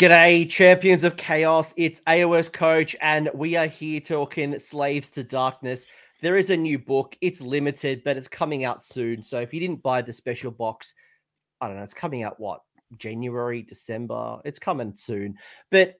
G'day, champions of chaos. It's AOS Coach, and we are here talking Slaves to Darkness. There is a new book. It's limited, but it's coming out soon. So if you didn't buy the special box, I don't know, it's coming out what? January, December. It's coming soon. But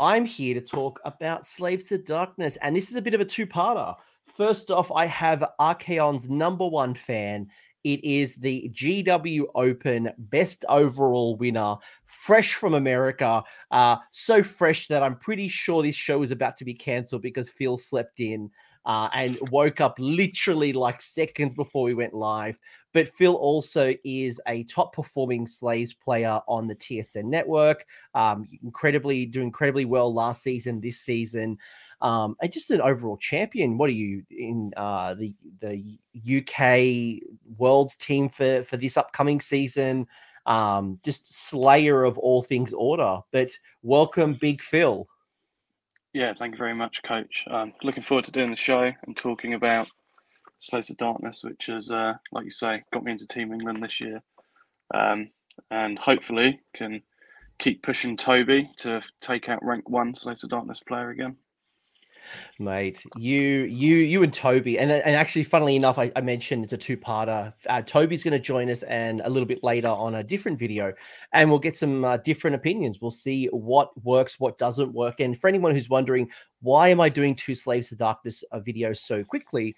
I'm here to talk about Slaves to Darkness, and this is a bit of a two parter. First off, I have Archaon's number one fan it is the GW Open best overall winner, fresh from America. Uh, so fresh that I'm pretty sure this show is about to be cancelled because Phil slept in uh, and woke up literally like seconds before we went live. But Phil also is a top performing slaves player on the TSN network. Um, incredibly, doing incredibly well last season, this season um, and just an overall champion. What are you in uh, the the UK World's team for for this upcoming season? Um, just slayer of all things order. But welcome, Big Phil. Yeah, thank you very much, Coach. Um, looking forward to doing the show and talking about Slaves of Darkness, which has, uh, like you say, got me into Team England this year, um, and hopefully can keep pushing Toby to take out rank one Slaves of Darkness player again mate. You, you, you, and Toby, and and actually, funnily enough, I, I mentioned it's a two-parter. Uh, Toby's going to join us, and a little bit later on a different video, and we'll get some uh, different opinions. We'll see what works, what doesn't work, and for anyone who's wondering why am I doing two Slaves to Darkness videos so quickly,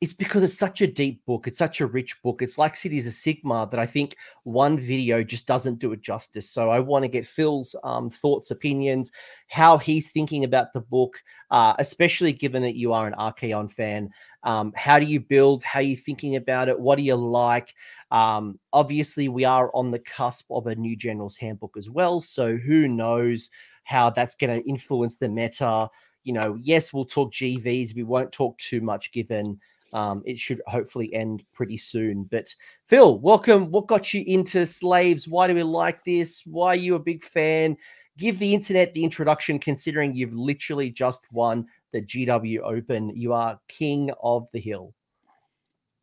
it's because it's such a deep book. It's such a rich book. It's like Cities of Sigmar that I think one video just doesn't do it justice. So I want to get Phil's um, thoughts, opinions, how he's thinking about the book, uh, especially given that you are an Archaon fan. Um, how do you build? How are you thinking about it? What do you like? Um, obviously, we are on the cusp of a new General's Handbook as well. So who knows how that's going to influence the meta? You know, yes, we'll talk GVs. We won't talk too much given um, it should hopefully end pretty soon. But Phil, welcome. What got you into slaves? Why do we like this? Why are you a big fan? Give the internet the introduction, considering you've literally just won the GW Open. You are king of the hill.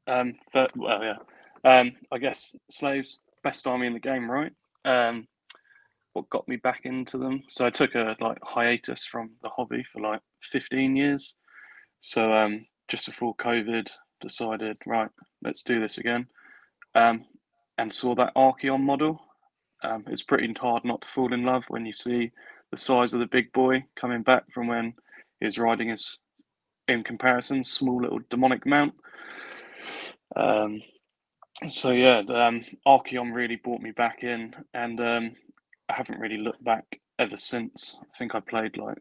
Um, well, yeah. Um, I guess slaves best army in the game, right? Um, what got me back into them? So I took a like hiatus from the hobby for like 15 years. So um, just before COVID, decided, right, let's do this again. Um, and saw that Archaon model. Um, it's pretty hard not to fall in love when you see the size of the big boy coming back from when he was riding his, in comparison, small little demonic mount. Um, so yeah, um, Archaon really brought me back in, and um, I haven't really looked back ever since. I think I played like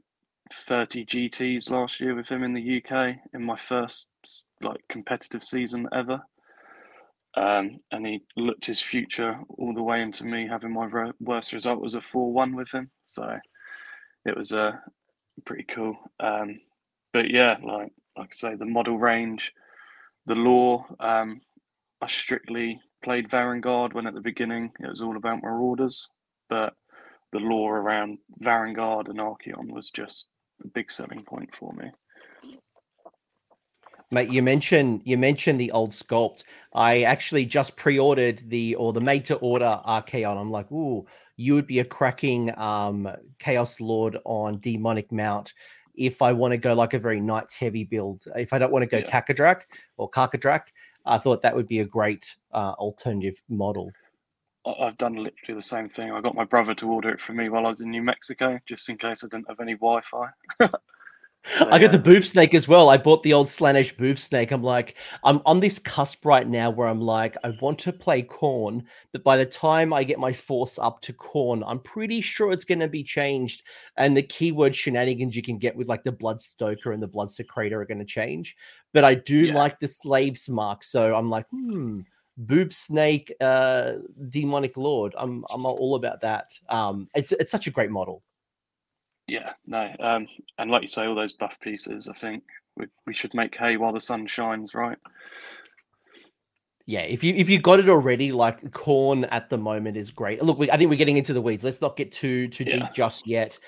30 GTs last year with him in the UK in my first like competitive season ever. Um, and he looked his future all the way into me having my worst result was a 4-1 with him. So it was uh, pretty cool. Um, but yeah, like like I say, the model range, the lore. Um, I strictly played Varangard when at the beginning it was all about Marauders, but the lore around Varangard and Archaon was just a big selling point for me. Mate, you mentioned you mentioned the old sculpt. I actually just pre-ordered the or the made to order Archaon. I'm like, ooh, you would be a cracking um Chaos Lord on demonic mount if I want to go like a very knights heavy build. If I don't want to go yeah. Kakadrak or Kakadrak, I thought that would be a great uh, alternative model. I've done literally the same thing. I got my brother to order it for me while I was in New Mexico, just in case I didn't have any Wi-Fi. So, I got the boob snake as well. I bought the old Slaanesh boob snake. I'm like, I'm on this cusp right now where I'm like, I want to play Khorne, but by the time I get my force up to Khorne, I'm pretty sure it's going to be changed. And the keyword shenanigans you can get with like the Blood Stoker and the Bloodsecrator are going to change. But I do yeah. like the Slaves mark. So I'm like, hmm, boob snake uh demonic lord. I'm i'm all about that. Um it's it's such a great model. Yeah no um and like you say all those buff pieces i think we, we should make hay while the sun shines right? Yeah if you if you got it already like Khorne at the moment is great. Look we, i think we're getting into the weeds. Let's not get too too yeah. deep just yet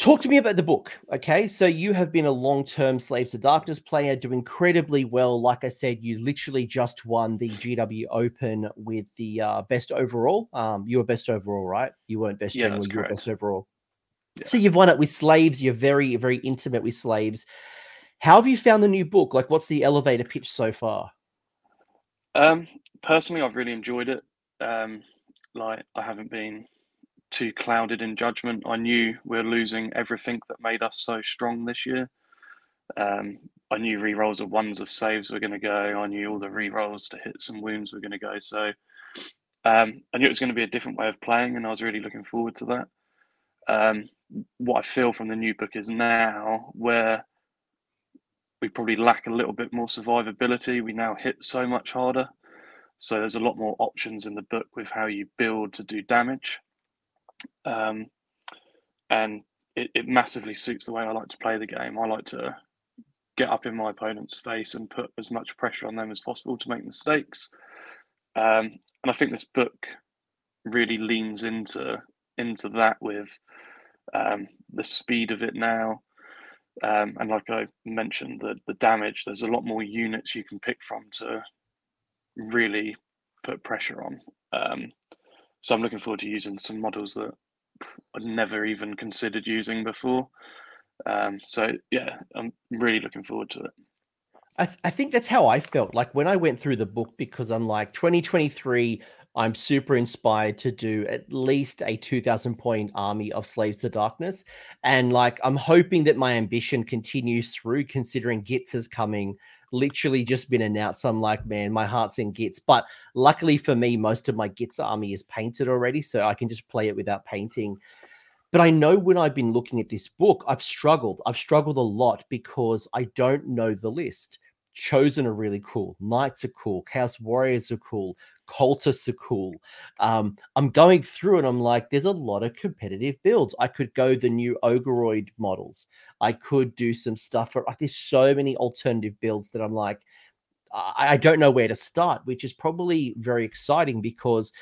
Talk to me about the book. Okay. So you have been a long term Slaves to Darkness player, do incredibly well. Like I said, you literally just won the GW Open with the uh, best overall. Um, you were best overall, right? You weren't best Yeah, general, you were best overall. Yeah. So you've won it with slaves. You're very, very intimate with slaves. How have you found the new book? Like, what's the elevator pitch so far? Um, personally, I've really enjoyed it. Um, like I haven't been too clouded in judgment. I knew we are losing everything that made us so strong this year. Um, I knew re-rolls of ones of saves were going to go. I knew all the re-rolls to hits and wounds were going to go. So um, I knew it was going to be a different way of playing, and I was really looking forward to that. Um, what I feel from the new book is now where we probably lack a little bit more survivability. We now hit so much harder. So there's a lot more options in the book with how you build to do damage. Um, and it, it massively suits the way I like to play the game. I like to get up in my opponent's face and put as much pressure on them as possible to make mistakes. Um, and I think this book really leans into into that with um, the speed of it now. Um, and like I mentioned, the the damage. There's a lot more units you can pick from to really put pressure on. So I'm looking forward to using some models that I'd never even considered using before. Um, so yeah, I'm really looking forward to it. I, th- I think that's how I felt like when I went through the book because I'm like 2023. I'm super inspired to do at least a 2000 point army of Slaves to Darkness. And like, I'm hoping that my ambition continues through considering Gits is coming, literally just been announced. I'm like, man, my heart's in Gits. But luckily for me, most of my Gits army is painted already. So I can just play it without painting. But I know when I've been looking at this book, I've struggled. I've struggled a lot because I don't know the list. Chosen are really cool. Knights are cool. Chaos Warriors are cool. Are cool. Um, I'm going through and I'm like, there's a lot of competitive builds. I could go the new Ogreoid models. I could do some stuff for like there's so many alternative builds that I'm like, I, I don't know where to start, which is probably very exciting because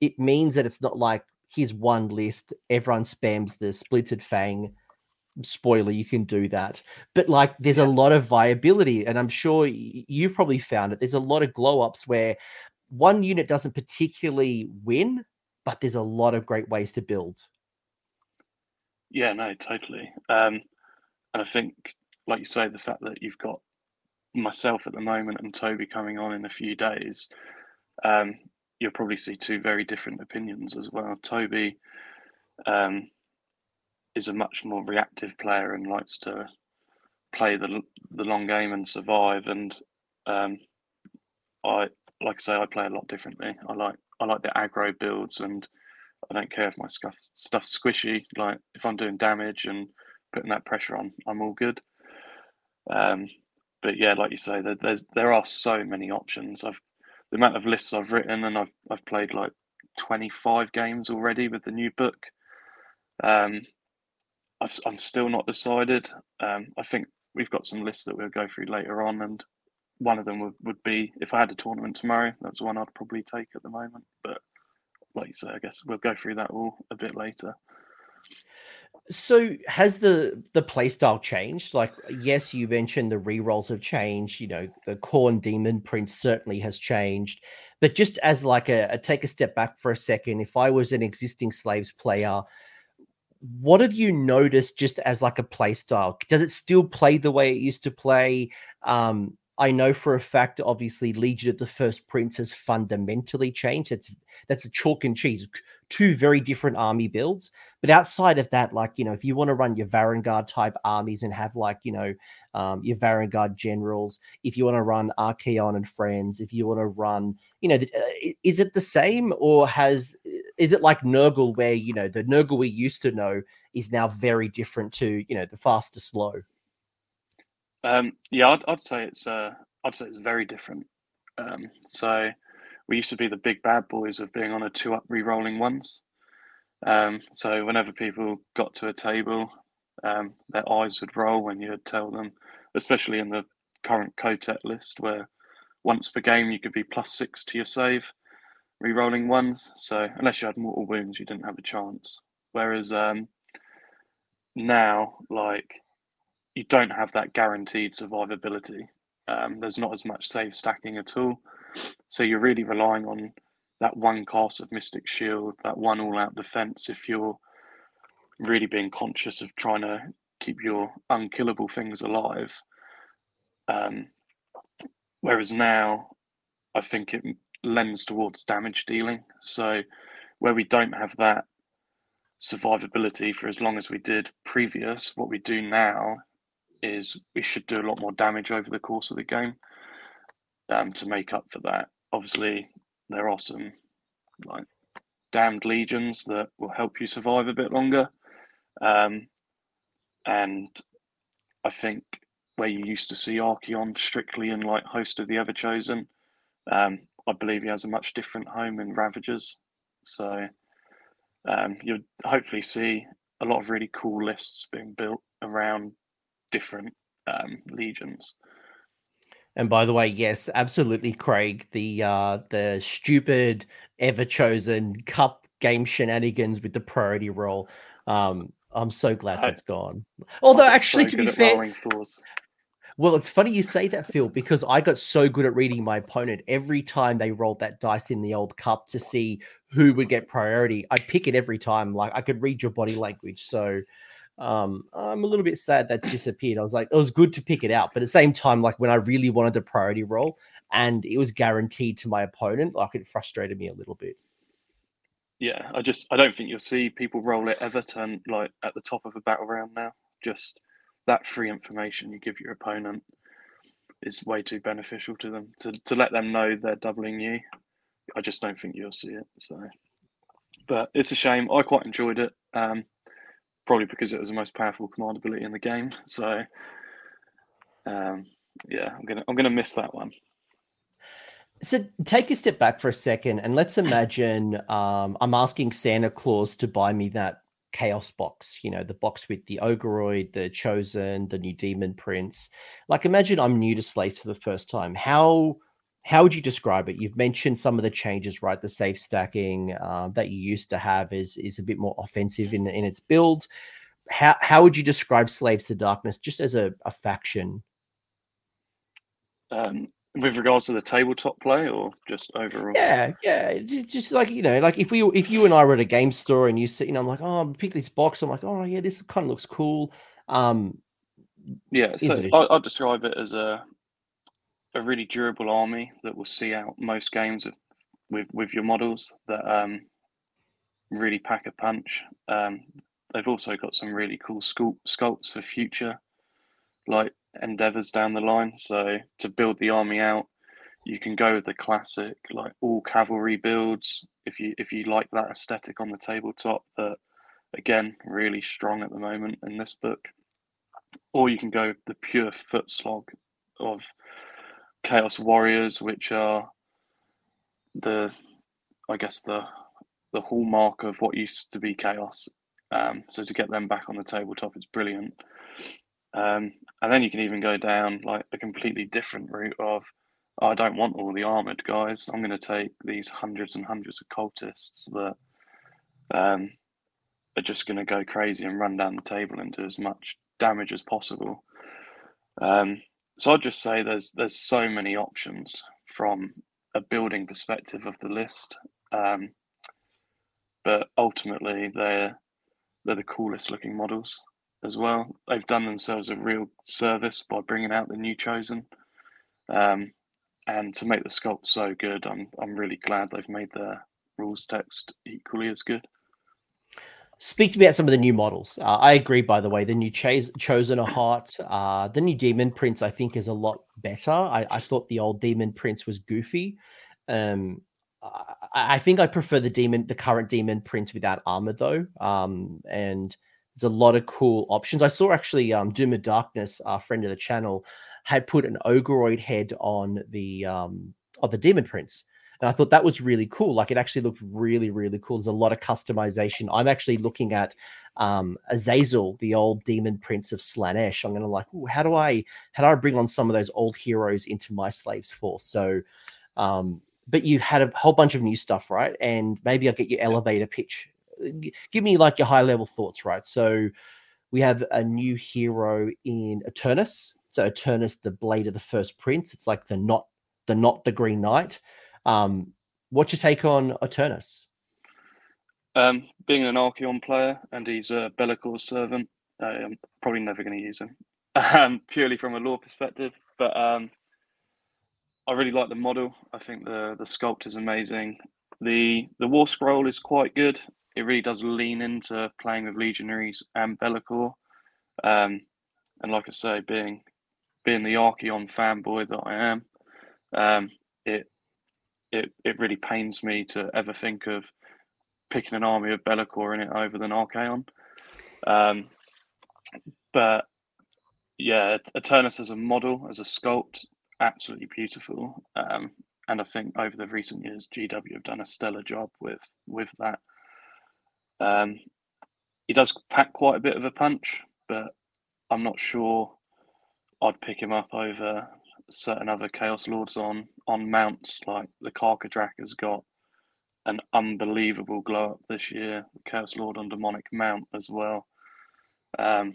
it means that it's not like here's one list, everyone spams the splintered fang spoiler you can do that but like there's Yeah. a lot of viability and i'm sure you've probably found it there's a lot of glow ups where one unit doesn't particularly win but there's a lot of great ways to build Yeah, no, totally. Um, and I think, like you say, the fact that you've got myself at the moment and Toby coming on in a few days, um, you'll probably see two very different opinions as well. Toby um, is a much more reactive player and likes to play the the long game and survive. And um, I, like I say, I play a lot differently. I like I like the aggro builds, and I don't care if my stuff stuff's squishy. Like if I'm doing damage and putting that pressure on, I'm all good. Um, but yeah, like you say, there, there's there are so many options. I've the amount of lists I've written, and I've I've played like 25 games already with the new book. Um, I've, I'm still not decided. Um, I think we've got some lists that we'll go through later on, and one of them would, would be if I had a tournament tomorrow. That's the one I'd probably take at the moment. But like you say, I guess we'll go through that all a bit later. so has the the playstyle changed like yes you mentioned the re-rolls have changed you know the Khorne demon prince certainly has changed but just as like a, a take a step back for a second if i was an existing slaves player what have you noticed just as like a play style does it still play the way it used to play um i know for a fact obviously legion of the first prince has fundamentally changed. That's that's a chalk and cheese two very different army builds. But outside of that like you know if you want to run your varangard type armies and have like you know um, your varangard generals if you want to run Archaon and friends if you want to run you know uh, is it the same? Or has is it like nurgle where you know the nurgle we used to know is now very different to you know the fast to slow Um, yeah, I'd, I'd say it's uh, I'd say it's very different. Um, so we used to be the big bad boys of being on a two up re-rolling ones. Um, so whenever people got to a table, um, their eyes would roll when you would tell them, especially in the current Kotet list where once per game you could be plus six to your save, re-rolling ones. So unless you had mortal wounds, you didn't have a chance. Whereas um, now, like you don't have that guaranteed survivability. Um, there's not as much save stacking at all, so you're really relying on that one cast of Mystic Shield, that one all-out defense. If you're really being conscious of trying to keep your unkillable things alive, um, whereas now, I think it lends towards damage dealing. So where we don't have that survivability for as long as we did previous, what we do now is we should do a lot more damage over the course of the game um, to make up for that. Obviously, there are some like damned legions that will help you survive a bit longer. Um, and I think where you used to see Archaon strictly in like Host of the Everchosen, um, I believe he has a much different home in Ravagers. So um, you'll hopefully see a lot of really cool lists being built around different um, legions. And by the way, yes, absolutely, Craig. The uh, the stupid ever chosen cup game shenanigans with the priority roll. Um, I'm so glad I, that's gone. Although, actually, so to be fair, well, it's funny you say that, Phil, because I got so good at reading my opponent. Every time they rolled that dice in the old cup to see who would get priority, I pick it every time. Like I could read your body language. So um, I'm a little bit sad that's disappeared. I was like, it was good to pick it out, but at the same time, like when I really wanted the priority roll and it was guaranteed to my opponent, like it frustrated me a little bit. Yeah, I just I don't think you'll see people roll it ever turn like at the top of a battle round now. Just that free information you give your opponent is way too beneficial to them to, to let them know they're doubling you. I just don't think you'll see it. So, but it's a shame. I quite enjoyed it. Um, probably because it was the most powerful command ability in the game. So, um, yeah, I'm gonna I'm gonna miss that one. So take a step back for a second and let's imagine um, I'm asking Santa Claus to buy me that chaos box you know the box with the ogreoid the chosen the new demon prince like imagine i'm new to slaves for the first time how how would you describe it? You've mentioned some of the changes right? The safe stacking uh, that you used to have is is a bit more offensive in in its build. How how would you describe slaves to darkness just as a, a faction? Um, with regards to the tabletop play or just overall? Yeah yeah just like you know like if we if you and i were at a game store and you see you know i'm like oh pick this box i'm like oh yeah this kind of looks cool. Um yeah so I, i'd describe it as a a really durable army that will see out most games with with, with your models that um really pack a punch um they've also got some really cool sculpt, sculpts for future like endeavors down the line. So to build the army out, you can go with the classic like all cavalry builds if you if you like that aesthetic on the tabletop that again really strong at the moment in this book. Or you can go the pure foot slog of Chaos Warriors, which are the I guess the the hallmark of what used to be chaos. Um, so to get them back on the tabletop it's brilliant. Um, and then you can even go down like a completely different route of, I don't want all the armored guys. I'm going to take these hundreds and hundreds of cultists that um, are just going to go crazy and run down the table and do as much damage as possible. Um, so I'd just say there's there's so many options from a building perspective of the list, um, but ultimately they're they're the coolest looking models as well. They've done themselves a real service by bringing out the new Chosen, um, and to make the sculpt so good, I'm I'm really glad they've made the rules text equally as good. Speak to me about some of the new models. Uh, I agree, by the way. The new Chase, Chosen are Heart, Uh, the new Demon Prince, I think, is a lot better. I, I thought the old Demon Prince was goofy. Um, I, I, think I prefer the demon, the current Demon Prince without armor, though. Um, and there's a lot of cool options. I saw actually um, Doom of Darkness, our friend of the channel, had put an Ogreoid head on the um, of the Demon Prince. And I thought that was really cool. Like it actually looked really, really cool. There's a lot of customization. I'm actually looking at um, Azazel, the old demon prince of Slaanesh. I'm gonna like, how do I how do I bring on some of those old heroes into my slaves force? So um, but you had a whole bunch of new stuff, right? And maybe I'll get your elevator pitch give me like your high level thoughts, right? So, We have a new hero in Eternus. So Eternus, the blade of the first prince. It's like the not the not the Green Knight. Um, what's your take on Eternus? Um, being an Archaon player and he's a Be'lakor servant, I'm probably never going to use him um, purely from a lore perspective. But um, I really like the model. I think the the sculpt is amazing. the The War Scroll is quite good. It really does lean into playing with Legionaries and Be'lakor. Um, and like I say, being being the Archaon fanboy that I am, um, it it it really pains me to ever think of picking an army of Be'lakor in it over than Archaon. Um, but yeah, Eternus as a model, as a sculpt, absolutely beautiful. Um, and I think over the recent years, GW have done a stellar job with with that. Um, he does pack quite a bit of a punch, but I'm not sure I'd pick him up over certain other Chaos Lords on on mounts like the Karkadrak has got an unbelievable glow up this year. Chaos Lord on demonic mount as well. Um,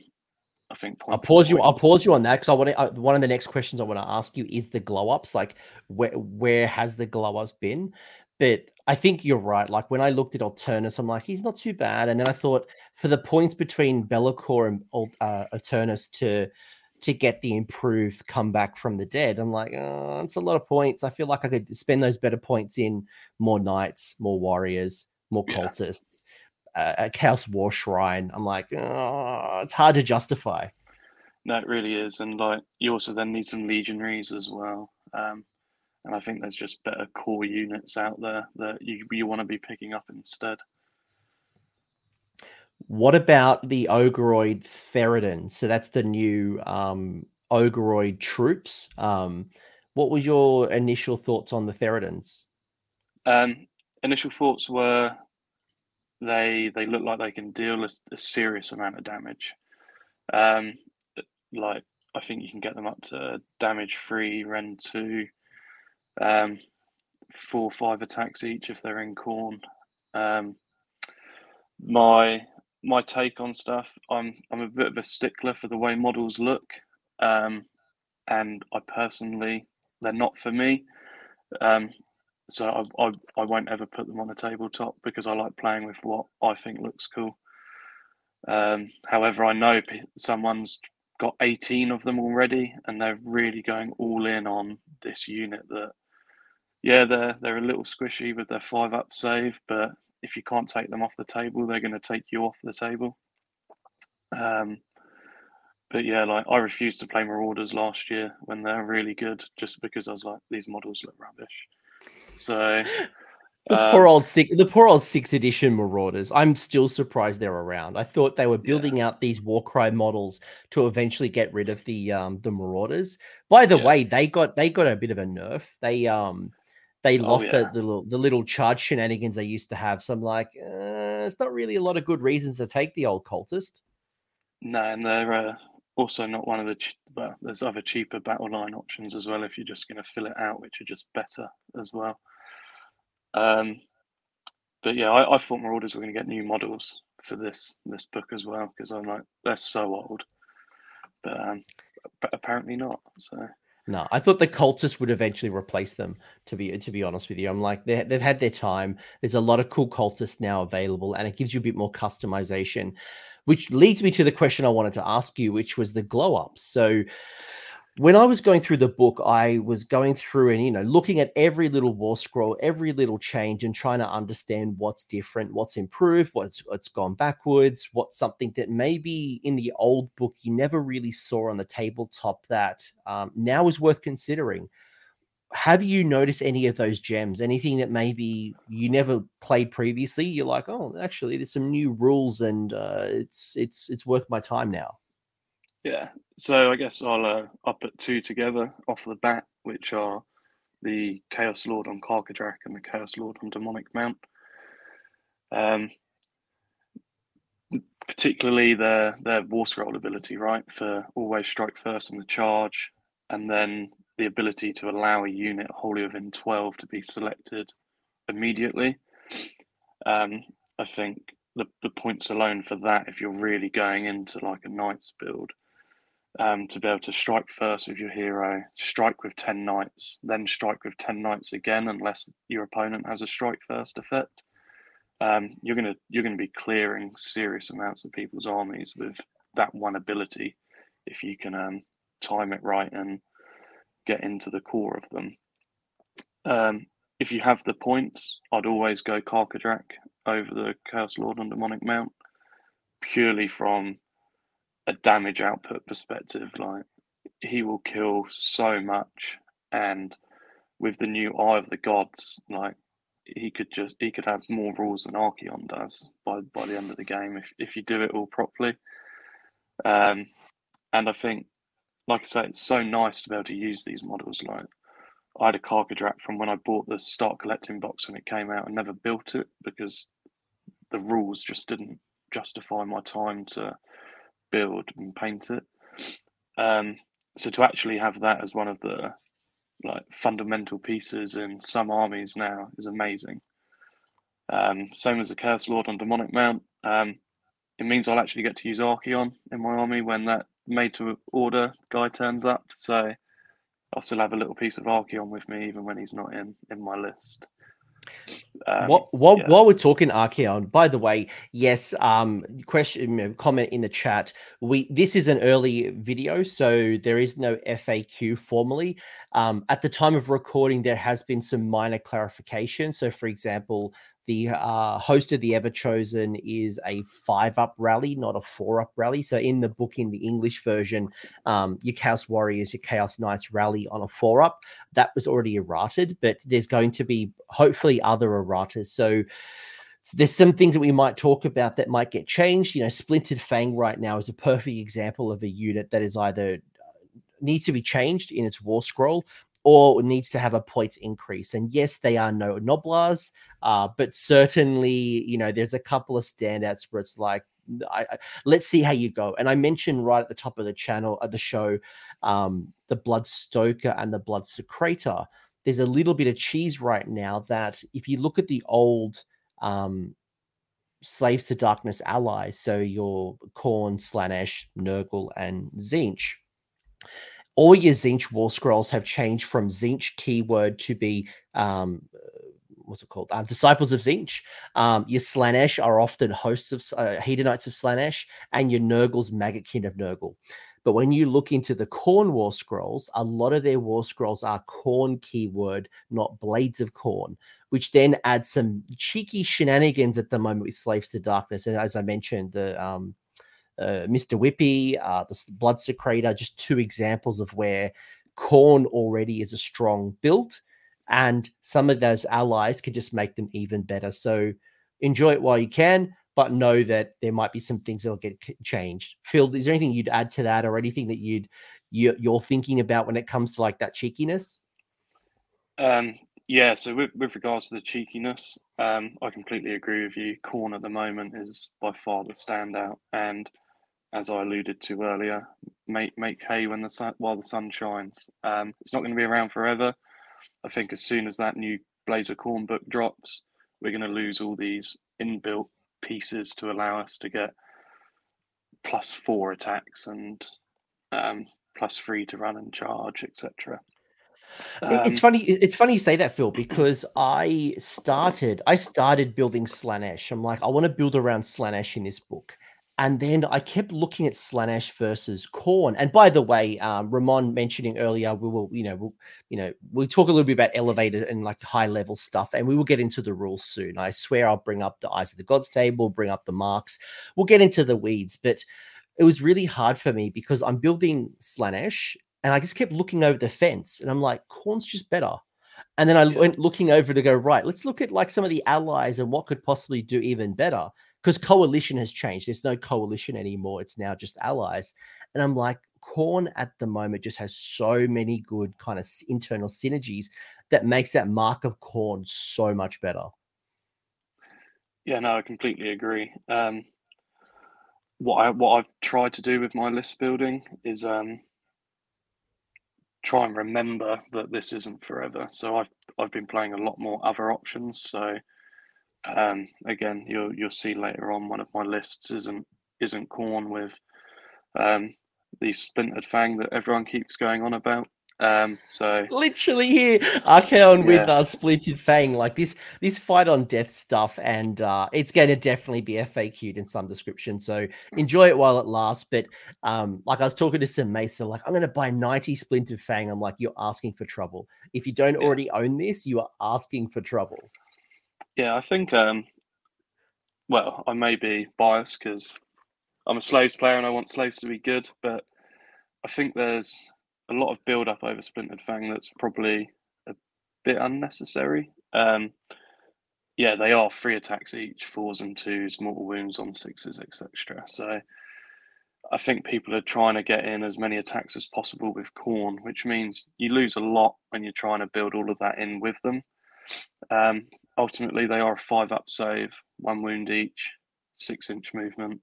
I think. I'll pause you. I'll pause you on that because I want to. Uh, one of the next questions I want to ask you is the glow ups. Like, where where has the glow ups been? But I think you're right. Like when I looked at Eternus, I'm like, he's not too bad. And then I thought for the points between Be'lakor and uh, Eternus to to get the improved comeback from the dead, I'm like, oh, it's a lot of points. I feel like I could spend those better points in more knights, more warriors, more cultists a Chaos War Shrine. I'm like, oh, it's hard to justify. No, it really is, and like you also then need some legionaries as well. Um, and I think there's just better core units out there that you you want to be picking up instead. What about the Ogroid Theridon? So that's the new um, Ogoroid troops. Um, what were your initial thoughts on the Theridons? Um, initial thoughts were they they look like they can deal a, a serious amount of damage. Um, like I think you can get them up to damage three, rend two, um, four, five attacks each if they're in Khorne. Um, my my take on stuff, I'm I'm a bit of a stickler for the way models look, um, and I personally they're not for me. Um, so I, I, I won't ever put them on a tabletop because I like playing with what I think looks cool. Um, however, I know someone's got 18 of them already, and they're really going all in on this unit. That yeah, they're they're a little squishy with their five up save, but if you can't take them off the table, they're going to take you off the table. Um, but yeah, like I refused to play Marauders last year when they're really good, just because I was like, these models look rubbish. So the um, poor old six, the poor old six edition Marauders. I'm still surprised they're around. I thought they were building yeah. out these Warcry models to eventually get rid of the um the Marauders. By the yeah. way, they got they got a bit of a nerf. They um they oh, lost yeah. the, the little the little charge shenanigans they used to have. So I'm like, uh, it's not really a lot of good reasons to take the old cultist. No, and they're uh, also not one of the ch- well, there's other cheaper battle line options as well if you're just going to fill it out, which are just better as well. Um, but yeah, I, I thought Marauders were going to get new models for this this book as well because I'm like they're so old, but um, but apparently not. So no, I thought the cultists would eventually replace them. To be to be honest with you, I'm like they they've had their time. There's a lot of cool cultists now available, and it gives you a bit more customization which leads me to the question I wanted to ask you, which was the glow ups. So, when I was going through the book, I was going through and you know looking at every little war scroll, every little change, and trying to understand what's different, what's improved, what's what's gone backwards, what's something that maybe in the old book you never really saw on the tabletop that um, now is worth considering have you noticed any of those gems? Anything that maybe you never played previously? You're like, oh, actually, there's some new rules, and uh, it's it's it's worth my time now. Yeah. So I guess I'll uh, I'll put two together off the bat, which are the Chaos Lord on Karkadrak and the Chaos Lord on Demonic Mount. Um, particularly their their War Scroll ability, right? For always strike first on the charge, and then the ability to allow a unit wholly within 12 to be selected immediately. Um, I think the, the points alone for that, if you're really going into like a knights build, um, to be able to strike first with your hero, strike with 10 knights, then strike with 10 knights again, unless your opponent has a strike first effect. Um, you're gonna you're gonna be clearing serious amounts of people's armies with that one ability if you can um, time it right and get into the core of them. Um, if you have the points, I'd always go Karkadrak over the Chaos Lord on Demonic Mount, purely from a damage output perspective. Like he will kill so much, and with the new Eye of the Gods, like he could just he could have more rules than Archaon does by by the end of the game if if you do it all properly. Um, and I think, like I say, it's so nice to be able to use these models. Like I had a Karkadrak from when I bought the start collecting box when it came out and never built it because the rules just didn't justify my time to build and paint it. Um, so to actually have that as one of the like fundamental pieces in some armies now is amazing. Um, same as the Chaos Lord on Demonic Mount. Um, it means I'll actually get to use Archaon in my army when that made to order guy turns up. So I'll still have a little piece of Archaon with me even when he's not in in my list. Um, what, what, yeah. while we're talking Archaon, by the way, yes, um, question, comment in the chat. We this is an early video, so there is no FAQ formally. Um, at the time of recording, there has been some minor clarification. So, for example, the uh, host of the Ever Chosen is a five up rally, not a four up rally. So in the book, in the English version, um, your Chaos Warriors, your Chaos Knights rally on a four up. That was already errated, but there's going to be hopefully other erratas. So there's some things that we might talk about that might get changed. You know, Splintered Fang right now is a perfect example of a unit that is either uh, needs to be changed in its war scroll or needs to have a points increase. And yes, they are no Gnoblars, uh, but certainly, you know, there's a couple of standouts where it's like, I, I, let's see how you go. And I mentioned right at the top of the channel, at the show, um, the Blood Stoker and the Blood Secretor. There's a little bit of cheese right now that if you look at the old um, Slaves to Darkness allies, so your Khorne, Slaanesh, Nurgle, and Tzeentch, all your Tzeentch war scrolls have changed from Tzeentch keyword to be um, what's it called? Uh, Disciples of Tzeentch. Um, your Slaanesh are often hosts of uh, Hedonites of Slaanesh, and your Nurgle's Maggotkin of Nurgle. But when you look into the Khorne War Scrolls, a lot of their War Scrolls are Khorne keyword, not Blades of Khorne, which then adds some cheeky shenanigans at the moment with Slaves to Darkness. And as I mentioned, the um, uh, Mr. Whippy, uh, the Blood Secretor, just two examples of where Khorne already is a strong build, and some of those allies could just make them even better. So enjoy it while you can, but know that there might be some things that'll get changed. Phil, is there anything you'd add to that, or anything that you'd you, you're thinking about when it comes to like that cheekiness? Um, yeah, so with, with regards to the cheekiness, um, I completely agree with you. Khorne at the moment is by far the standout, and as I alluded to earlier, make make hay when the sun while the sun shines. Um, it's not going to be around forever. I think as soon as that new Blades of Khorne book drops, we're going to lose all these inbuilt pieces to allow us to get plus four attacks and um, plus three to run and charge, etc. Um, it's funny. It's funny you say that, Phil, because I started. I started building Slaanesh. I'm like, I want to build around Slaanesh in this book, and then I kept looking at Slaanesh versus Khorne. And by the way, um, Ramon mentioning earlier, we will, you know, we'll, you know, we'll talk a little bit about elevated and like high level stuff, and we will get into the rules soon. I swear I'll bring up the Eyes of the Gods table, bring up the marks. We'll get into the weeds, but it was really hard for me because I'm building Slaanesh, and I just kept looking over the fence, and I'm like, Khorne's just better. And then I yeah. went looking over to go right. Let's look at like some of the allies and what could possibly do even better because coalition has changed. There's no coalition anymore. It's now just allies. And I'm like, Khorne at the moment just has so many good kind of internal synergies that makes that mark of Khorne so much better. Yeah, no, I completely agree. Um, what I what I've tried to do with my list building is um, try and remember that this isn't forever. So I've I've been playing a lot more other options. So Um, again, you'll you'll see later on one of my lists isn't isn't Khorne with um, the splintered fang that everyone keeps going on about. Um, so literally here, Archaon yeah. with uh, splintered fang, like this this fight on death stuff, and uh, it's going to definitely be FAQ'd in some description. So enjoy it while it lasts. But um, like I was talking to some mates, they're like, "I'm going to buy 90 splintered fang." I'm like, "You're asking for trouble. If you don't yeah. already own this, you are asking for trouble." Yeah, I think. Um, well, I may be biased because I'm a slaves player and I want slaves to be good, but I think there's a lot of build up over Splintered Fang that's probably a bit unnecessary. Um, yeah, they are three attacks each, fours and twos, mortal wounds on sixes, etc. So I think people are trying to get in as many attacks as possible with Khorne, which means you lose a lot when you're trying to build all of that in with them. Um, ultimately, they are a five up save, one wound each, six inch movement.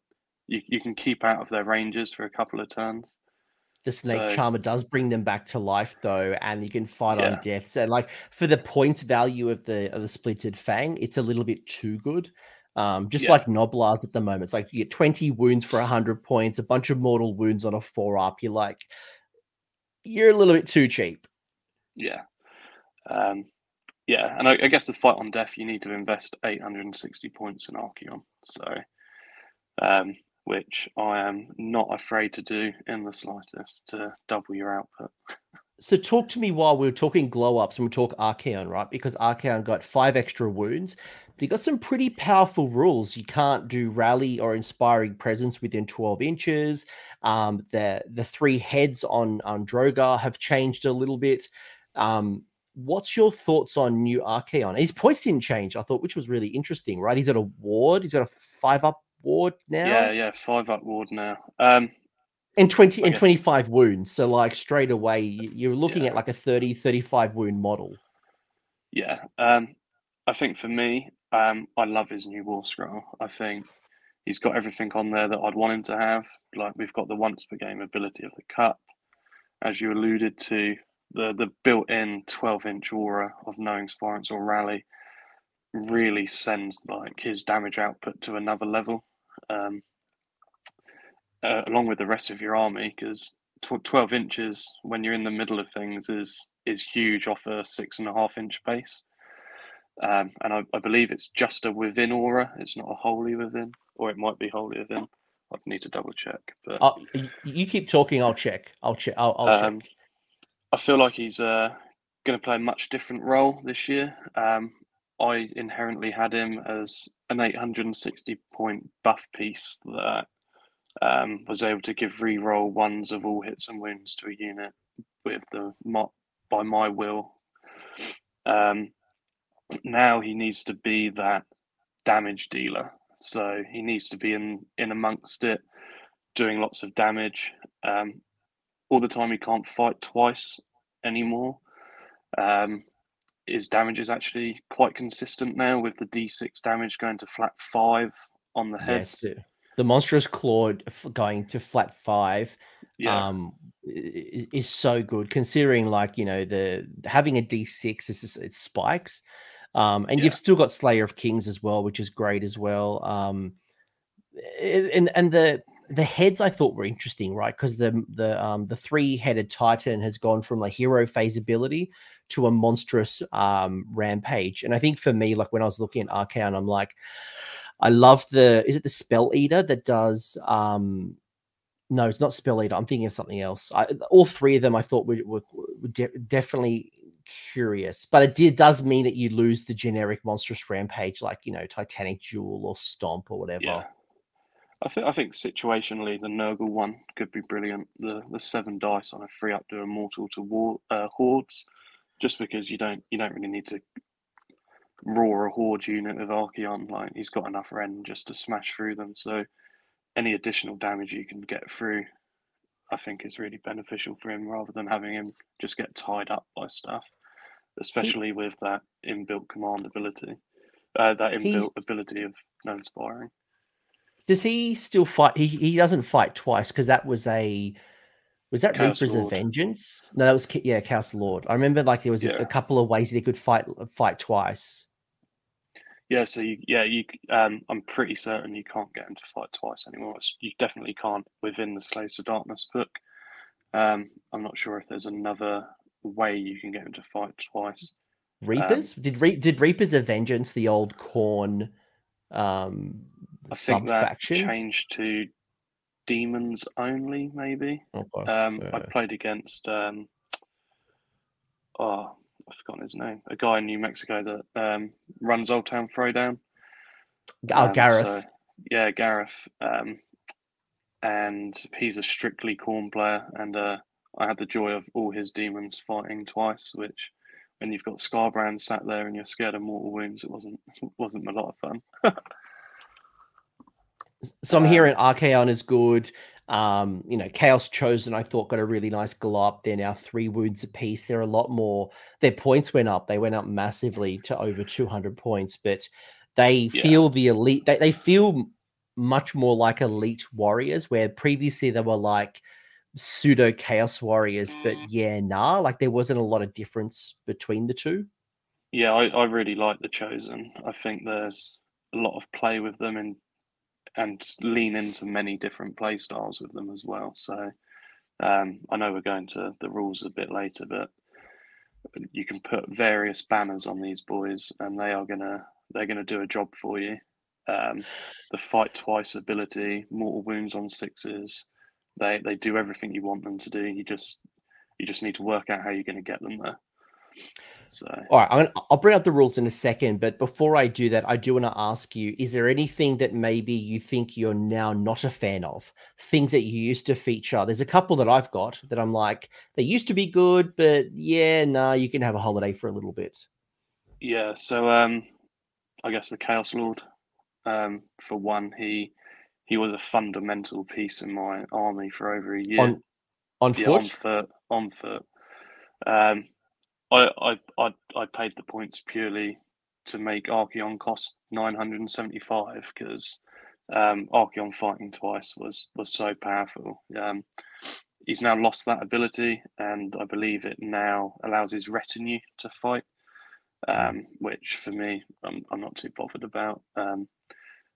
You, you can keep out of their ranges for a couple of turns. The snake so, charmer does bring them back to life though and you can fight yeah. on deaths. And like for the point value of the of the splintered fang it's a little bit too good. Um just yeah. like Gnoblars at the moment. It's like you get 20 wounds for 100 points a bunch of mortal wounds on a four up. You're like you're a little bit too cheap. Yeah. Um yeah and I, I guess the fight on death you need to invest 860 points in Archaon. so um which I am not afraid to do in the slightest to double your output. So talk to me while we are talking glow ups and we talk Archaon, right? Because Archaon got five extra wounds, but he got some pretty powerful rules. You can't do rally or inspiring presence within 12 inches. Um, the the three heads on on Dorghar have changed a little bit. Um, what's your thoughts on new Archaon? His points didn't change, I thought, which was really interesting, right? He's at a ward, he's at a five up ward now. Yeah, yeah, five up ward now. Um, and 20 and 25 wounds. So, like, straight away, you're looking yeah. at like a 30, 35 wound model. Yeah. Um, I think for me, um, I love his new war scroll. I think he's got everything on there that I'd want him to have. Like, we've got the once per game ability of the cup, as you alluded to, the, the built in 12 inch aura of knowing Spirants or Rally really sends like his damage output to another level um, uh, along with the rest of your army, because tw- 12 inches when you're in the middle of things is is huge off a six and a half inch base. Um, and I, I, believe it's just a within aura. It's not a wholly within, or it might be wholly within. I'd need to double check. But you keep talking. I'll check. I'll check. I'll, I'll um, check. I feel like he's uh, going to play a much different role this year. Um, I inherently had him as an 860 point buff piece that um, was able to give re-roll ones of all hits and wounds to a unit with the by my will. Um, now he needs to be that damage dealer, so he needs to be in in amongst it, doing lots of damage. Um, all the time, he can't fight twice anymore. Um, his damage is actually quite consistent now with the d6 damage going to flat five on the head. Yes, the monstrous clawed going to flat five yeah. um, is so good considering like you know the having a d6 is it spikes um, and yeah. you've still got slayer of kings as well which is great as well um, and and the the heads I thought were interesting, right? Because the the um the three headed titan has gone from a hero phase ability to a monstrous um rampage, and I think for me, like when I was looking at Archaon, I'm like, I love the is it the spell eater that does um no, it's not spell eater. I'm thinking of something else. I, all three of them I thought were, were, were de- definitely curious, but it did does mean that you lose the generic monstrous rampage, like you know Titanic Duel or Stomp or whatever. Yeah. I think I think situationally the Nurgle one could be brilliant. The the seven dice on a free up to immortal to war uh, hordes, just because you don't you don't really need to roar a horde unit with Archaon. Like he's got enough Rend just to smash through them. So any additional damage you can get through, I think is really beneficial for him rather than having him just get tied up by stuff. Especially he, with that inbuilt command ability, uh, that inbuilt ability of no inspiring. Does he still fight? He he doesn't fight twice because that was a was that Reapers Lord. of Vengeance? No, that was yeah, Chaos Lord. I remember like there was yeah. a, a, couple of ways that he could fight fight twice. Yeah, so you, yeah, you. Um, I'm pretty certain you can't get him to fight twice anymore. It's, you definitely can't within the Slaves of Darkness book. Um, I'm not sure if there's another way you can get him to fight twice. Reapers um, did Re- did Reapers of Vengeance the old corn um, I think that changed to demons only, maybe. Okay. Um, yeah. I played against um, oh, I've forgotten his name. A guy in New Mexico that um, runs Old Town Throwdown. Oh, um, Gareth. So, yeah, Gareth. Um, and he's a strictly corn player, and uh, I had the joy of all his demons fighting twice. Which, when you've got Skarbrand sat there and you're scared of mortal wounds, it wasn't wasn't a lot of fun. so I'm hearing Archaon is good. Um, you know, Chaos Chosen, I thought got a really nice glow up. They're now three wounds apiece. They're a lot more. Their points went up. They went up massively to over 200 points, but they yeah. feel the elite. They, they feel much more like elite warriors, where previously they were like pseudo chaos warriors. But yeah, nah, like there wasn't a lot of difference between the two. Yeah, I, I really like the Chosen. I think there's a lot of play with them in and lean into many different play styles with them as well. So um, I know we're going to the rules a bit later, but you can put various banners on these boys, and they are gonna they're gonna do a job for you. Um, the fight twice ability, mortal wounds on sixes, they they do everything you want them to do. You just you just need to work out how you're going to get them there. So, all right, I'm gonna, I'll bring up the rules in a second, but before I do that, I do want to ask you: Is there anything that maybe you think you're now not a fan of? Things that you used to feature? There's a couple that I've got that I'm like, they used to be good, but yeah, no, nah, you can have a holiday for a little bit. Yeah, so um, I guess the Chaos Lord, um, for one, he he was a fundamental piece in my army for over a year. On, on yeah, foot, on foot, on foot. Um, I, I I I paid the points purely to make Archaon cost 975 because um, Archaon fighting twice was was so powerful. Um, he's now lost that ability, and I believe it now allows his retinue to fight, um, which for me I'm, I'm not too bothered about. Um,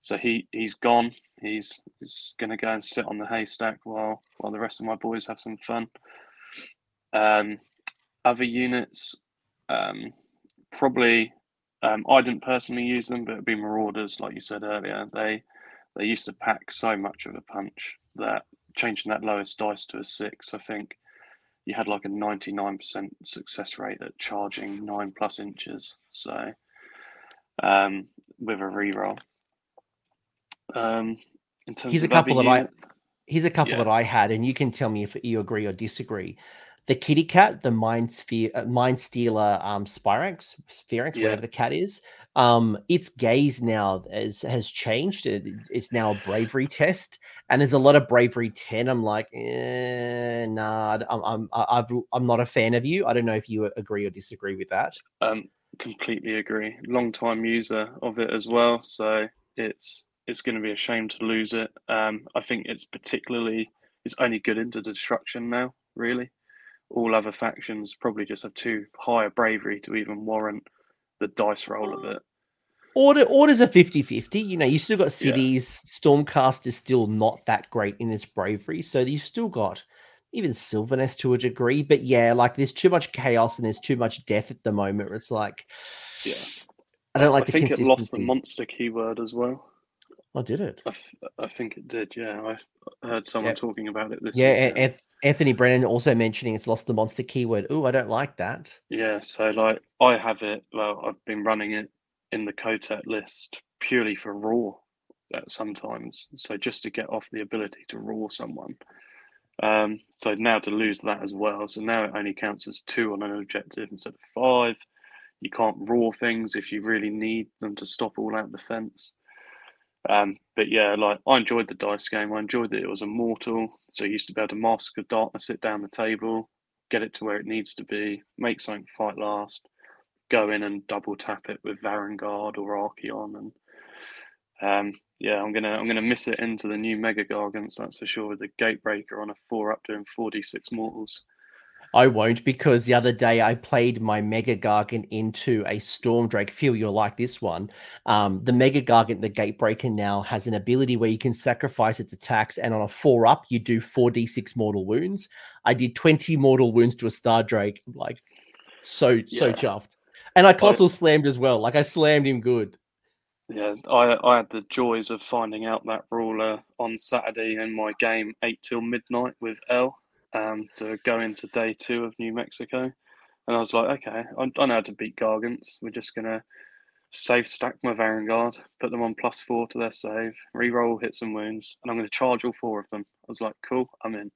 so he he's gone. He's he's going to go and sit on the haystack while while the rest of my boys have some fun. Um, other units, um, probably um, I didn't personally use them, but it'd be Marauders, like you said earlier. They they used to pack so much of a punch that changing that lowest dice to a six, I think you had like a ninety nine percent success rate at charging nine plus inches. So um, with a reroll. Um, in terms here's a couple that I here's a couple yeah. that I had, and you can tell me if you agree or disagree the kitty cat, the mind sphere, uh, mind stealer, um, Spirax, Sphinx, yeah. whatever the cat is. Um, its gaze now has has changed. It, it's now a bravery test, and there's a lot of bravery ten. I'm like, eh, nah, I'm I'm I've, I'm not a fan of you. I don't know if you agree or disagree with that. Um, completely agree. Long time user of it as well, so it's it's going to be a shame to lose it. Um, I think it's particularly it's only good into destruction now, really all other factions probably just have too high a bravery to even warrant the dice roll of it. Order orders are 50-50. You know, you still got cities. Yeah. Stormcast is still not that great in its bravery. So you've still got even Sylvaneth to a degree. But yeah, like there's too much chaos and there's too much death at the moment. It's like Yeah. I don't like I the think it lost the monster keyword as well. Oh, did it? I think it did. Yeah, I heard someone yeah. talking about it this. Yeah. Anthony Brennan also mentioning it's lost the monster keyword. Oh, I don't like that. Yeah, so like I have it. Well, I've been running it in the Kotet list purely for roar sometimes. So just to get off the ability to roar someone. Um, so now to lose that as well. So now it only counts as two on an objective instead of five. You can't roar things if you really need them to stop all out defense. Um, but yeah, like I enjoyed the dice game. I enjoyed that it was immortal. So you used to be able to mask of darkness, sit down the table, get it to where it needs to be, make something fight last, go in and double tap it with Varanguard or Archaon, and um, yeah, I'm gonna I'm gonna miss it into the new Mega Gargants, that's for sure. With the Gatebreaker on a four up doing d six mortals. I won't because the other day I played my Mega Gargant into a Storm Drake. Feel you'll like this one. Um, the Mega Gargant, the Gatebreaker, now has an ability where you can sacrifice its attacks, and on a four up, you do 4d6 mortal wounds. I did 20 mortal wounds to a Star Drake. Like, so, yeah. so chuffed. And I Colossal slammed as well. Like, I slammed him good. Yeah, I I had the joys of finding out that ruler on Saturday in my game eight till midnight with L um, to go into day two of New Mexico, and I was like, okay, I, I know how to beat Gargants. We're just gonna save stack my Varanguard, put them on plus four to their save, re-roll hits and wounds, and I'm going to charge all four of them. I was like, cool, I'm in.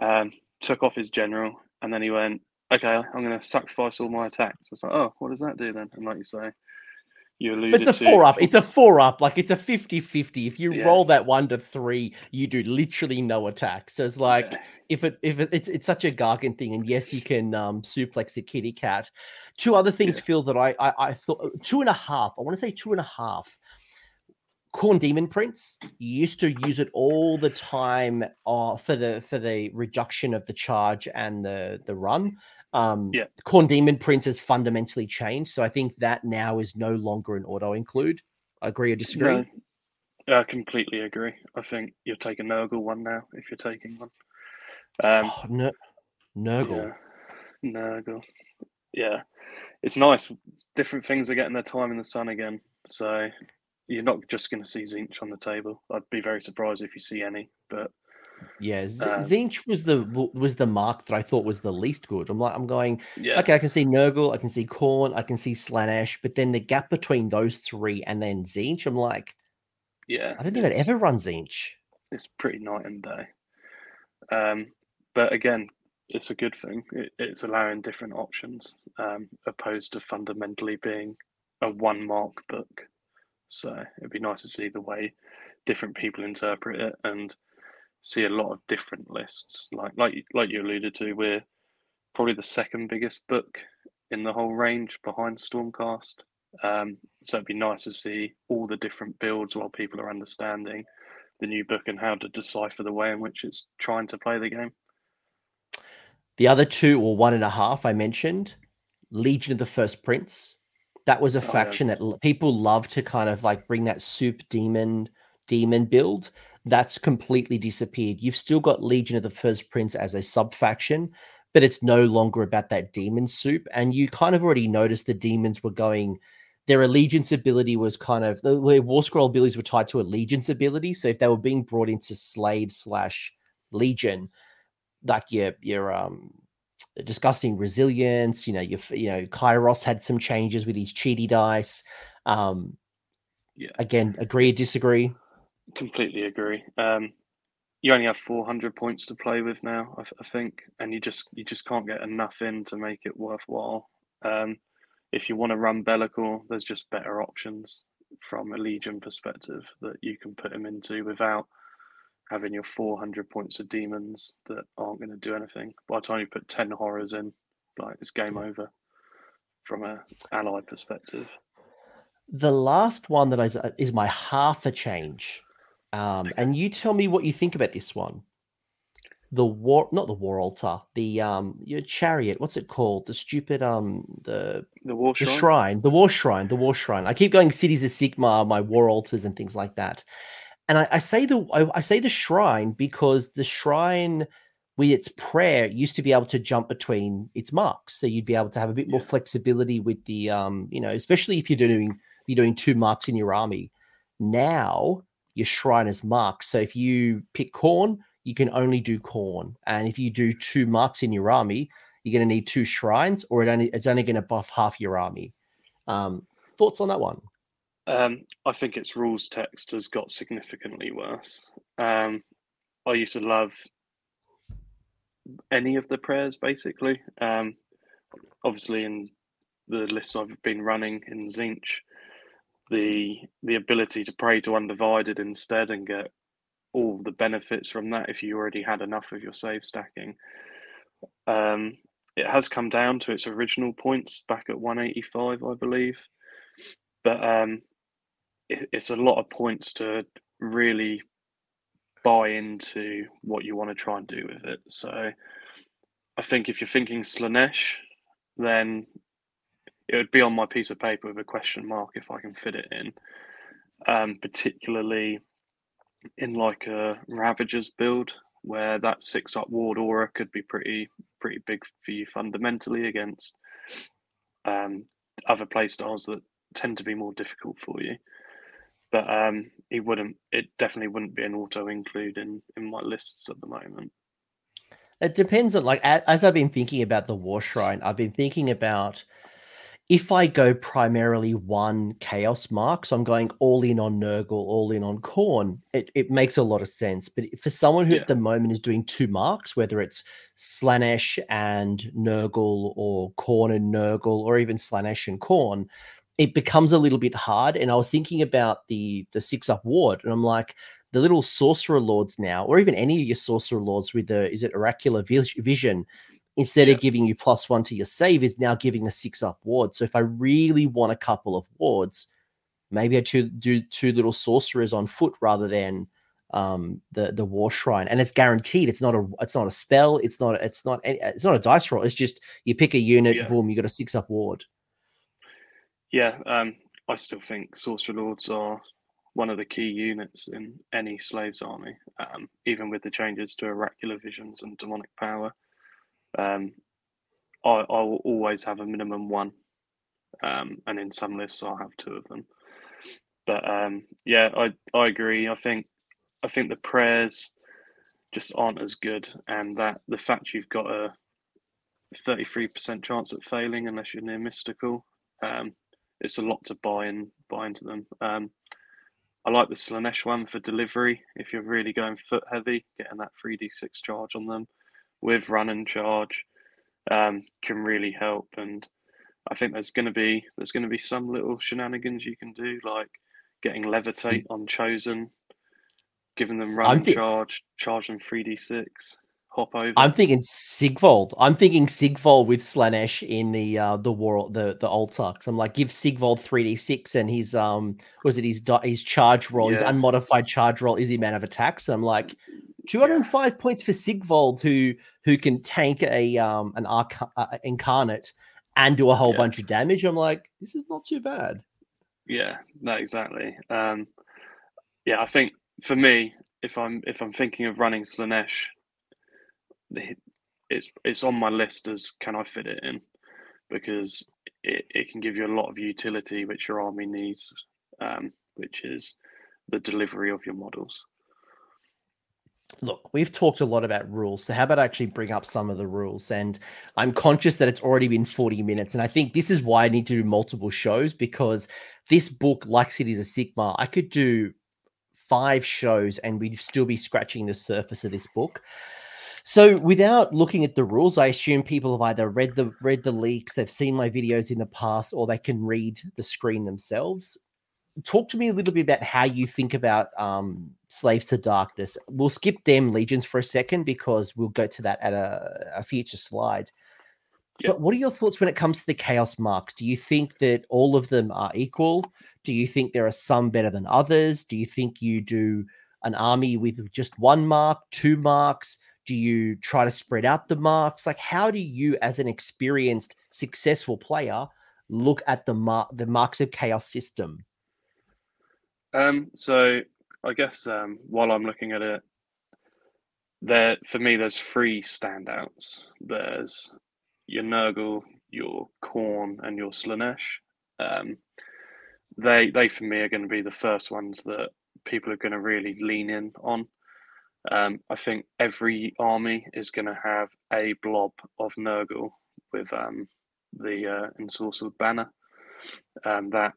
Um, took off his general, and then he went, okay, I'm going to sacrifice all my attacks. I was like, oh, what does that do then? And like you say, you alluded it's a four up. It's a four up. Like it's a 50 50. If you yeah. roll that one to three, you do literally no attack. So it's like yeah. if it if it, it's it's such a gargant thing, and yes, you can um suplex a kitty cat. Two other things, yeah. Phil, that I, I I thought two and a half. I want to say two and a half. Khorne Demon Prince you used to use it all the time uh, for the for the reduction of the charge and the the run. Um, yeah. Khorne Demon Prince has fundamentally changed. So I think that now is no longer an auto include. Agree or disagree? No, I completely agree. I think you're taking Nurgle one now if you're taking one. Um, oh, no, Nurgle. Yeah, Nurgle. Yeah. It's nice. Different things are getting their time in the sun again. So you're not just going to see Tzeentch on the table. I'd be very surprised if you see any, but yeah, Z- um, Tzeentch was the was the mark that I thought was the least good. I'm like, I'm going, yeah. okay, I can see Nurgle, I can see Khorne, I can see Slaanesh, but then the gap between those three and then Tzeentch, I'm like, yeah, I don't think I'd ever run Tzeentch. It's pretty night and day. Um, but again, it's a good thing. It, it's allowing different options, um, opposed to fundamentally being a one mark book. So it'd be nice to see the way different people interpret it and see a lot of different lists. Like like like you alluded to, we're probably the second biggest book in the whole range behind Stormcast. Um, so it'd be nice to see all the different builds while people are understanding the new book and how to decipher the way in which it's trying to play the game. The other two or one and a half I mentioned, Legion of the First Prince. That was a oh, faction yeah. that people love to kind of like bring that soup demon demon build that's completely disappeared. You've still got Legion of the First Prince as a sub faction, but it's no longer about that demon soup. And you kind of already noticed the demons were going. Their allegiance ability was kind of their war scroll abilities were tied to allegiance ability. So if they were being brought into slave slash legion, like your your um discussing resilience, you know, your you know, Kairos had some changes with his cheaty dice. Um yeah. Again, agree or disagree? Completely agree. Um, you only have 400 points to play with now, I, I, think, and you just you just can't get enough in to make it worthwhile. Um, if you want to run Be'lakor, there's just better options from a Legion perspective that you can put him into without having your 400 points of demons that aren't going to do anything. By the time you put 10 horrors in, like it's game over from a allied perspective. The last one that is, is my half a change um, and you tell me what you think about this one. The war, not the war altar, the um, your chariot. What's it called? The stupid um, the the war the shrine? shrine, the war shrine, the war shrine. I keep going cities of Sigmar, my war altars and things like that. And I, I say the I, I say the shrine because the shrine with its prayer used to be able to jump between its marks, so you'd be able to have a bit more flexibility with the um, you know, especially if you're doing you're doing two marks in your army. Now your shrine is marked. So if you pick Khorne, you can only do Khorne. And if you do two marks in your army, you're going to need two shrines, or it only it's only going to buff half your army. Um, thoughts on that one? Um, I think its rules text has got significantly worse. Um, I used to love any of the prayers basically. Um, obviously, in the lists I've been running in Tzeentch, the the ability to pray to undivided instead and get all the benefits from that if you already had enough of your save stacking. Um, it has come down to its original points back at 185, I believe, but um, it, it's a lot of points to really buy into what you want to try and do with it. So I think if you're thinking Slaanesh, then it would be on my piece of paper with a question mark if I can fit it in. Um, particularly in like a Ravagers build where that six up ward aura could be pretty pretty big for you fundamentally against um, other playstyles that tend to be more difficult for you. But um, he wouldn't. It definitely wouldn't be an auto include in in my lists at the moment. It depends on like as I've been thinking about the War Shrine, I've been thinking about if I go primarily one chaos mark, so I'm going all in on Nurgle, all in on Khorne, it, it makes a lot of sense. But for someone who yeah. at the moment is doing two marks, whether it's Slaanesh and Nurgle or Khorne and Nurgle, or even Slaanesh and Khorne, it becomes a little bit hard. And I was thinking about the the six up ward, and I'm like, the little sorcerer lords now, or even any of your sorcerer lords with the is it oracular vision, instead of giving you plus one to your save, is now giving a six up ward. So if I really want a couple of wards, maybe I do, do two little sorcerers on foot rather than um the the war shrine and it's guaranteed it's not a it's not a spell it's not it's not it's not a dice roll it's just you pick a unit yeah. boom you got a six up ward yeah um i still think sorcerer lords are one of the key units in any slaves army um even with the changes to oracular visions and demonic power um, I, I will always have a minimum one, um, and in some lists I'll have two of them. But um, yeah, I I agree. I think I think the prayers just aren't as good, and that the fact you've got a thirty three percent chance at failing unless you're near mystical, um, it's a lot to buy and buy into them. Um, I like the Slaanesh one for delivery. If you're really going foot heavy, getting that three d six charge on them with run and charge um, can really help. And I think there's going to be there's going to be some little shenanigans you can do, like getting levitate on chosen, giving them run and charge, charge them three d six. Hop over. I'm thinking Sigvald. I'm thinking Sigvald with Slaanesh in the uh the war the the altar. So I'm like, give Sigvald three d six and his um was it his his charge roll, yeah. his unmodified charge roll is the amount of attacks. So I'm like, 205 yeah. points for Sigvald, who who can tank a um an arc uh, incarnate and do a whole yeah. bunch of damage. I'm like, this is not too bad. Yeah, no, exactly. Um, yeah, I think for me, if I'm if I'm thinking of running Slaanesh, it's it's on my list as can I fit it in because it, it can give you a lot of utility which your army needs, um, which is the delivery of your models look, we've talked a lot about rules. So, how about I actually bring up some of the rules? And I'm conscious that it's already been 40 minutes. And I think this is why I need to do multiple shows because this book, like Cities of Sigmar, I could do five shows and we'd still be scratching the surface of this book. So without looking at the rules, I assume people have either read the read the leaks, they've seen my videos in the past, or they can read the screen themselves talk to me a little bit about how you think about um, Slaves to Darkness. We'll skip them legions for a second because we'll go to that at a, a future slide. Yep. But what are your thoughts when it comes to the chaos marks? Do you think that all of them are equal? Do you think there are some better than others? Do you think you do an army with just one mark, two marks? Do you try to spread out the marks? Like, how do you, as an experienced, successful player, look at the mar- the marks of chaos system? Um, so I guess um, while I'm looking at it, there for me there's three standouts. There's your Nurgle, your Khorne, and your Slaanesh. Um, they they for me are going to be the first ones that people are going to really lean in on. Um, I think every army is going to have a blob of Nurgle with um, the uh, ensorcelled banner. Um, that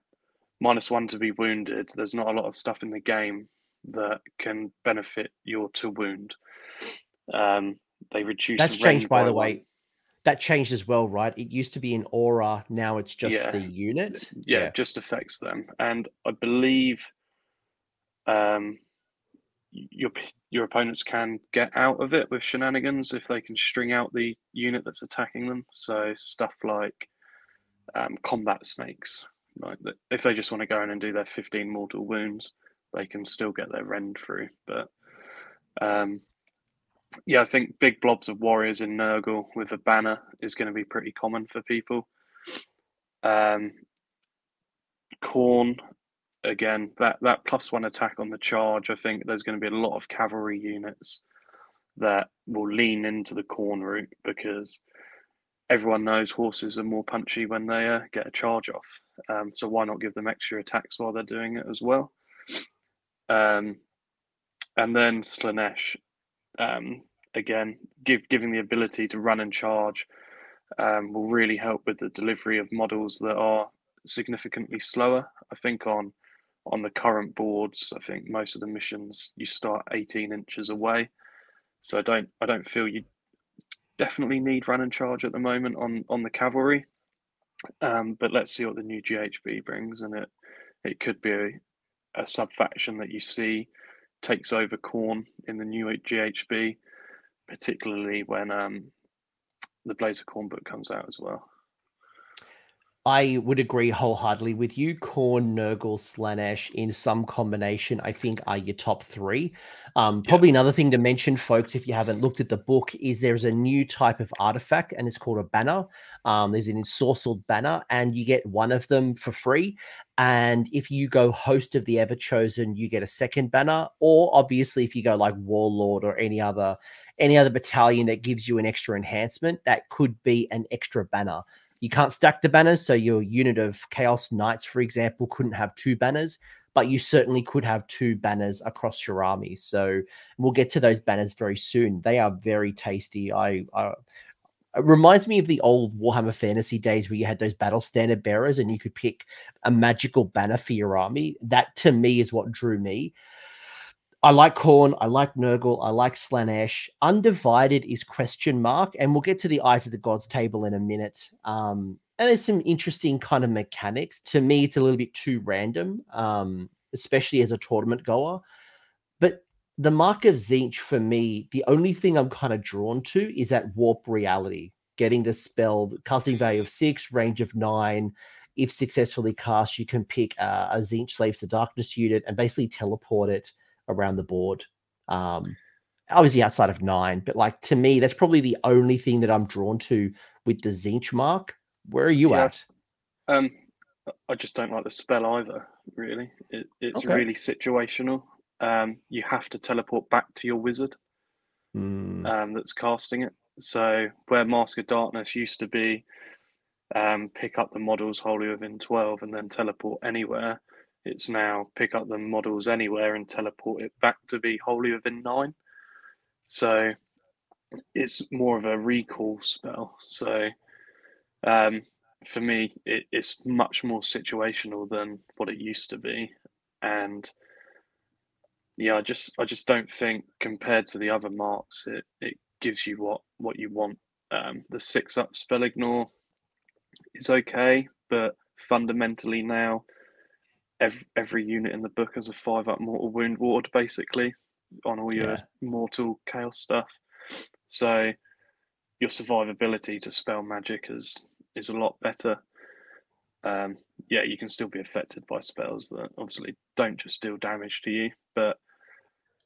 minus one to be wounded, there's not a lot of stuff in the game that can benefit your to wound. Um, they reduce. That's changed, by, by the one. way. That changed as well, right? It used to be an aura. Now it's just yeah. the unit. Yeah, yeah, it just affects them, and I believe um, your your opponents can get out of it with shenanigans if they can string out the unit that's attacking them. So stuff like um, combat snakes, like if they just want to go in and do their 15 mortal wounds, they can still get their rend through. But um, yeah, I think big blobs of warriors in Nurgle with a banner is going to be pretty common for people. Um, Khorne, again, that, that plus one attack on the charge, I think there's going to be a lot of cavalry units that will lean into the Khorne route because everyone knows horses are more punchy when they uh, get a charge off. Um, so why not give them extra attacks while they're doing it as well? Um, and then Slaanesh, um, again, give giving the ability to run and charge um, will really help with the delivery of models that are significantly slower. I think on on the current boards, I think most of the missions you start 18 inches away. So I don't I don't feel you definitely need run and charge at the moment on on the cavalry. Um, but let's see what the new GHB brings, and it it could be a, a sub faction that you see takes over Khorne in the new GHB, particularly when um, the Blades of Khorne book comes out as well. I would agree wholeheartedly with you. Khorne, Nurgle, Slaanesh in some combination, I think, are your top three. Um, probably yeah. another thing to mention, folks, if you haven't looked at the book, is there's a new type of artifact and it's called a banner. Um, there's an ensorcelled banner, and you get one of them for free. And if you go host of the Everchosen, you get a second banner. Or obviously, if you go like Warlord or any other any other battalion that gives you an extra enhancement, that could be an extra banner. You can't stack the banners, so your unit of Chaos Knights, for example, couldn't have two banners, but you certainly could have two banners across your army. So we'll get to those banners very soon. They are very tasty. I, I it reminds me of the old Warhammer Fantasy days where you had those battle standard bearers and you could pick a magical banner for your army. That to me is what drew me. I like Khorne. I like Nurgle. I like Slaanesh. Undivided is question mark, and we'll get to the Eyes of the Gods table in a minute. Um, and there's some interesting kind of mechanics. To me, it's a little bit too random, um, especially as a tournament goer. But the mark of Tzeentch for me, the only thing I'm kind of drawn to is that warp reality, getting the spell, casting value of six, range of nine. If successfully cast, you can pick a, a Tzeentch Slaves to Darkness unit and basically teleport it around the board. Um, obviously outside of nine, but like to me, that's probably the only thing that I'm drawn to with the Tzeentch mark. Where are you yeah. at? Um, I just don't like the spell either. Really, it, it's okay. really situational. Um, you have to teleport back to your wizard mm. um, that's casting it. So where Mask of Darkness used to be, um, pick up the models wholly within twelve and then teleport anywhere. It's now pick up the models anywhere and teleport it back to be wholly within nine. So it's more of a recall spell. So um, for me, it, it's much more situational than what it used to be, and yeah, I just I just don't think compared to the other marks, it it gives you what what you want. Um, the six up spell ignore is okay, but fundamentally now every, every unit in the book has a five up mortal wound ward basically on all your yeah. mortal chaos stuff. So your survivability to spell magic is is a lot better. Um, yeah, you can still be affected by spells that obviously don't just deal damage to you, but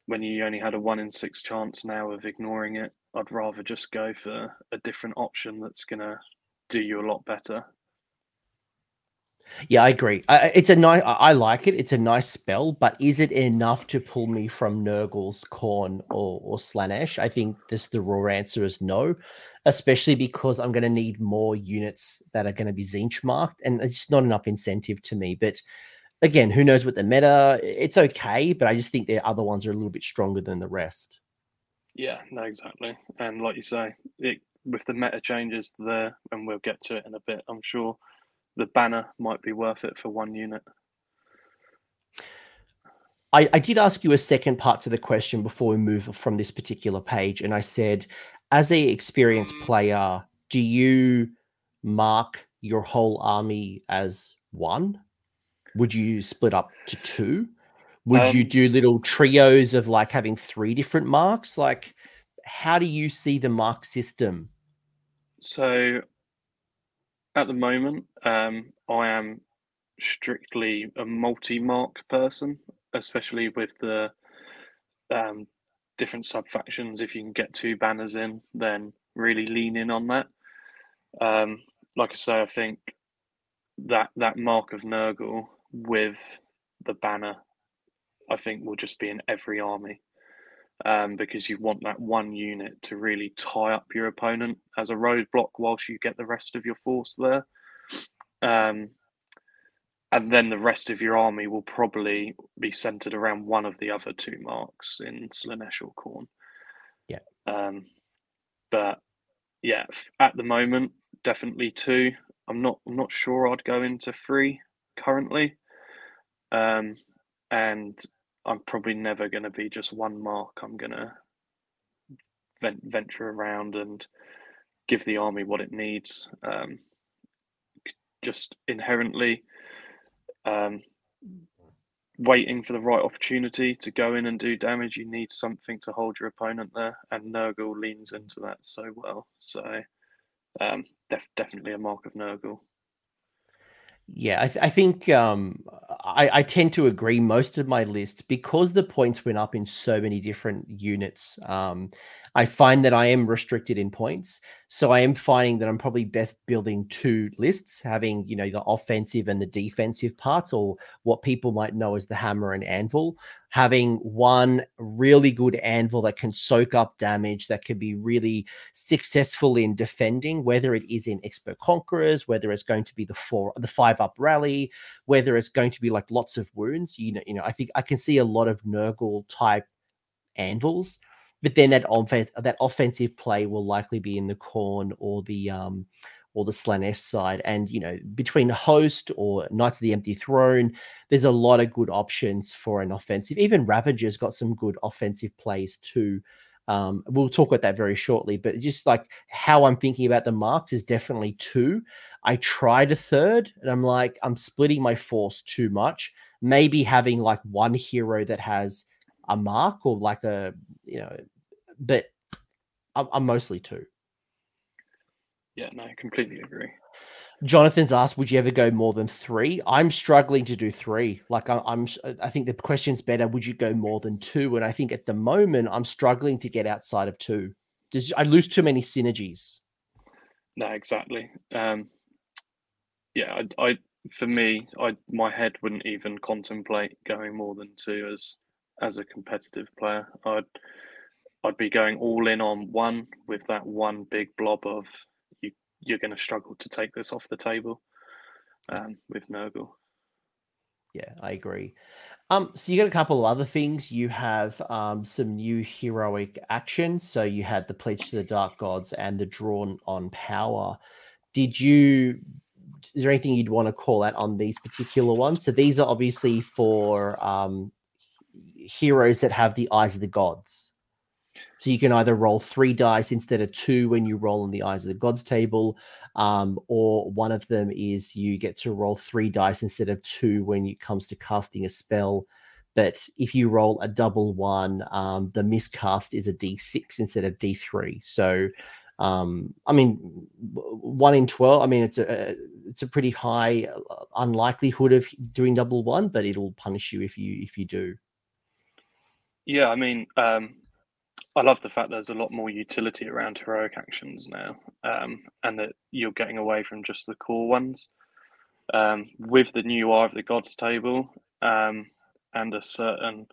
when you only had a one in six chance now of ignoring it, I'd rather just go for a different option that's gonna do you a lot better yeah, I agree. Uh, it's a nice. I like it. It's a nice spell, but is it enough to pull me from Nurgle's Khorne or, or Slaanesh? I think this the raw answer is no, especially because I'm going to need more units that are going to be Tzeentch marked, and it's not enough incentive to me. But again, who knows what the meta? It's okay, but I just think the other ones are a little bit stronger than the rest. Yeah, no, exactly. And like you say, it, with the meta changes there, and we'll get to it in a bit, I'm sure the banner might be worth it for one unit. I, I did ask you a second part to the question before we move from this particular page, and I said, as a experienced mm. player, do you mark your whole army as one? Would you split up to two? Would um, you do little trios of like having three different marks? Like, how do you see the mark system? So at the moment, um, I am strictly a multi-mark person, especially with the um, different sub factions. If you can get two banners in, then really lean in on that. Um, like I say, I think that that mark of Nurgle with the banner, I think will just be in every army. Um, because you want that one unit to really tie up your opponent as a roadblock whilst you get the rest of your force there. Um, and then the rest of your army will probably be centered around one of the other two marks in Slaanesh or Khorne. Yeah. Um, but yeah, at the moment, definitely two. I'm not. I'm not sure I'd go into three currently. Um, and I'm probably never going to be just one mark. I'm going to vent, venture around and give the army what it needs. Um, just inherently um, waiting for the right opportunity to go in and do damage. You need something to hold your opponent there, and Nurgle leans into that so well. So, um, def- definitely a mark of Nurgle. Yeah, I, th- I think um, I, I, tend to agree. Most of my list, because the points went up in so many different units, um, I find that I am restricted in points. So I am finding that I'm probably best building two lists, having, you know, the offensive and the defensive parts, or what people might know as the hammer and anvil. Having one really good anvil that can soak up damage, that can be really successful in defending, whether it is in expert conquerors, whether it's going to be the four, the five up rally, whether it's going to be like lots of wounds. You know, you know, I think I can see a lot of Nurgle type anvils but then that offense that offensive play will likely be in the Khorne or the um or the Slaanesh side. And you know, between host or Knights of the Empty Throne, there's a lot of good options for an offensive. Even Ravager's got some good offensive plays too. Um, we'll talk about that very shortly, but just like how I'm thinking about the marks is definitely two. I tried a third, and I'm like, I'm splitting my force too much. Maybe having like one hero that has a mark or like a you know but I'm, I'm mostly two. Yeah, no, I completely agree. Jonathan's asked, "Would you ever go more than three? I'm struggling to do three. Like I, I'm, I think the question's better. Would you go more than two? And I think at the moment, I'm struggling to get outside of two. Does I lose too many synergies? No, exactly. Um, yeah, I, I, for me, I my head wouldn't even contemplate going more than two as as a competitive player. I'd I'd be going all in on one with that one big blob of you. You're going to struggle to take this off the table um, with Nurgle. Yeah, I agree. Um, so you got a couple of other things. You have um, some new heroic actions. So you had the pledge to the dark gods and the drawn on power. Did you? Is there anything you'd want to call out on these particular ones? So these are obviously for um, heroes that have the eyes of the gods. So you can either roll three dice instead of two when you roll on the Eyes of the Gods table, um, or one of them is you get to roll three dice instead of two when it comes to casting a spell. But if you roll a double one, um, the miscast is a d6 instead of d3. So, um, I mean, one in twelve. I mean, it's a it's a pretty high uh, unlikelihood of doing double one, but it'll punish you if you if you do. Yeah, I mean, um, I love the fact there's a lot more utility around heroic actions now, um, and that you're getting away from just the core ones. Um, with the new Eye of the Gods table um, and a certain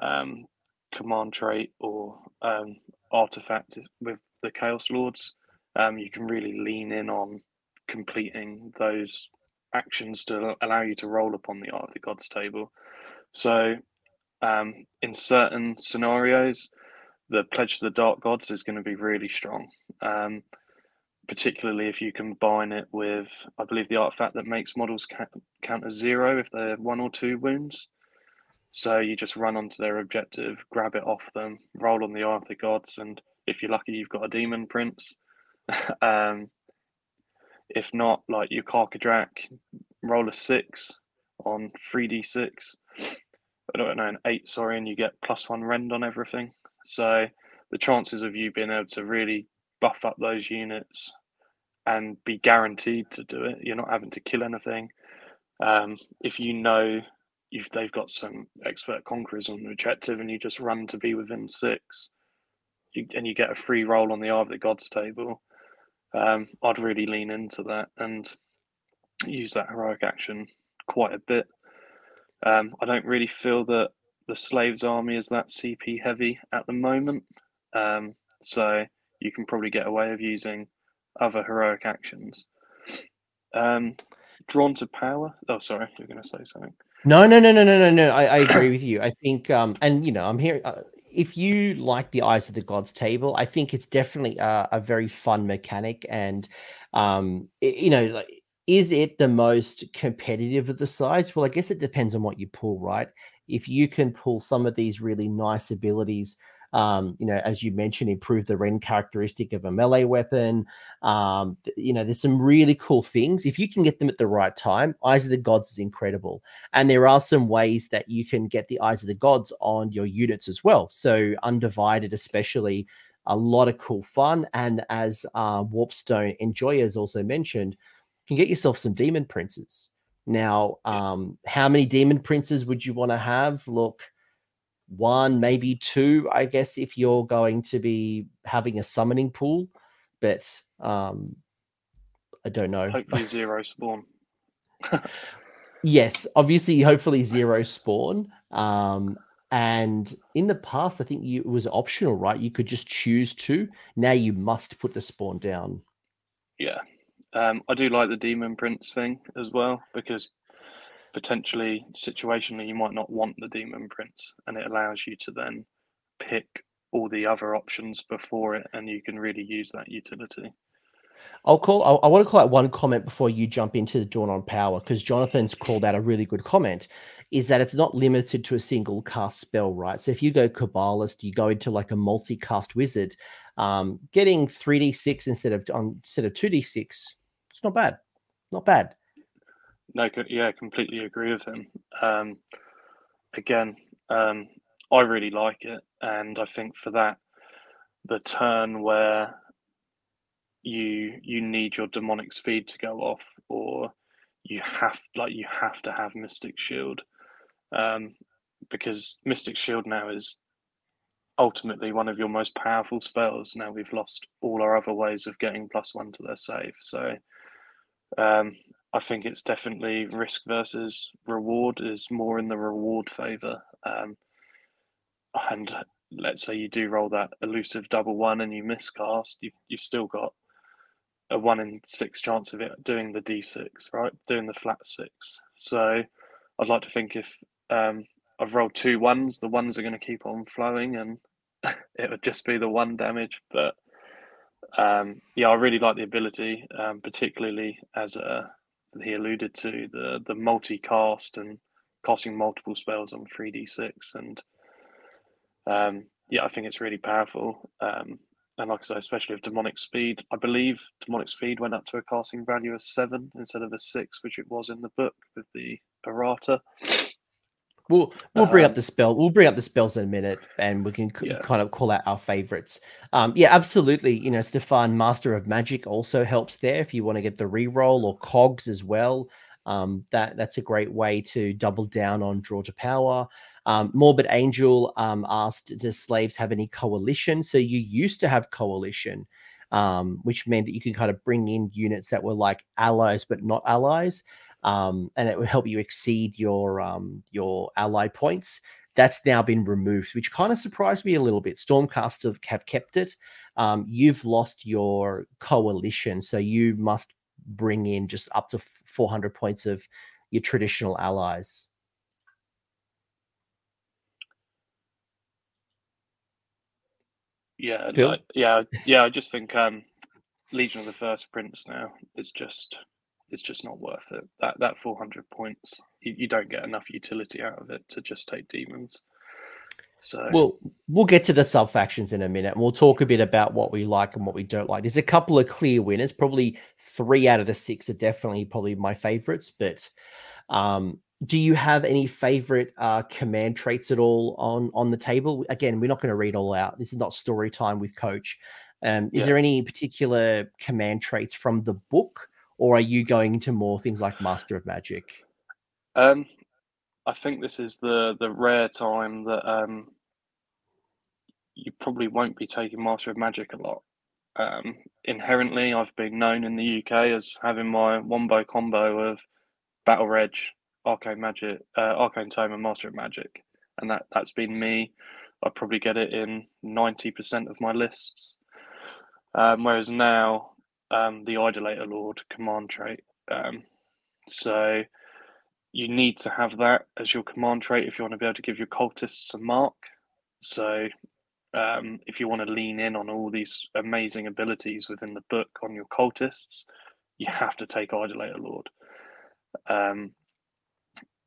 um, command trait or um, artifact with the Chaos Lords, um, you can really lean in on completing those actions to allow you to roll upon the Eye of the Gods table. So, in certain scenarios, the Pledge to the Dark Gods is going to be really strong. Um, particularly if you combine it with, I believe, the artifact that makes models count as zero if they're one or two wounds. So you just run onto their objective, grab it off them, roll on the Eye of the Gods, and if you're lucky, you've got a Demon Prince. um, if not, like your Karkadrak, roll a six on 3d6. I don't know, an eight, sorry, and you get plus one rend on everything. So the chances of you being able to really buff up those units and be guaranteed to do it, you're not having to kill anything. Um, if you know if they've got some expert conquerors on the objective and you just run to be within six, you, and you get a free roll on the Eye of the Gods table, um, I'd really lean into that and use that heroic action quite a bit. Um, I don't really feel that the slaves army is that CP heavy at the moment, um, so you can probably get away with using other heroic actions. Um, drawn to power. Oh, sorry, you're going to say something. No, no, no, no, no, no, no. I, I agree with you. I think, um, and you know, I'm here. Uh, if you like the Eyes of the Gods table, I think it's definitely a, a very fun mechanic. And, um, it, you know, like, is it the most competitive of the sides? Well, I guess it depends on what you pull, right? If you can pull some of these really nice abilities um, you know, as you mentioned, improve the rend characteristic of a melee weapon. Um, you know, there's some really cool things. If you can get them at the right time, Eyes of the Gods is incredible. And there are some ways that you can get the Eyes of the Gods on your units as well. So, Undivided, especially, a lot of cool fun. And as uh, Warpstone has also mentioned, you can get yourself some Demon Princes. Now, um, how many Demon Princes would you want to have? Look, one, maybe two, I guess, if you're going to be having a summoning pool. But um, I don't know. Hopefully, zero spawn. yes, obviously, hopefully, zero spawn. Um, and in the past, I think you, it was optional, right? You could just choose to. Now you must put the spawn down. Yeah. Um, I do like the demon prince thing as well because potentially situationally you might not want the demon prince and it allows you to then pick all the other options before it and you can really use that utility I'll call. I, I want to call out one comment before you jump into the Dawn on Power because Jonathan's called out a really good comment. Is that it's not limited to a single cast spell, right? So if you go Cabalist, you go into like a multi-cast wizard, um, getting three d six instead of on instead of two d six. It's not bad. Not bad. No, yeah, completely agree with him. Um, again, um, I really like it, and I think for that, the turn where you you need your demonic speed to go off, or you have like you have to have Mystic Shield, um, because Mystic Shield now is ultimately one of your most powerful spells. Now we've lost all our other ways of getting plus one to their save, so um, I think it's definitely risk versus reward is more in the reward favor. Um, and let's say you do roll that elusive double one and you miscast, you've, you've still got a one in six chance of it doing the d6, right? Doing the flat six. So I'd like to think if um, I've rolled two ones, the ones are going to keep on flowing and it would just be the one damage. But um, yeah, I really like the ability, um, particularly as a he alluded to the the multicast and casting multiple spells on 3d6 and um, yeah i think it's really powerful. Um, and like i say especially with demonic speed i believe demonic speed went up to a casting value of seven instead of a six which it was in the book with the errata We'll we'll bring um, up the spell. We'll bring up the spells in a minute, and we can c- yeah. kind of call out our favorites. Um, yeah, absolutely. You know, Stefan, Master of Magic, also helps there if you want to get the reroll or cogs as well. Um, that that's a great way to double down on draw to power. Um, Morbid Angel um, asked, "Do slaves have any coalition?" So you used to have coalition, um, which meant that you could kind of bring in units that were like allies but not allies um, and it will help you exceed your um, your ally points. That's now been removed, which kind of surprised me a little bit. Stormcast have, have kept it. Um, you've lost your coalition, so you must bring in just up to 400 points of your traditional allies. Yeah, I, yeah, yeah. I just think um, Legion of the First Prince now is just it's just not worth it. That that 400 points, you, you don't get enough utility out of it to just take demons. So we'll we'll get to the sub factions in a minute, and we'll talk a bit about what we like and what we don't like. There's a couple of clear winners. Probably three out of the six are definitely probably my favorites. But um, do you have any favorite uh, command traits at all on on the table? Again, we're not going to read all out. This is not story time with Coach. Um, is yeah. there any particular command traits from the book or are you going into more things like Master of Magic? Um, I think this is the the rare time that um, you probably won't be taking Master of Magic a lot. Um, inherently, I've been known in the UK as having my wombo combo of Battle Reg, Arcane Magic, uh, Arcane Tome, and Master of Magic, and that that's been me. I probably get it in ninety percent of my lists. Um, whereas now, um, the Idolator Lord command trait. Um, so you need to have that as your command trait if you want to be able to give your cultists a mark. So um, if you want to lean in on all these amazing abilities within the book on your cultists, you have to take Idolator Lord. Um,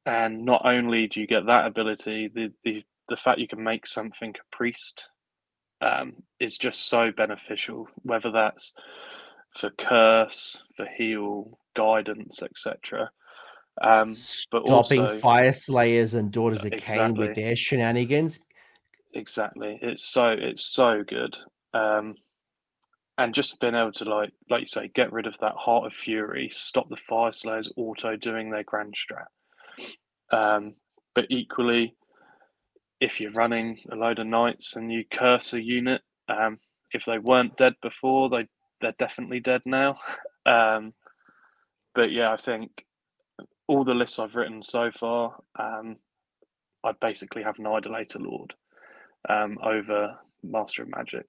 and not only do you get that ability, the, the, the fact you can make something a priest um, is just so beneficial, whether that's for curse, for heal, guidance, etc. Um, but stopping also, fire slayers and daughters of exactly. Khaine with their shenanigans. Exactly, it's so it's so good, um, and just being able to like like you say, get rid of that heart of fury, stop the Fyreslayers auto doing their grand strat. Um, but equally, if you're running a load of knights and you curse a unit, um, if they weren't dead before, they they're definitely dead now. Um, but yeah, I think all the lists I've written so far, um, I basically have an Idolator Lord um, over Master of Magic.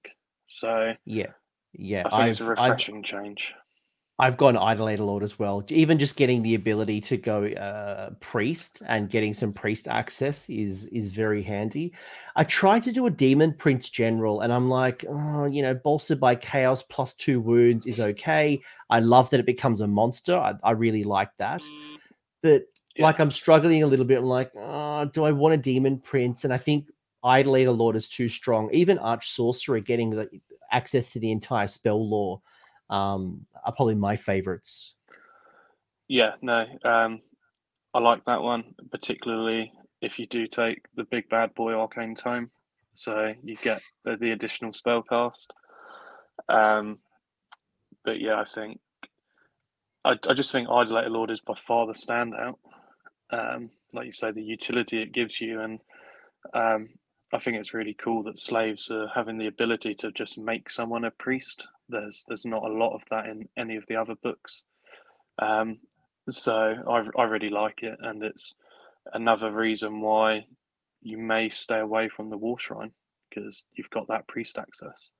So yeah, yeah, I think I've, it's a refreshing I've, change. I've gone Idolator Lord as well. Even just getting the ability to go uh, priest and getting some priest access is is very handy. I tried to do a demon prince general, and I'm like, oh, you know, bolstered by chaos plus two wounds is okay. I love that it becomes a monster. I, I really like that, but yeah. like I'm struggling a little bit. I'm like, oh, do I want a demon prince? And I think Idolator Lord is too strong. Even Arch Sorcerer getting the access to the entire spell lore um, are probably my favorites. Yeah, no, um, I like that one, particularly if you do take the big bad boy Arcane Tome. So you get the, the additional spell cast. Um, but yeah, I think I, I just think Idolator Lord is by far the standout. Um, like you say, the utility it gives you, and um, I think it's really cool that slaves are having the ability to just make someone a priest. There's there's not a lot of that in any of the other books, um, so I I really like it, and it's another reason why you may stay away from the war shrine because you've got that priest access.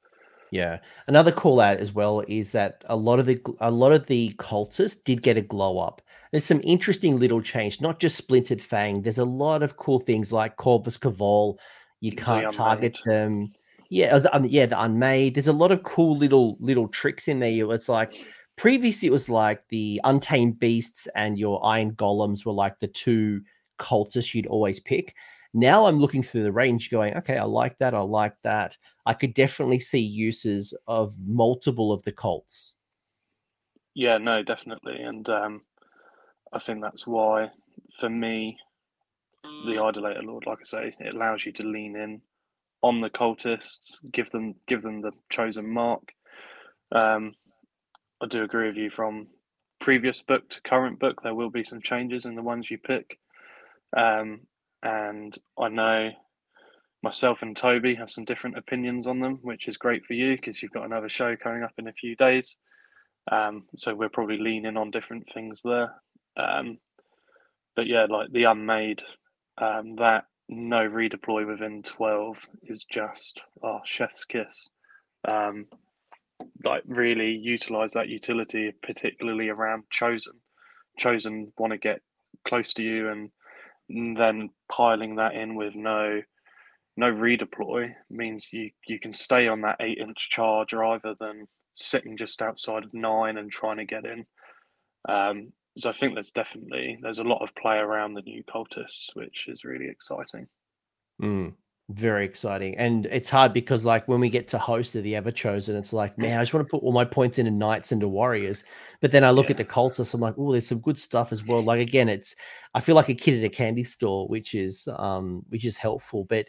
Yeah. Another call out as well is that a lot of the a lot of the cultists did get a glow up. There's some interesting little change, not just splintered fang. There's a lot of cool things like Corvus Cabal you can't target them. Yeah, the, um, yeah, the unmade. There's a lot of cool little little tricks in there. It's like previously it was like the untamed beasts and your iron golems were like the two cultists you'd always pick. Now I'm looking through the range, going, okay, I like that. I like that. I could definitely see uses of multiple of the cults. Yeah, no, definitely, and um, I think that's why, for me, the idolator lord like i say it allows you to lean in on the cultists give them give them the chosen mark. Um, i do agree with you from previous book to current book there will be some changes in the ones you pick. Um, and i know myself and toby have some different opinions on them which is great for you because you've got another show coming up in a few days. Um, so we're probably leaning on different things there. Um, but yeah like the unmade um, that no redeploy within 12 is just oh chef's kiss. Um, like really utilize that utility particularly around chosen. Chosen want to get close to you and then piling that in with no no redeploy means you you can stay on that eight inch charge rather than sitting just outside of nine and trying to get in. Um, so I think there's definitely there's a lot of play around the new cultists, which is really exciting. Mm, very exciting, and it's hard because like when we get to host of the Everchosen, it's like man, I just want to put all my points into knights and to warriors, but then I look yeah. at the cultists, I'm like, oh, there's some good stuff as well. Like again, it's I feel like a kid at a candy store, which is um which is helpful, but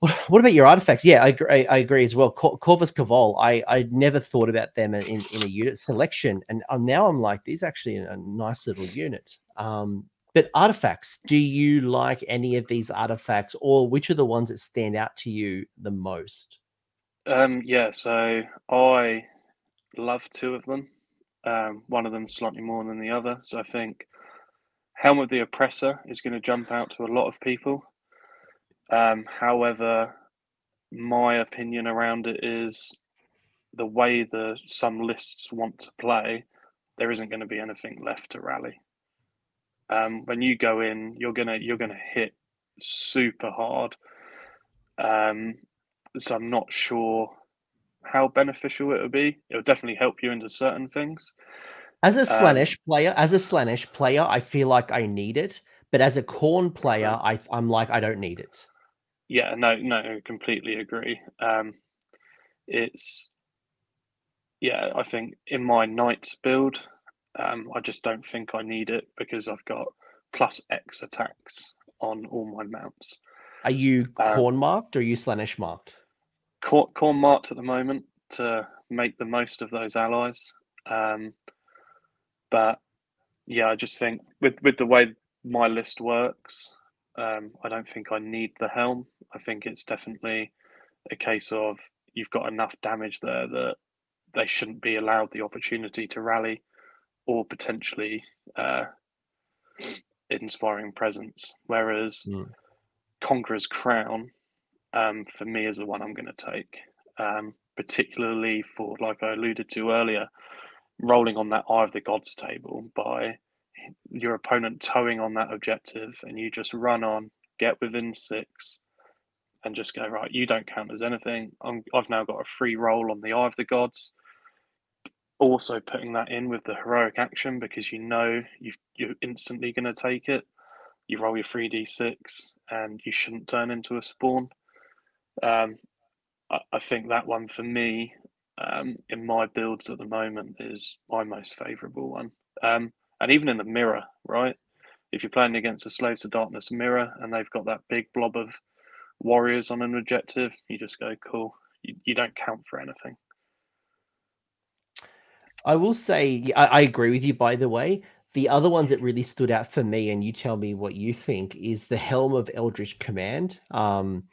what about your artifacts? Yeah, I agree, I agree as well. Corvus Cabal, I I never thought about them in, in a unit selection, and um, now I'm like, these actually a nice little unit. Um, But artifacts, do you like any of these artifacts, or which are the ones that stand out to you the most? Um, yeah, so I love two of them. Um, one of them slightly more than the other. So I think Helm of the Oppressor is going to jump out to a lot of people. Um, however, my opinion around it is the way the some lists want to play, there isn't going to be anything left to rally. Um, when you go in, you're gonna you're gonna hit super hard. Um, so I'm not sure how beneficial it will be. It will definitely help you into certain things. As a Slaanesh um, player, as a Slaanesh player, I feel like I need it, but as a Khorne player, I, I'm like I don't need it. Yeah, no, no, completely agree. Um, it's yeah, I think in my Knights build, um, I just don't think I need it because I've got plus X attacks on all my mounts. Are you um, Khorne marked or are you Slaanesh marked? Corn, Khorne marked at the moment to make the most of those allies. Um, but yeah, I just think with with the way my list works, um, I don't think I need the helm. I think it's definitely a case of you've got enough damage there that they shouldn't be allowed the opportunity to rally or potentially uh, inspiring presence. Whereas mm. Conqueror's Crown, um, for me, is the one I'm going to take, um, particularly for, like I alluded to earlier, rolling on that Eye of the Gods table by your opponent towing on that objective and you just run on, get within six, and just go, right, you don't count as anything. i have now got a free roll on the Eye of the Gods also putting that in with the heroic action because you know you you're instantly going to take it. You roll your three d six, and you shouldn't turn into a spawn. Um, I, I, think that one for me, um, in my builds at the moment, is my most favourable one. Um, and even in the mirror, right? If you're playing against a Slaves to Darkness mirror and they've got that big blob of warriors on an objective, you just go, cool. You, you don't count for anything. I will say, I, I, agree with you, by the way. The other ones that really stood out for me, and you tell me what you think, is the Helm of Eldritch Command. Um,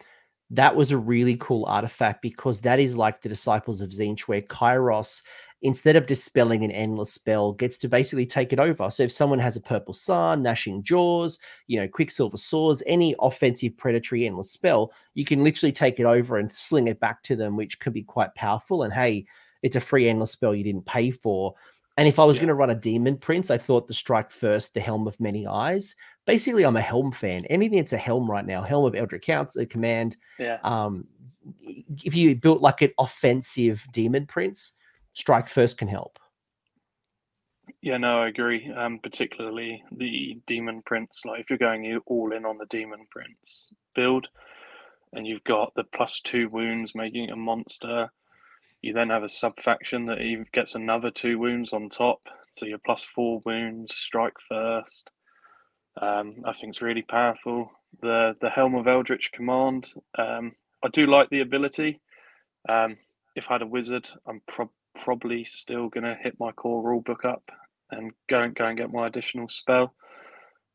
that was a really cool artifact because that is like the Disciples of Tzeentch, where Kairos, instead of dispelling an endless spell, gets to basically take it over. So if someone has a Purple Sun, Gnashing Jaws, you know, Quicksilver Swords, any offensive predatory endless spell, you can literally take it over and sling it back to them, which could be quite powerful. And hey, it's a free endless spell you didn't pay for. And if I was yeah. going to run a demon prince, I thought the strike first, the helm of many eyes. Basically, I'm a helm fan. Anything that's a helm right now, helm of Eldritch Counts, a command. Yeah. Um, if you built like an offensive demon prince, strike first can help. Yeah, no, I agree. Um, particularly the demon prince. Like if you're going all in on the demon prince build, and you've got the plus two wounds making a monster you then have a sub faction that even gets another two wounds on top, so you're plus four wounds, strike first. Um, I think it's really powerful. The the Helm of Eldritch command. Um, I do like the ability. Um, if I had a wizard, I'm pro- probably still gonna hit my core rulebook up and go and go and get my additional spell.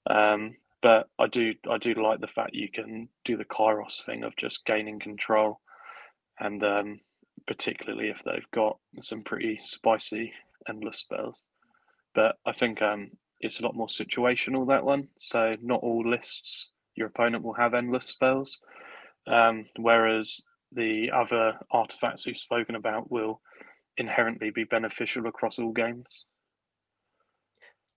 Um, but I do I do like the fact you can do the Kairos thing of just gaining control and um, particularly if they've got some pretty spicy endless spells. But I think um, it's a lot more situational that one. So not all lists your opponent will have endless spells, um, whereas the other artifacts we've spoken about will inherently be beneficial across all games.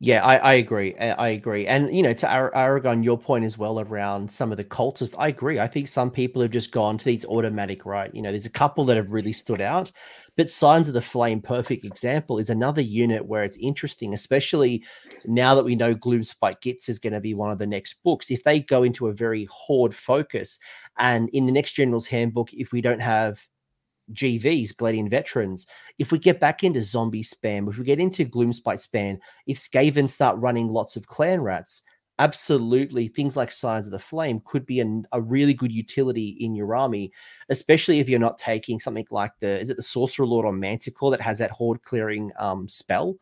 Yeah, I, I agree. I agree. And, you know, to Ar- Aragon, your point as well around some of the cultists, I agree. I think some people have just gone to these automatic, right? You know, there's a couple that have really stood out, but Scions of the Flame, perfect example, is another unit where it's interesting, especially now that we know Gloomspite Gitz is going to be one of the next books. If they go into a very horde focus, and in the next General's Handbook, if we don't have GVs, Galletian Veterans, if we get back into zombie spam, if we get into Gloomspite spam, if Skaven start running lots of clan rats, absolutely things like Scions of the Flame could be an, a really good utility in your army, especially if you're not taking something like the, is it the Sorcerer Lord or Manticore that has that horde clearing um, spell?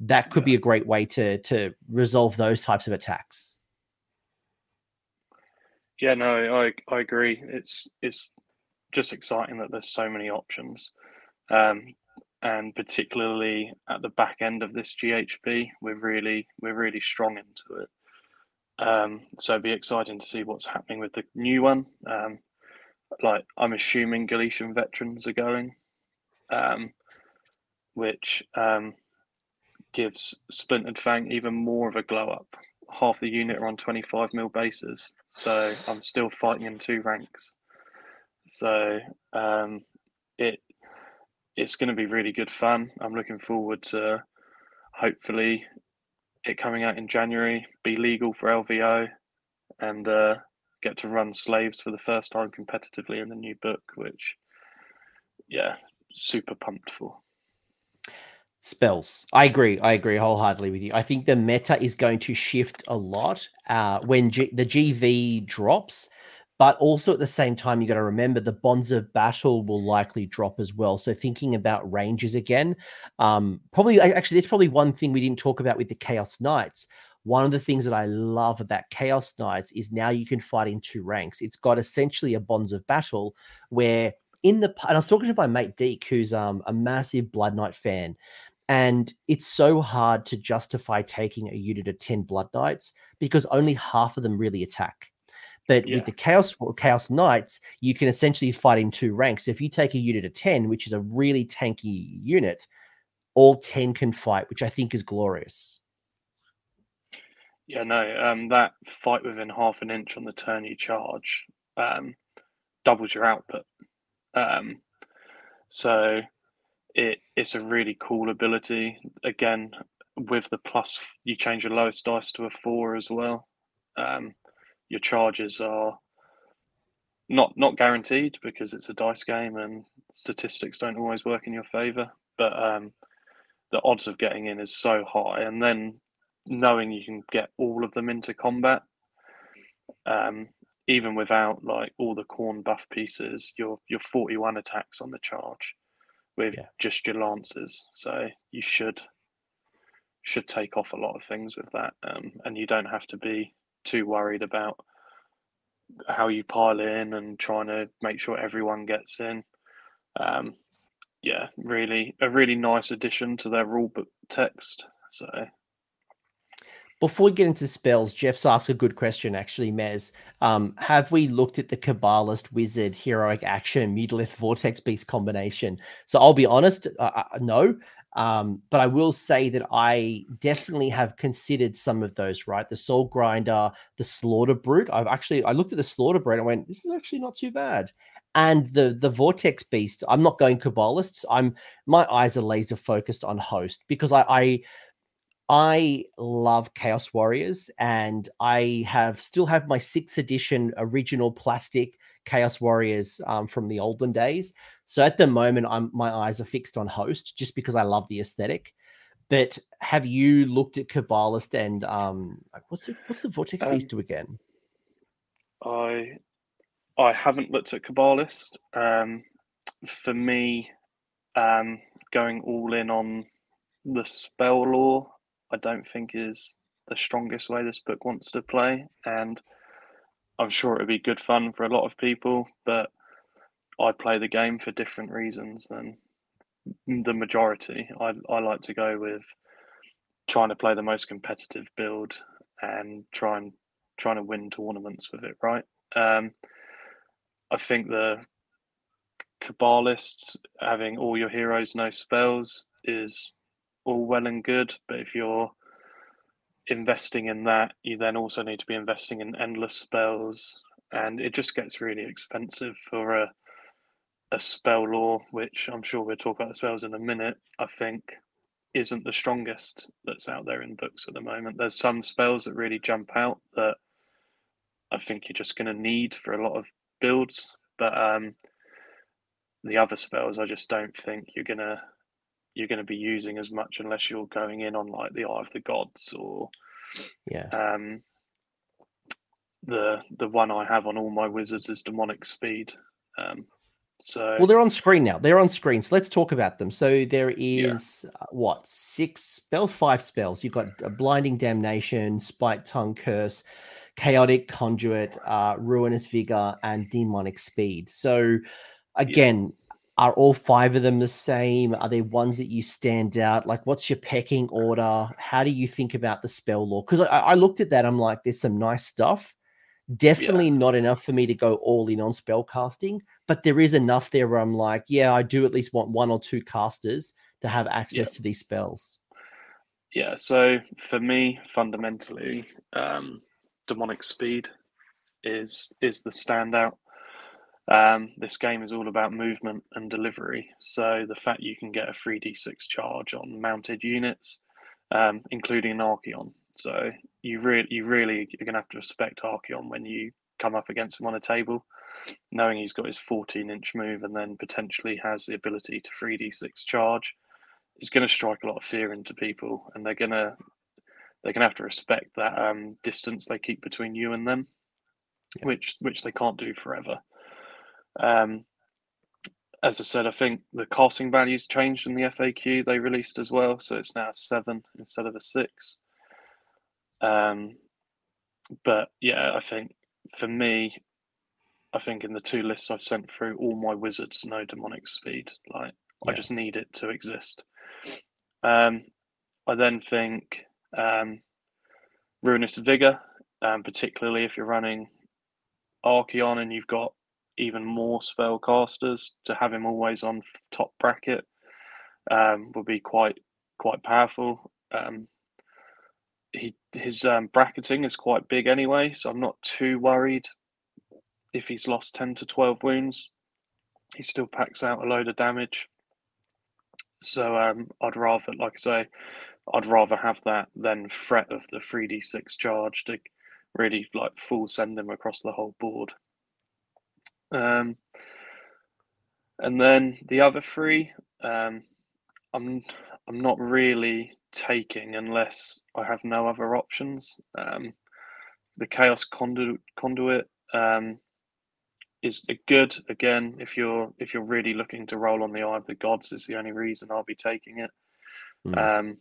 that could yeah. be a great way to to resolve those types of attacks. Yeah, no, I I agree. It's it's just exciting that there's so many options, um, and particularly at the back end of this GHB, we're really we're really strong into it. Um, so it'd be exciting to see what's happening with the new one. Um, like I'm assuming Galletian veterans are going, um, which um, gives Splintered Fang even more of a glow up. Half the unit are on 25 mil bases, so I'm still fighting in two ranks. So um, it it's going to be really good fun. I'm looking forward to hopefully it coming out in January, be legal for LVO, and uh, get to run slaves for the first time competitively in the new book, which, yeah, super pumped for. Spells. I agree. I agree wholeheartedly with you. I think the meta is going to shift a lot uh, when G- the GV drops but also at the same time, you got to remember the bonds of battle will likely drop as well. So thinking about ranges again, um, probably actually, there's probably one thing we didn't talk about with the Chaos Knights. One of the things that I love about Chaos Knights is now you can fight in two ranks. It's got essentially a bonds of battle where in the and I was talking to my mate Deke, who's um, a massive Blood Knight fan, and it's so hard to justify taking a unit of 10 Blood Knights because only half of them really attack. But yeah. with the Chaos Chaos Knights, you can essentially fight in two ranks. So if you take a unit of 10, which is a really tanky unit, all 10 can fight, which I think is glorious. Yeah, no, um, that fight within half an inch on the turn you charge um, doubles your output. Um, so it it's a really cool ability. Again, with the plus, you change your lowest dice to a four as well. Um, your charges are not not guaranteed because it's a dice game and statistics don't always work in your favor. But um, the odds of getting in is so high, and then knowing you can get all of them into combat, um, even without like all the Khorne buff pieces, you're you're 41 attacks on the charge with yeah. just your lances. So you should should take off a lot of things with that, um, and you don't have to be too worried about how you pile in and trying to make sure everyone gets in. Um, yeah, really a really nice addition to their rulebook text. So before we get into spells, Jeff's asked a good question, actually, Mez. Um, have we looked at the Cabalist Wizard Heroic Action Mutalith Vortex Beast combination? So I'll be honest, uh, uh no. Um, but I will say that I definitely have considered some of those, right? The Soul Grinder, the Slaughter Brute. I've actually I looked at the Slaughter Brute and went, this is actually not too bad. And the the Vortex Beast, I'm not going Cabalists. I'm my eyes are laser focused on host because I, I I love Chaos Warriors, and I have still have my sixth edition original plastic Chaos Warriors um, from the olden days. So at the moment, I'm my eyes are fixed on Host just because I love the aesthetic. But have you looked at Cabalist and um, what's the, what's the Vortex um, Beast do again? I I haven't looked at Cabalist. Um, for me, um, going all in on the spell law, I don't think is the strongest way this book wants to play, and I'm sure it would be good fun for a lot of people, but I play the game for different reasons than the majority. I I like to go with trying to play the most competitive build and try and trying to win tournaments with it, right? Um, I think the Cabalists having all your heroes no spells is all well and good, but if you're investing in that, you then also need to be investing in endless spells, and it just gets really expensive for a a spell law, which I'm sure we'll talk about the spells in a minute. I think isn't the strongest that's out there in books at the moment. There's some spells that really jump out that I think you're just going to need for a lot of builds, but um, the other spells I just don't think you're gonna you're going to be using as much unless you're going in on like the Eye of the Gods or yeah. Um, the the one I have on all my wizards is demonic speed. Um, So well, they're on screen now. They're on screen. So let's talk about them. So there is yeah. uh, what six spells, five spells. You've got a binding damnation, spite tongue curse, chaotic conduit, uh, ruinous vigor, and demonic speed. So again. Are all five of them the same? Are there ones that you stand out? Like, what's your pecking order? How do you think about the spell law? Because I, I looked at that, I'm like, there's some nice stuff Definitely yeah. not enough for me to go all in on spell casting, but there is enough there where I'm like, yeah, I do at least want one or two casters to have access yeah. to these spells. Yeah, so for me, fundamentally, um, demonic speed is is the standout. Um, this game is all about movement and delivery. So the fact you can get a 3d6 charge on mounted units, um, including an Archaon, so you really, you really are going to have to respect Archaon when you come up against him on a table, knowing he's got his 14 inch move and then potentially has the ability to 3d6 charge. He's going to strike a lot of fear into people, and they're going to they're going to have to respect that um, distance they keep between you and them, yeah. which which they can't do forever. Um, as I said, I think the casting values changed in the FAQ they released as well, so it's now a seven instead of a six. Um, but yeah, I think for me, I think in the two lists I've sent through, all my wizards know demonic speed. Like yeah. I just need it to exist. Um, I then think um, ruinous vigor, um, particularly if you're running Archaon and you've got even more spellcasters, to have him always on top bracket um, would be quite quite powerful. Um, he his um, bracketing is quite big anyway, so I'm not too worried if he's lost ten to twelve wounds. He still packs out a load of damage. So um, I'd rather, like I say, I'd rather have that than threat of the three d six charge to really like full send him across the whole board. Um, and then the other three, um, I'm I'm not really taking unless I have no other options. Um, the Chaos Conduit, conduit um, is a good again if you're if you're really looking to roll on the Eye of the Gods is the only reason I'll be taking it. Mm. Um,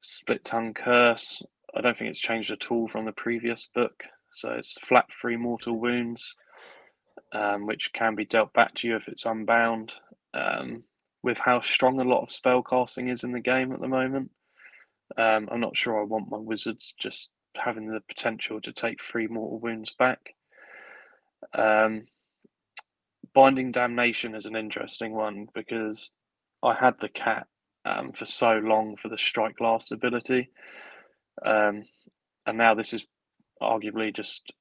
Spite Tongue Curse. I don't think it's changed at all from the previous book. So it's flat three mortal wounds, um, which can be dealt back to you if it's unbound. Um, with how strong a lot of spell casting is in the game at the moment. Um, I'm not sure I want my wizards just having the potential to take three mortal wounds back. Um, Binding Damnation is an interesting one because I had the cat um, for so long for the strike last ability, um, and now this is arguably just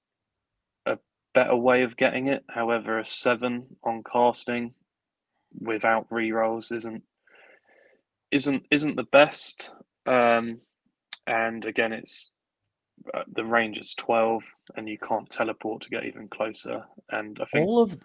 better way of getting it. However, a seven on casting without rerolls isn't isn't isn't the best. Um, and again, it's uh, the range is twelve, and you can't teleport to get even closer. And I think all of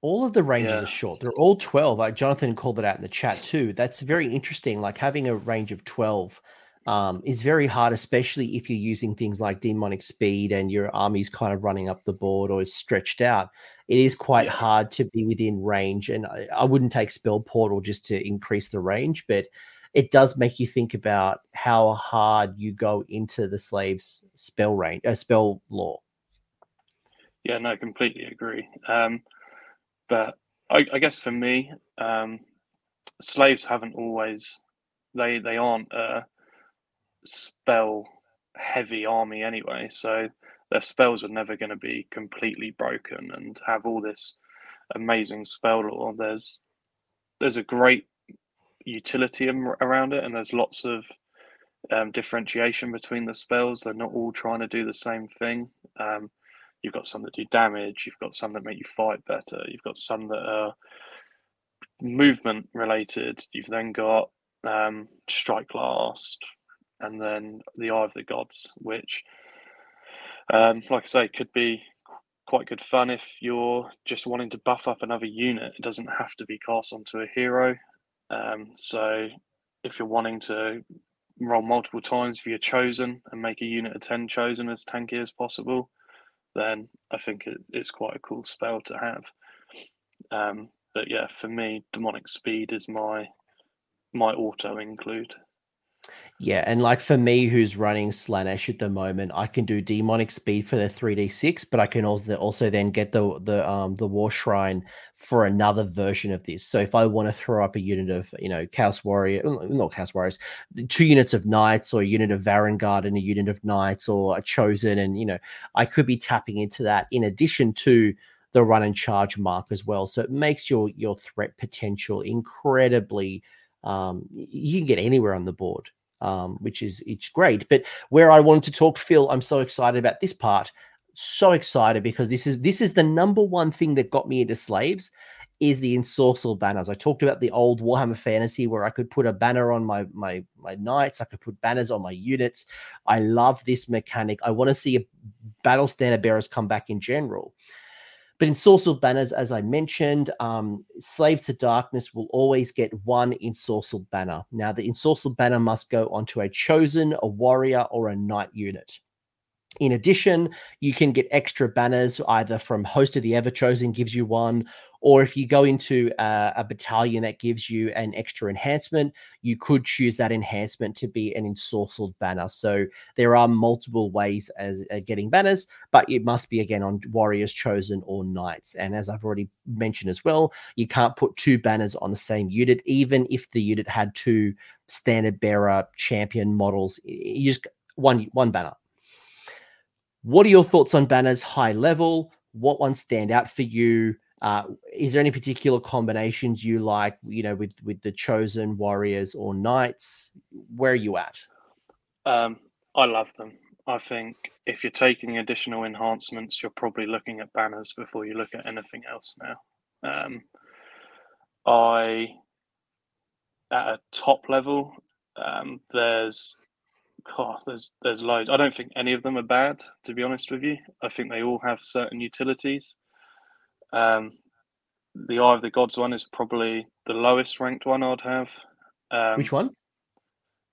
all of the ranges yeah. are short. They're all twelve. Like Jonathan called it out in the chat too. That's very interesting. Like having a range of twelve um, is very hard, especially if you're using things like demonic speed and your army's kind of running up the board or is stretched out. It is quite yeah. hard to be within range, and I, I, wouldn't take spell portal just to increase the range, but it does make you think about how hard you go into the slave's spell range, uh, spell law. Yeah, no, completely agree. Um, but I, I, guess for me, um, slaves haven't always they they aren't. Uh, spell heavy army anyway, so their spells are never going to be completely broken and have all this amazing spell lore. There's there's a great utility around it, and there's lots of um, differentiation between the spells. They're not all trying to do the same thing. Um, you've got some that do damage. You've got some that make you fight better. You've got some that are movement related. You've then got um, strike last, and then the Eye of the Gods, which, um, like I say, could be quite good fun if you're just wanting to buff up another unit. It doesn't have to be cast onto a hero. Um, so if you're wanting to roll multiple times for your chosen and make a unit of 10 chosen as tanky as possible, then I think it's quite a cool spell to have. Um, but yeah, for me, demonic speed is my my auto include. Yeah, and like for me, who's running Slaanesh at the moment, I can do demonic speed for the three d six, but I can also also then get the the um the war shrine for another version of this. So if I want to throw up a unit of you know Chaos Warrior, not Chaos Warriors, two units of Knights or a unit of Varanguard and a unit of Knights or a Chosen, and you know I could be tapping into that in addition to the run and charge mark as well. So it makes your your threat potential incredibly. Um, you can get anywhere on the board um, which is it's great. But where I wanted to talk, Phil, I'm so excited about this part. So excited because this is this is the number one thing that got me into slaves is the ensorcel banners. I talked about the old Warhammer Fantasy where I could put a banner on my my my knights. I could put banners on my units. I love this mechanic. I want to see a battle standard bearers come back in general. But in ensorcelled banners, as I mentioned, um, Slaves to Darkness will always get one ensorcelled banner. Now, the ensorcelled banner must go onto a chosen, a warrior, or a knight unit. In addition, you can get extra banners either from Host of the Everchosen gives you one, or if you go into a, a, battalion that gives you an extra enhancement, you could choose that enhancement to be an ensorcelled banner. So there are multiple ways as uh, getting banners, but it must be again on warriors chosen or knights. And as I've already mentioned as well, you can't put two banners on the same unit, even if the unit had two standard bearer champion models. You just one one banner. What are your thoughts on banners high level? What ones stand out for you? Uh, is there any particular combinations you like, you know, with with the chosen warriors or knights? Where are you at? Um, I love them. I think if you're taking additional enhancements, you're probably looking at banners before you look at anything else now. Um, I at a top level, um, there's God, there's there's loads. I don't think any of them are bad, to be honest with you. I think they all have certain utilities. Um, the Eye of the Gods one is probably the lowest ranked one I'd have. Um, Which one?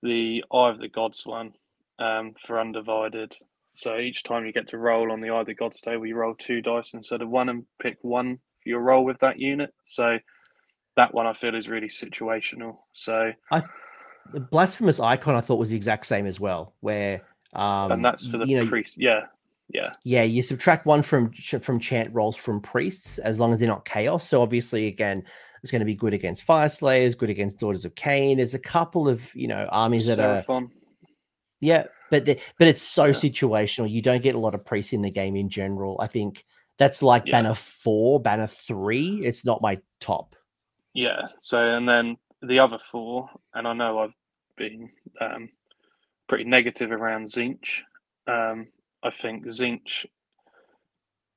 The Eye of the Gods one um, for undivided. So each time you get to roll on the Eye of the Gods table, you roll two dice instead of one and pick one for your roll with that unit. So that one I feel is really situational. So I the blasphemous icon I thought was the exact same as well, where um, and that's for the you know, priest. Yeah, yeah, yeah. You subtract one from from chant rolls from priests as long as they're not chaos. So obviously, again, it's going to be good against Fyreslayers, good against daughters of Khaine. There's a couple of you know armies that Seraphon. are yeah, but the, but it's so yeah. situational. You don't get a lot of priests in the game in general. I think that's like yeah. banner four, banner three. It's not my top. Yeah. So and then the other four, and I know I've been um, pretty negative around Tzeentch. Um, I think Tzeentch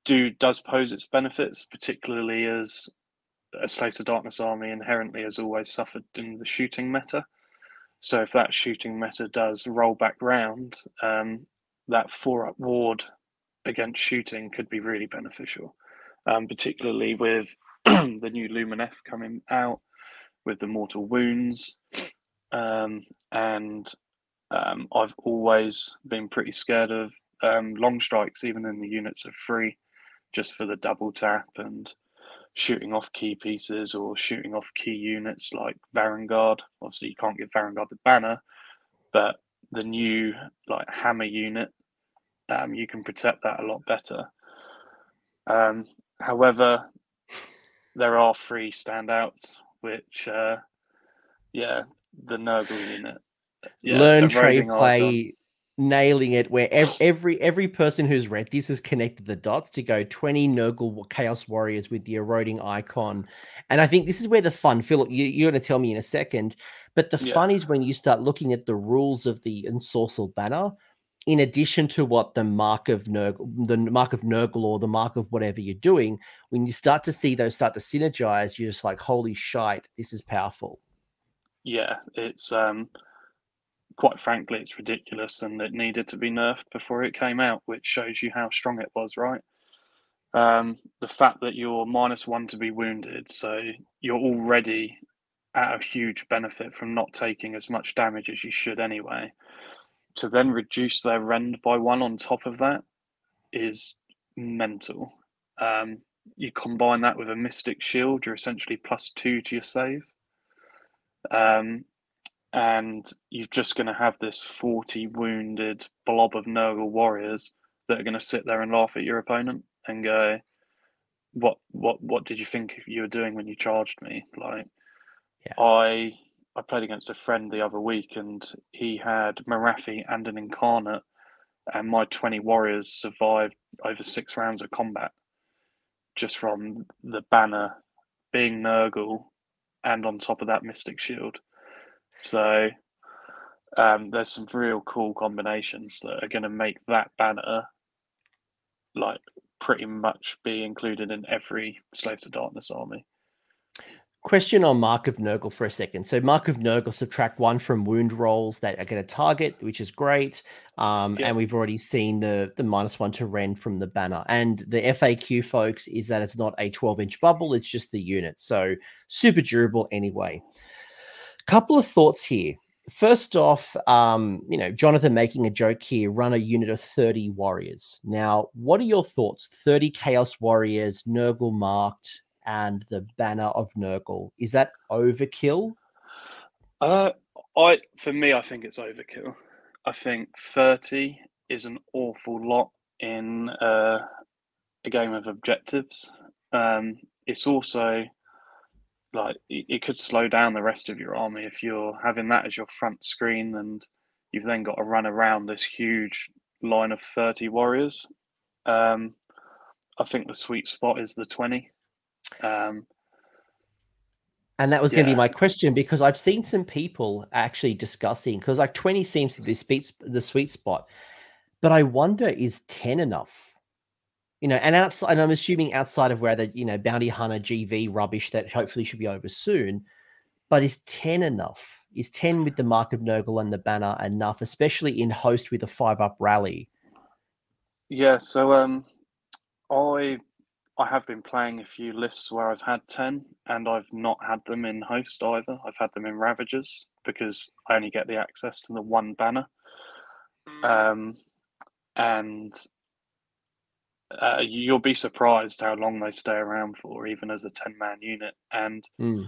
do does pose its benefits, particularly as a of Darkness army inherently has always suffered in the shooting meta. So if that shooting meta does roll back round, um, that four up ward against shooting could be really beneficial, um, particularly with the new Lumineth coming out with the mortal wounds. Um, and um, I've always been pretty scared of um, long strikes, even in the units of three, just for the double tap and shooting off key pieces or shooting off key units like Varanguard. Obviously, you can't give Varanguard the banner, but the new like hammer unit, um, you can protect that a lot better. Um, however, there are three standouts which, uh, yeah, the Nurgle unit. Yeah, Learn, trade, play, nailing it. Where every every person who's read this has connected the dots to go twenty Nurgle Chaos Warriors with the eroding icon, and I think this is where the fun. Philip, you, you're going to tell me in a second, but the yeah. fun is when you start looking at the rules of the Ensorcel banner in addition to what the mark of Nurgle, the mark of Nurgle or the mark of whatever you're doing, when you start to see those start to synergize, you're just like, holy shite, this is powerful. Yeah, it's um quite frankly, it's ridiculous and it needed to be nerfed before it came out, which shows you how strong it was, right? Um, the fact that you're minus one to be wounded, so you're already at a huge benefit from not taking as much damage as you should anyway to then reduce their rend by one on top of that is mental. Um, you combine that with a Mystic Shield, you're essentially plus two to your save. Um, and you're just going to have this 40 wounded blob of Nurgle warriors that are going to sit there and laugh at your opponent and go, "What, what, what did you think you were doing when you charged me?" Like, yeah. I, I played against a friend the other week, and he had Morathi and an Incarnate, and my 20 warriors survived over six rounds of combat just from the banner being Nurgle and on top of that Mystic Shield. So um, there's some real cool combinations that are going to make that banner like pretty much be included in every Slaves of Darkness army. Question on Mark of Nurgle for a second. So Mark of Nurgle subtract one from wound rolls that are going to target, which is great. Um, yeah. And we've already seen the the minus one to rend from the banner. And the FAQ, folks, is that it's not a 12 inch bubble; it's just the unit. So super durable anyway. Couple of thoughts here. First off, um, you know, Jonathan making a joke here, run a unit of 30 warriors. Now, what are your thoughts? 30 Chaos Warriors, Nurgle marked, and the banner of Nurgle. Is that overkill? Uh, I for me, I think it's overkill. I think thirty is an awful lot in uh, a game of objectives. Um, it's also like it, could slow down the rest of your army if you're having that as your front screen and you've then got to run around this huge line of 30 warriors. Um, I think the sweet spot is the 20. Um, and that was yeah. going to be my question because I've seen some people actually discussing because like 20 seems to be the, the sweet spot, but I wonder is 10 enough? You know, and outside, and I'm assuming outside of where the you know bounty hunter GV rubbish that hopefully should be over soon, but is 10 enough? Is 10 with the mark of Nurgle and the banner enough, especially in host with a five up rally? Yeah, so um, I I have been playing a few lists where I've had 10 and I've not had them in host either. I've had them in Ravagers because I only get the access to the one banner. Um, and uh, you'll be surprised how long they stay around for, even as a 10 man unit. And mm.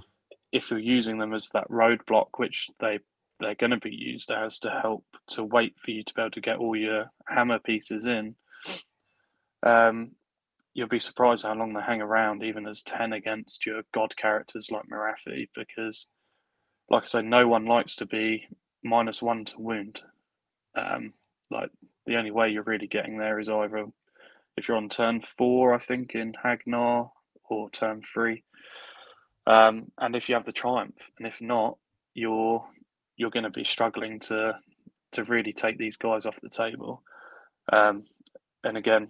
if you're using them as that roadblock, which they they're going to be used as to help to wait for you to be able to get all your hammer pieces in, um, you'll be surprised how long they hang around, even as 10 against your god characters like Morathi, because, like I say, no one likes to be minus one to wound. Um, like, the only way you're really getting there is either if you're on turn four, I think, in Hagg Nar, or turn three. Um, and if you have the triumph, and if not, you're you're going to be struggling to to really take these guys off the table. Um, and again,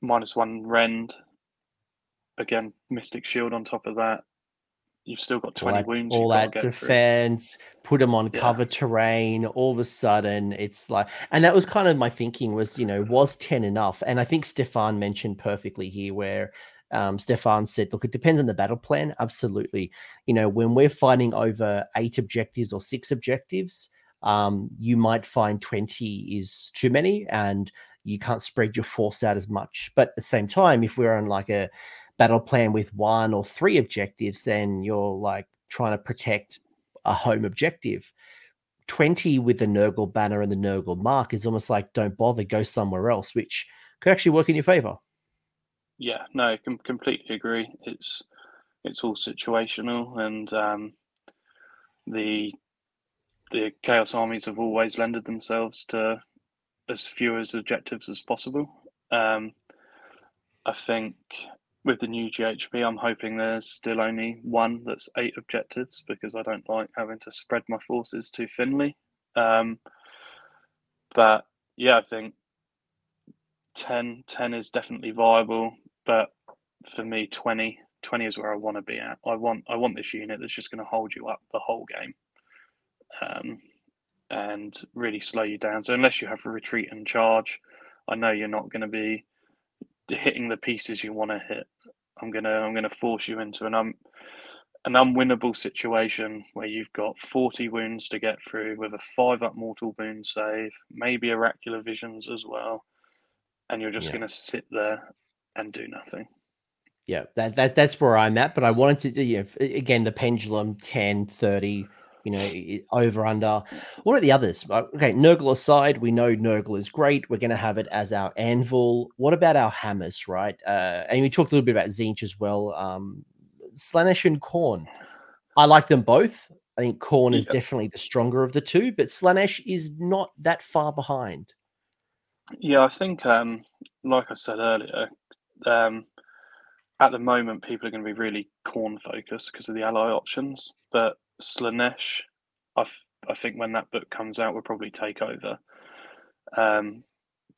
minus one rend. Again, Mystic Shield on top of that. You've still got 20 all wounds. All that defense, through. put them on yeah. cover terrain. All of a sudden, it's like, and that was kind of my thinking was, you know, was 10 enough? And I think Stefan mentioned perfectly here where um, Stefan said, look, it depends on the battle plan. Absolutely. You know, when we're fighting over eight objectives or six objectives, um, you might find 20 is too many. And you can't spread your force out as much. But at the same time, if we're on like a battle plan with one or three objectives, then you're like trying to protect a home objective. 20 with the Nurgle banner and the Nurgle mark is almost like don't bother, go somewhere else, which could actually work in your favor. Yeah, no, I com- completely agree. It's it's all situational, and um, the the chaos armies have always lended themselves to as few as objectives as possible. Um, I think with the new GHB, I'm hoping there's still only one that's eight objectives because I don't like having to spread my forces too thinly. Um, but yeah, I think 10, 10 is definitely viable, but for me, 20, 20 is where I want to be at. I want I want this unit that's just going to hold you up the whole game. Um, and really slow you down. So unless you have a retreat and charge, I know you're not going to be hitting the pieces you want to hit. I'm gonna I'm gonna force you into an um an unwinnable situation where you've got 40 wounds to get through with a five up mortal wound save, maybe oracular visions as well, and you're just yeah. gonna sit there and do nothing. Yeah, that, that that's where I'm at. But I wanted to, you know, again, the pendulum 10, 30, you know, over under. What are the others? Uh, okay, Nurgle aside, we know Nurgle is great. We're going to have it as our anvil. What about our hammers, right? Uh, and we talked a little bit about Tzeentch as well. Um, Slaanesh and Khorne. I like them both. I think Khorne is definitely the stronger of the two, but Slaanesh is not that far behind. Yeah, I think, um, like I said earlier, um, at the moment people are going to be really Khorne focused because of the ally options, but Slaanesh, I, f- I think when that book comes out, we'll probably take over. Um,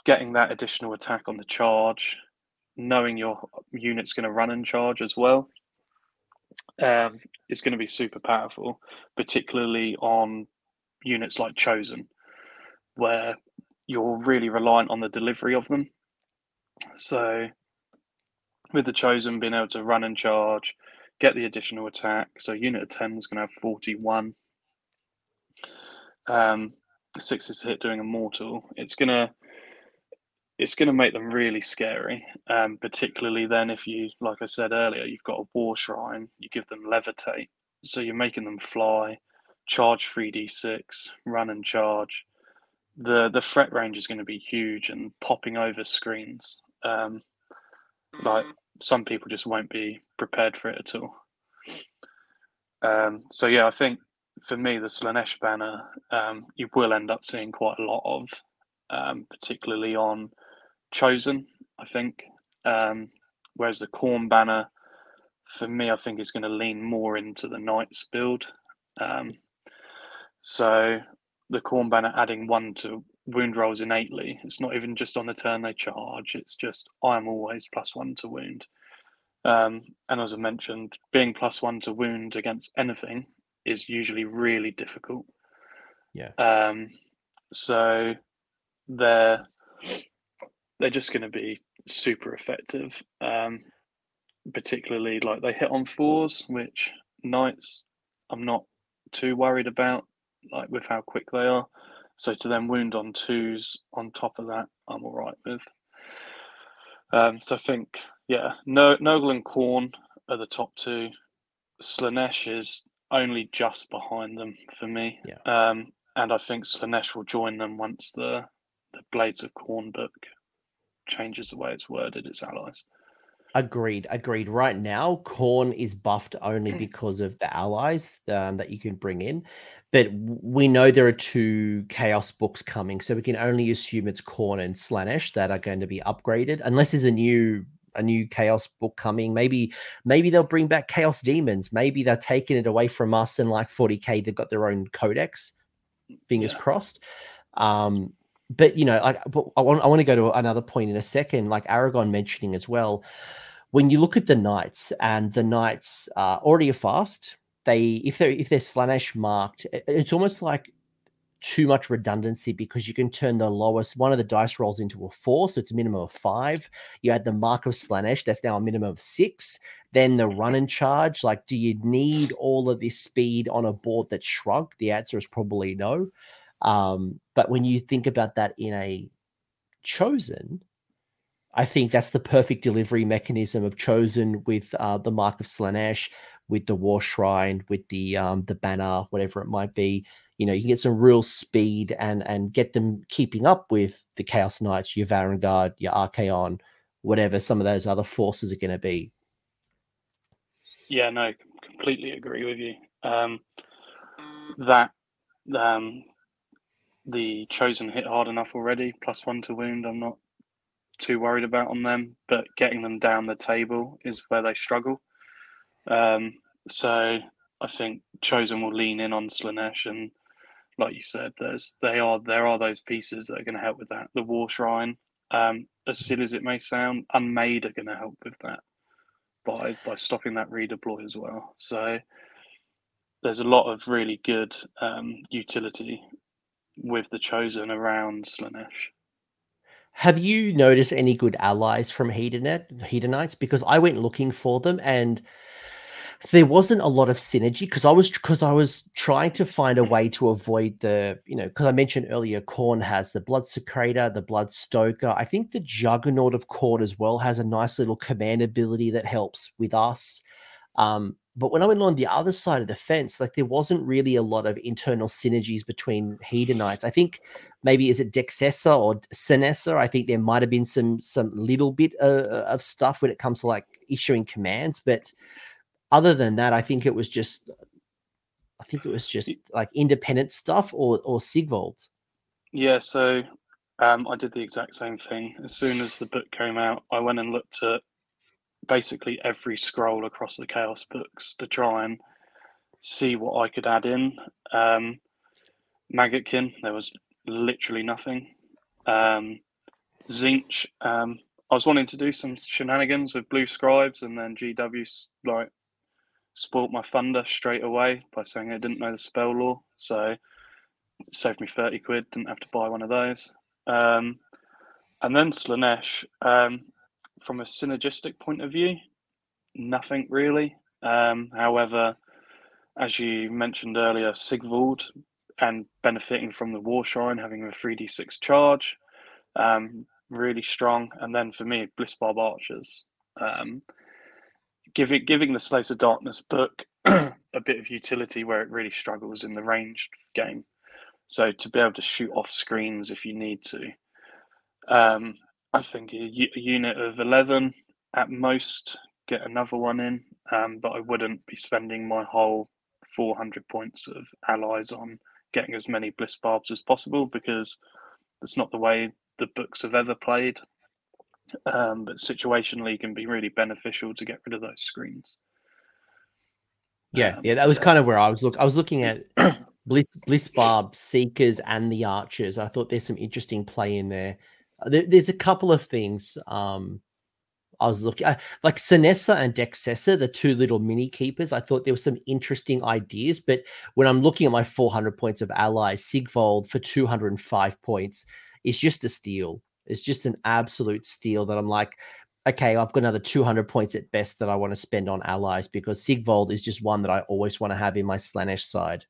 getting that additional attack on the charge, knowing your unit's going to run and charge as well, um, is going to be super powerful, particularly on units like Chosen, where you're really reliant on the delivery of them. So, with the Chosen being able to run and charge, get the additional attack. So unit of 10 is going to have 41. Um, six is hit doing a mortal. It's going to it's going to make them really scary. Um, particularly then if you, like I said earlier, you've got a war shrine, you give them levitate. So you're making them fly, charge 3d6, run and charge. The the threat range is going to be huge and popping over screens. Um, like some people just won't be prepared for it at all. Um, so yeah, I think for me the Slaanesh banner um, you will end up seeing quite a lot of, um, particularly on Chosen. I think, um, whereas the Khorne banner for me I think is going to lean more into the Knights build. Um, so the Khorne banner adding one to wound rolls innately. It's not even just on the turn they charge. It's just I'm always plus one to wound. Um, and as I mentioned, being plus one to wound against anything is usually really difficult. Yeah. Um, so they're they're just going to be super effective. Um, particularly like they hit on fours, which knights I'm not too worried about, like with how quick they are. So to then wound on twos on top of that, I'm all right with. Um, so I think, yeah, no, and Khorne are the top two. Slaanesh is only just behind them for me. Yeah. Um, and I think Slaanesh will join them once the, the Blades of Khorne book changes the way it's worded its allies. Agreed. Agreed. Right now, Khorne is buffed only Mm. because of the allies um, that you can bring in. But we know there are two Chaos books coming, so we can only assume it's Khorne and Slaanesh that are going to be upgraded, unless there's a new a new Chaos book coming. Maybe maybe they'll bring back Chaos Demons. Maybe they're taking it away from us and like 40k they've got their own codex. Fingers Yeah. crossed. Um, but you know, but I want I want to go to another point in a second, like Aragon mentioning as well. When you look at the knights and the knights uh, already are fast, they if they're if they're Slaanesh marked, it's almost like too much redundancy because you can turn the lowest one of the dice rolls into a four, so it's a minimum of five. You add the mark of Slaanesh, that's now a minimum of six. Then the run and charge, like, do you need all of this speed on a board that's shrunk? The answer is probably no. Um, but when you think about that in a chosen, I think that's the perfect delivery mechanism of chosen with uh, the mark of Slaanesh, with the War Shrine, with the um, the banner, whatever it might be. You know, you get some real speed and and get them keeping up with the Chaos Knights, your Varanguard, your Archaon, whatever some of those other forces are going to be. Yeah, no, completely agree with you. Um, that um, the chosen hit hard enough already, plus one to wound. I'm not too worried about on them, but getting them down the table is where they struggle. Um, so I think chosen will lean in on Slaanesh, and like you said, there's they are there are those pieces that are going to help with that. The War Shrine, um, as silly as it may sound, Unmade are going to help with that by by stopping that redeploy as well. So there's a lot of really good um, utility with the chosen around Slaanesh. Have you noticed any good allies from Hedonet, Hedonites? Because I went looking for them and there wasn't a lot of synergy because I was because I was trying to find a way to avoid the you know because I mentioned earlier Khorne has the Bloodsecrator, the Bloodstoker. I think the Juggernaut of Khorne as well has a nice little command ability that helps with us. Um, but when I went on the other side of the fence, like there wasn't really a lot of internal synergies between Hedonites. I think maybe is it Dexcessa or Synessa? I think there might have been some some little bit of, uh, of stuff when it comes to like issuing commands, but other than that, I think it was just I think it was just like independent stuff or or Sigvald. Yeah, so um, I did the exact same thing. As soon as the book came out, I went and looked at basically every scroll across the Chaos books to try and see what I could add in. Um, Maggotkin, there was literally nothing. Um, Tzeentch, um, I was wanting to do some shenanigans with Blue Scribes, and then GW like spoilt my thunder straight away by saying I didn't know the spell lore. So saved me 30 quid, didn't have to buy one of those. Um, and then Slaanesh, um, from a synergistic point of view, nothing really. Um, however, as you mentioned earlier, Sigvald and benefiting from the War Shrine, having a 3d6 charge, um, really strong. And then for me, Bliss Blissbarb Archers. Um, giving giving the Slaves of Darkness book a bit of utility where it really struggles in the ranged game. So to be able to shoot off screens if you need to, um, I think a, a, unit of eleven at most get another one in, um, but I wouldn't be spending my whole 400 points of allies on getting as many bliss barbs as possible because that's not the way the books have ever played. Um, but situationally can be really beneficial to get rid of those screens. Yeah, um, yeah, that was yeah. kind of where I was look. I was looking at Bliss, Bliss Barb, Seekers, and the Archers. I thought there's some interesting play in there. There there's a couple of things. Um, I was looking uh, like Synessa and Dexcessa, the two little mini keepers. I thought there were some interesting ideas, but when I'm looking at my 400 points of allies, Sigvald for 205 points is just a steal. It's just an absolute steal that I'm like, okay, I've got another 200 points at best that I want to spend on allies because Sigvald is just one that I always want to have in my Slaanesh side.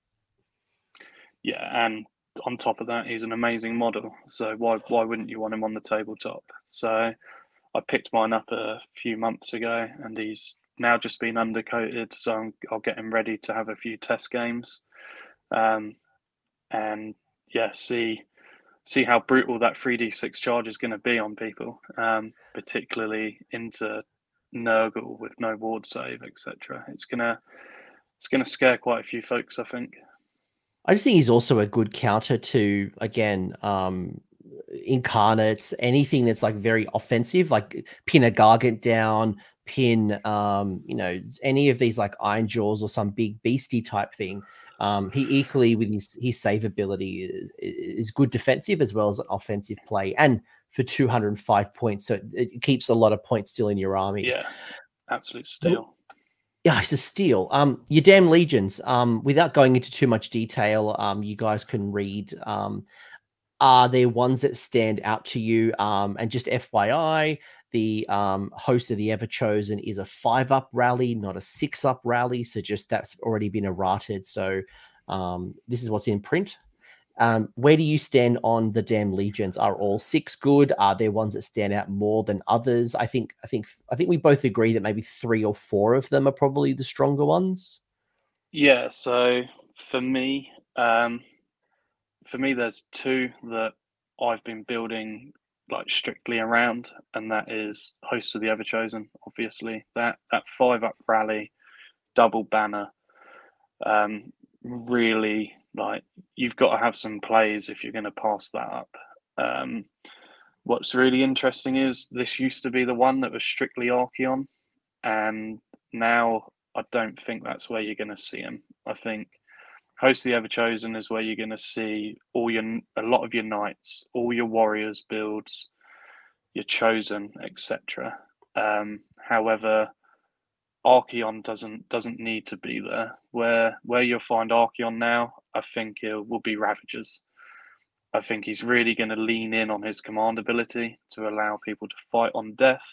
Yeah, and on top of that, he's an amazing model. So why why wouldn't you want him on the tabletop? So I picked mine up a few months ago, and he's now just been undercoated. So i will get him ready to have a few test games, um, and yeah, see see how brutal that three d six charge is going to be on people, um, particularly into Nurgle with no ward save, etc. It's gonna it's gonna scare quite a few folks, I think. I just think he's also a good counter to again um, incarnates, anything that's like very offensive, like pin a gargant down, pin um, you know, any of these like iron jaws or some big beastie type thing. Um, he equally with his his save ability is, is good defensive as well as an offensive play, and for 205 points, so it, it keeps a lot of points still in your army. Yeah, absolute steal. Yeah, it's a steal. Um, your damn legions. Um, without going into too much detail, um, you guys can read. Um, are there ones that stand out to you? Um, and just FYI, the um, host of the Everchosen is a five up rally, not a six up rally. So just that's already been errated. So um, this is what's in print. Um, where do you stand on the damn legions? Are all six good? Are there ones that stand out more than others? I think I think I think we both agree that maybe three or four of them are probably the stronger ones. Yeah. So for me, um, for me, there's two that I've been building like strictly around, and that is host of the Everchosen. Obviously, that that five up rally, double banner, um, really like you've got to have some plays if you're going to pass that up. Um, what's really interesting is this used to be the one that was strictly Archaon, and now I don't think that's where you're going to see him. I think Host of the Everchosen is where you're going to see all your a lot of your knights, all your warriors builds, your chosen, etc. Um, however, Archaon doesn't doesn't need to be there. Where where you'll find Archaon now, I think it will be Ravagers. I think he's really going to lean in on his command ability to allow people to fight on death,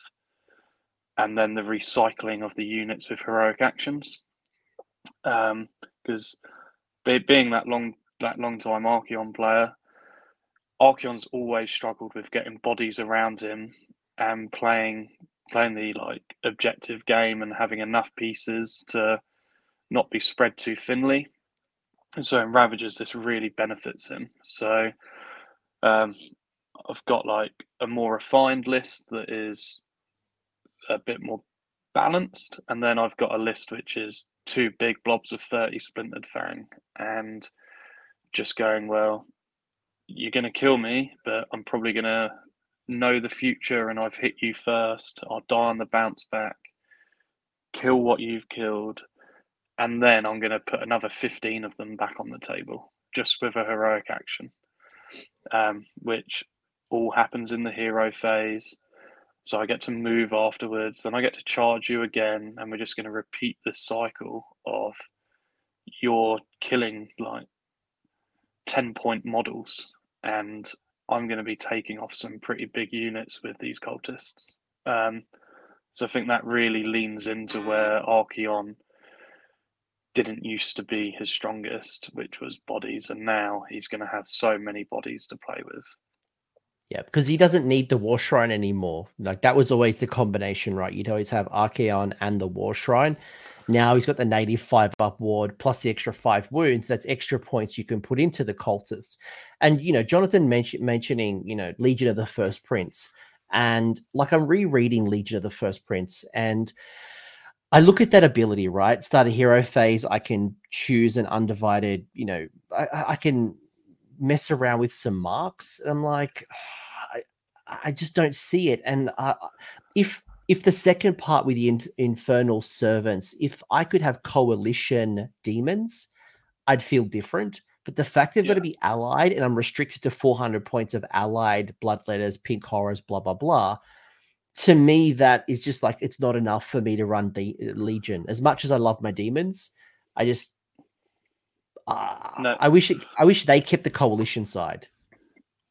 and then the recycling of the units with heroic actions. because um, being that long that long time Archaon player, Archaon's always struggled with getting bodies around him and playing playing the like objective game and having enough pieces to not be spread too thinly. And so in Ravagers, this really benefits him. So um, I've got like a more refined list that is a bit more balanced, and then I've got a list which is two big blobs of 30 splintered fang and just going, well, you're going to kill me, but I'm probably going to know the future and I've hit you first. I'll die on the bounce back, kill what you've killed, and then I'm going to put another 15 of them back on the table just with a heroic action, um, which all happens in the hero phase. So I get to move afterwards, then I get to charge you again, and we're just going to repeat this cycle of you're killing like 10 point models, and I'm going to be taking off some pretty big units with these cultists. Um, so I think that really leans into where Archaon didn't used to be his strongest, which was bodies, and now he's going to have so many bodies to play with. Yeah, because he doesn't need the War Shrine anymore. Like that was always the combination, right? You'd always have Archaon and the War Shrine. Now he's got the native five up ward plus the extra five wounds. That's extra points you can put into the cultists. And you know, Jonathan mention, mentioning you know Legion of the First Prince, and like I'm rereading Legion of the First Prince, and I look at that ability, right? Start a hero phase. I can choose an undivided. You know, I, I can mess around with some marks. I'm like, I, I just don't see it. And uh, if if the second part with the in, infernal servants, if I could have coalition demons, I'd feel different. But the fact they've yeah. got to be allied and I'm restricted to 400 points of allied bloodletters, pink horrors, blah, blah, blah. To me, that is just like it's not enough for me to run de- Legion. As much as I love my demons, I just uh, no. I wish it, I wish they kept the coalition side.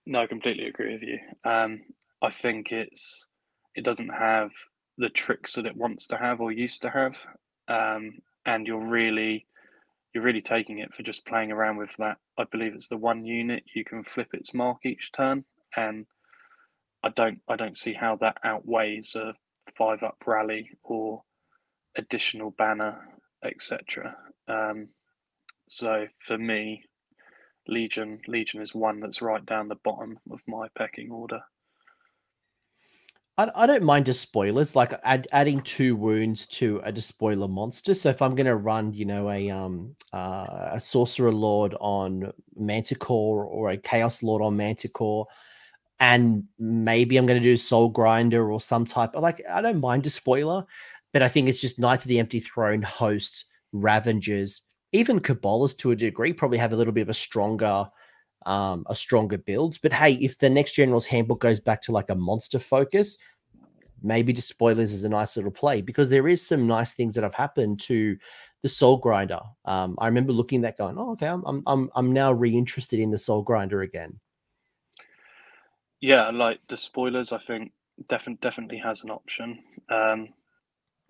No, I completely agree with you. Um, I think it's it doesn't have the tricks that it wants to have or used to have, um, and you're really you're really taking it for just playing around with that. I believe it's the one unit you can flip its mark each turn, and I don't I don't see how that outweighs a five up rally or additional banner, etc. Um, so for me, Legion Legion is one that's right down the bottom of my pecking order. I, I don't mind despoilers, like add, adding two wounds to a despoiler monster. So if I'm going to run, you know, a um uh, a sorcerer lord on Manticore or a chaos lord on Manticore, and maybe I'm going to do soul grinder or some type of like I don't mind despoiler, but I think it's just Knights of the Empty Throne host Ravagers even Cabals to a degree probably have a little bit of a stronger um, a stronger build. But hey, if the next general's handbook goes back to like a monster focus, maybe despoilers is a nice little play because there is some nice things that have happened to the soul grinder. Um, I remember looking at that going, oh, okay, I'm I'm I'm now reinterested in the soul grinder again. Yeah, like Despoilers, I think definitely definitely has an option. Um,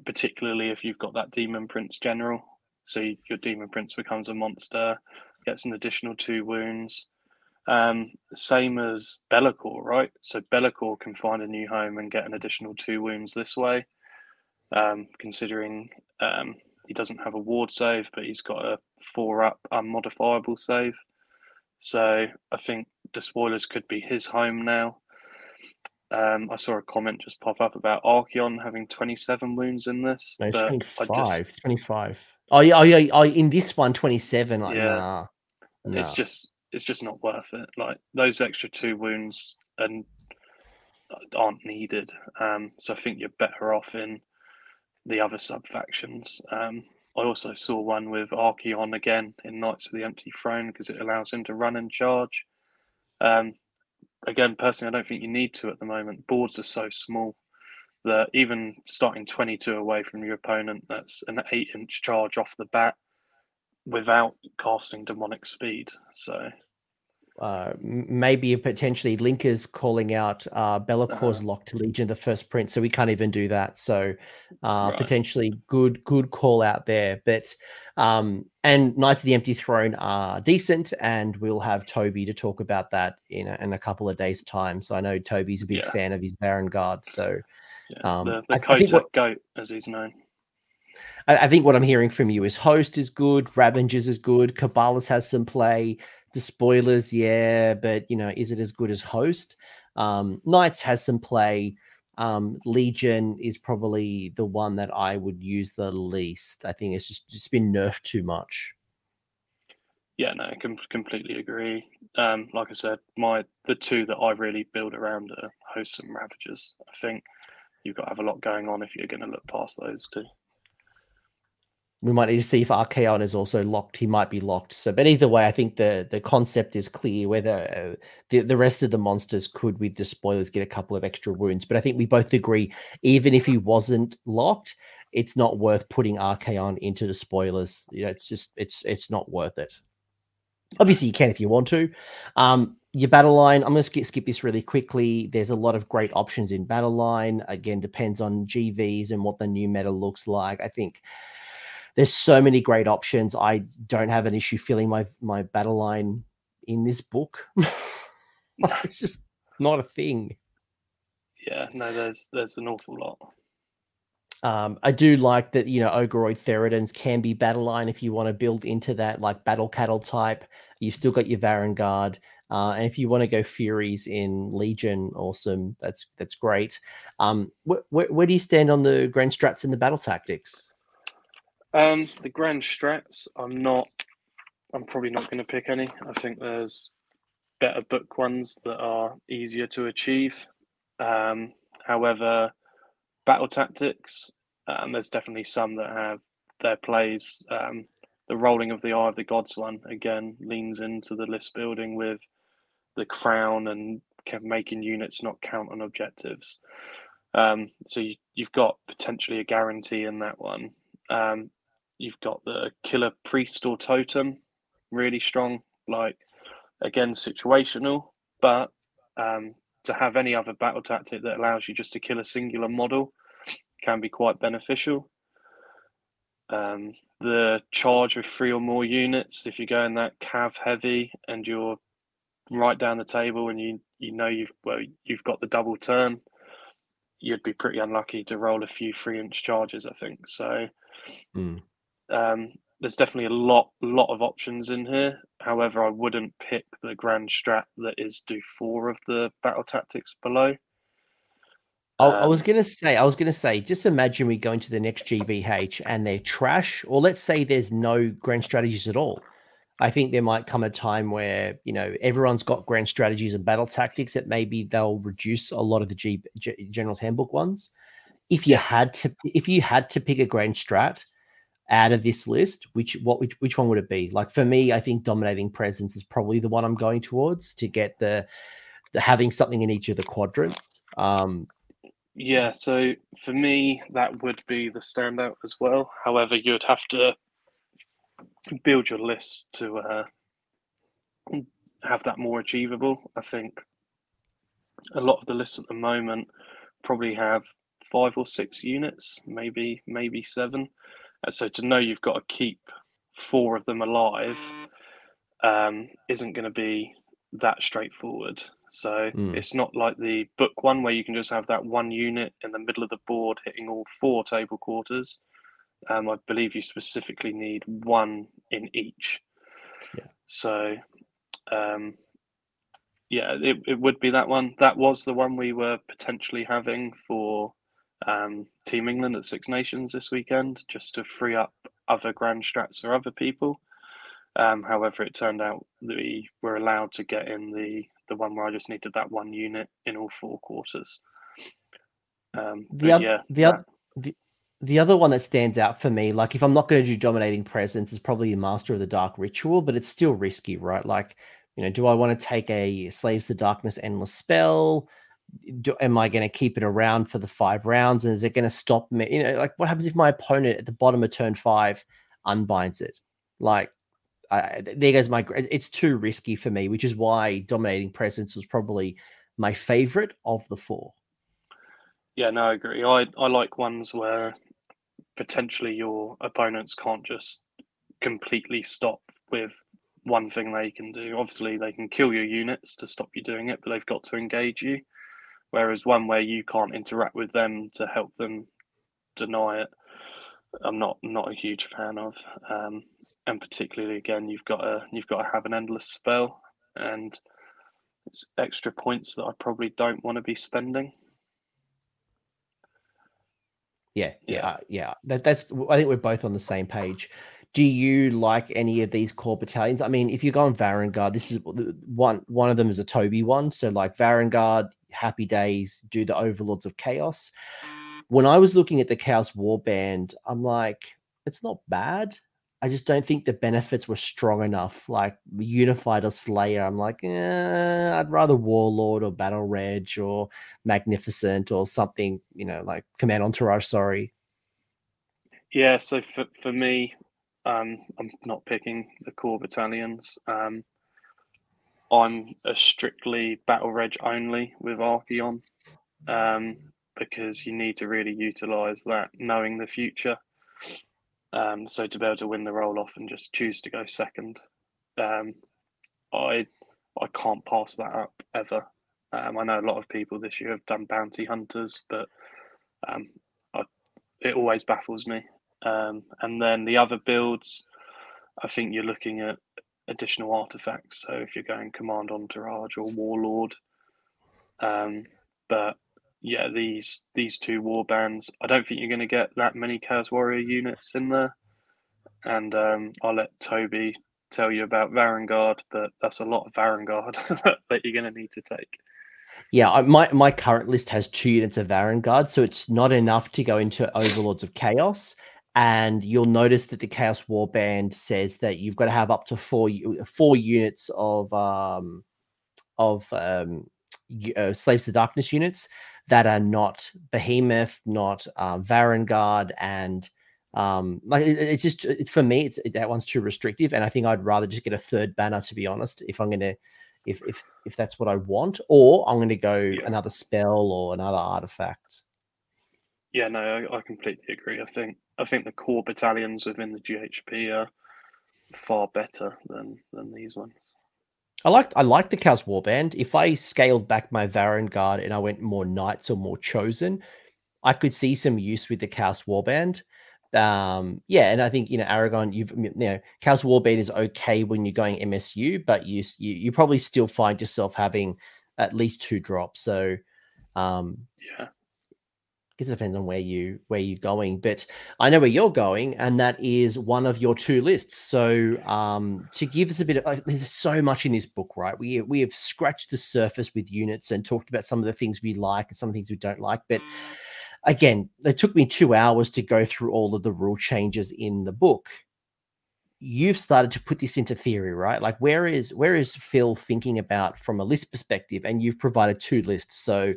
particularly if you've got that demon prince general so your demon prince becomes a monster, gets an additional two wounds. Um, same as Be'lakor, right? So Be'lakor can find a new home and get an additional two wounds this way. Um, considering um, he doesn't have a ward save, but he's got a four up unmodifiable save. So I think Despoilers could be his home now. Um, I saw a comment just pop up about Archaon having 27 wounds in this. No, 25. Just, 25. Oh yeah, oh yeah, oh, in this one, 27. Like, yeah. Nah, nah. It's just it's just not worth it. Like those extra two wounds and uh, aren't needed. Um, so I think you're better off in the other sub factions. Um, I also saw one with Archaon again in Knights of the Empty Throne because it allows him to run and charge. Um, again, personally, I don't think you need to at the moment. Boards are so small that even starting 22 away from your opponent, that's an eight inch charge off the bat without casting demonic speed. So, uh, maybe potentially Linkers calling out uh, Be'lakor's uh-huh. lock Legion the first print, so we can't even do that. So uh, right. potentially good good call out there. But um, and Knights of the Empty Throne are decent, and we'll have Toby to talk about that in a, in a couple of days' time. So I know Toby's a big yeah. fan of his Varanguard. So yeah, um, the, the I, I think what, goat, as he's known. I, I, think what I'm hearing from you is Host is good, Ravagers is good, Cabalist has some play. Despoilers, yeah, but you know, is it as good as Host? Um, Knights has some play. Um, Legion is probably the one that I would use the least. I think it's just just been nerfed too much. Yeah, no, I com- completely agree. Um, like I said, my the two that I really build around are Hosts and Ravagers. I think you've got to have a lot going on if you're going to look past those two we might need to see if Archaon is also locked. He might be locked. So, but either way, I think the the concept is clear. Whether uh, the the rest of the monsters could, with the spoilers, get a couple of extra wounds. But I think we both agree, even if he wasn't locked, it's not worth putting Archaon into Despoilers. You know, it's just it's it's not worth it. Obviously, you can if you want to. Um, your battle line, I'm going to skip this really quickly. There's a lot of great options in battle line. Again, depends on GVs and what the new meta looks like. I think there's so many great options. I don't have an issue filling my my battle line in this book. it's just not a thing. Yeah, no, there's there's an awful lot. Um, I do like that, you know, Ogroid Theridons can be battle line if you want to build into that, like battle cattle type. You've still got your Varanguard. Uh, and if you want to go Furies in Legion, awesome. That's that's great. Um, wh- wh- where do you stand on the Grand Strats and the battle tactics? Um, the grand strats, I'm not. I'm probably not going to pick any. I think there's better book ones that are easier to achieve. Um, however, battle tactics, um, there's definitely some that have their plays. Um, the rolling of the eye of the gods one again leans into the list building with the crown and making units not count on objectives. Um, so you, have got potentially a guarantee in that one. Um, You've got the killer priest or totem, really strong. Like again, situational, but um, to have any other battle tactic that allows you just to kill a singular model can be quite beneficial. Um, the charge with three or more units, if you're going that cav heavy and you're right down the table and you you know you've well you've got the double turn, you'd be pretty unlucky to roll a few three inch charges. I think so. Mm. Um, there's definitely a lot, lot of options in here. However, I wouldn't pick the grand strat that is do four of the battle tactics below. Um, I was going to say, I was going to say, just imagine we go into the next GBH and they're trash, or let's say there's no grand strategies at all. I think there might come a time where you know everyone's got grand strategies and battle tactics that maybe they'll reduce a lot of the G, G General's Handbook ones. If you had to, if you had to pick a grand strat, out of this list, which what which, which one would it be? Like for me, I think dominating presence is probably the one I'm going towards to get the, the having something in each of the quadrants. Um, yeah, so for me, that would be the standout as well. However, you'd have to build your list to uh, have that more achievable. I think a lot of the lists at the moment probably have five or six units, maybe maybe seven. And so to know you've got to keep four of them alive um, isn't going to be that straightforward. So mm. it's not like the book one where you can just have that one unit in the middle of the board hitting all four table quarters. Um, I believe you specifically need one in each. Yeah. So, um, yeah, it, it would be that one. That was the one we were potentially having for um, Team England at Six Nations this weekend just to free up other Grand Strats or other people. Um, however, it turned out that we were allowed to get in the, the one where I just needed that one unit in all four quarters. Um, the, other, yeah, the, other, the, the other one that stands out for me, like if I'm not going to do dominating presence, is probably a Master of the Dark Ritual, but it's still risky, right? Like, you know, do I want to take a Slaves to Darkness endless spell? Do, am I going to keep it around for the five rounds? And is it going to stop me? You know, like what happens if my opponent at the bottom of turn five unbinds it? Like, I, there goes my. It's too risky for me, which is why dominating presence was probably my favorite of the four. Yeah, no, I agree. I I like ones where potentially your opponents can't just completely stop with one thing they can do. Obviously, they can kill your units to stop you doing it, but they've got to engage you. Whereas one where you can't interact with them to help them deny it, I'm not not a huge fan of. Um, and particularly again, you've got to you've got to have an endless spell, and it's extra points that I probably don't want to be spending. Yeah, yeah, yeah. That, that's. I think we're both on the same page. Do you like any of these core battalions? I mean, if you go on Varanguard, this is one. One of them is a Toby one. So like Varanguard, Happy Days, do the Overlords of Chaos. When I was looking at the Chaos Warband, I'm like, it's not bad. I just don't think the benefits were strong enough. Like Unified or Slayer, I'm like, eh, I'd rather Warlord or Battle Reg or Magnificent or something, you know, like Command Entourage. Sorry. Yeah, so for, for me, um, I'm not picking the core battalions. Um, I'm a strictly Battle Reg only with Archaon um, because you need to really utilize that knowing the future. Um, so to be able to win the roll off and just choose to go second, um, I I can't pass that up ever. Um, I know a lot of people this year have done bounty hunters, but um, I, it always baffles me. Um, and then the other builds, I think you're looking at additional artifacts. So if you're going command entourage or warlord, um, but yeah, these these two war bands. I don't think you're going to get that many Chaos Warrior units in there. And um, I'll let Toby tell you about Varanguard, but that's a lot of Varanguard that you're going to need to take. Yeah, my my current list has two units of Varanguard, so it's not enough to go into Overlords of Chaos. And you'll notice that the Chaos Warband says that you've got to have up to four four units of um, of um, uh, Slaves to Darkness units that are not Behemoth, not uh, Varanguard, and um, like it, it's just it, for me, it's it, that one's too restrictive, and I think I'd rather just get a third banner to be honest. If I'm gonna, if if if that's what I want, or I'm gonna go yeah. another spell or another artifact. Yeah, no, I, I completely agree. I think I think the core battalions within the GHP are far better than than these ones. I like I like the Chaos Warband. If I scaled back my Varanguard and I went more Knights or more Chosen, I could see some use with the Chaos Warband. Um, yeah, and I think you know Aragon, you've you know Chaos Warband is okay when you're going MSU, but you you, you probably still find yourself having at least two drops. So um, yeah, it depends on where you where you're going but i know where you're going and that is one of your two lists. So um to give us a bit of like, there's so much in this book right? We we have scratched the surface with units and talked about some of the things we like and some things we don't like but again it took me two hours to go through all of the rule changes in the book. You've started to put this into theory right? Like where is where is phil thinking about from a list perspective? And you've provided two lists so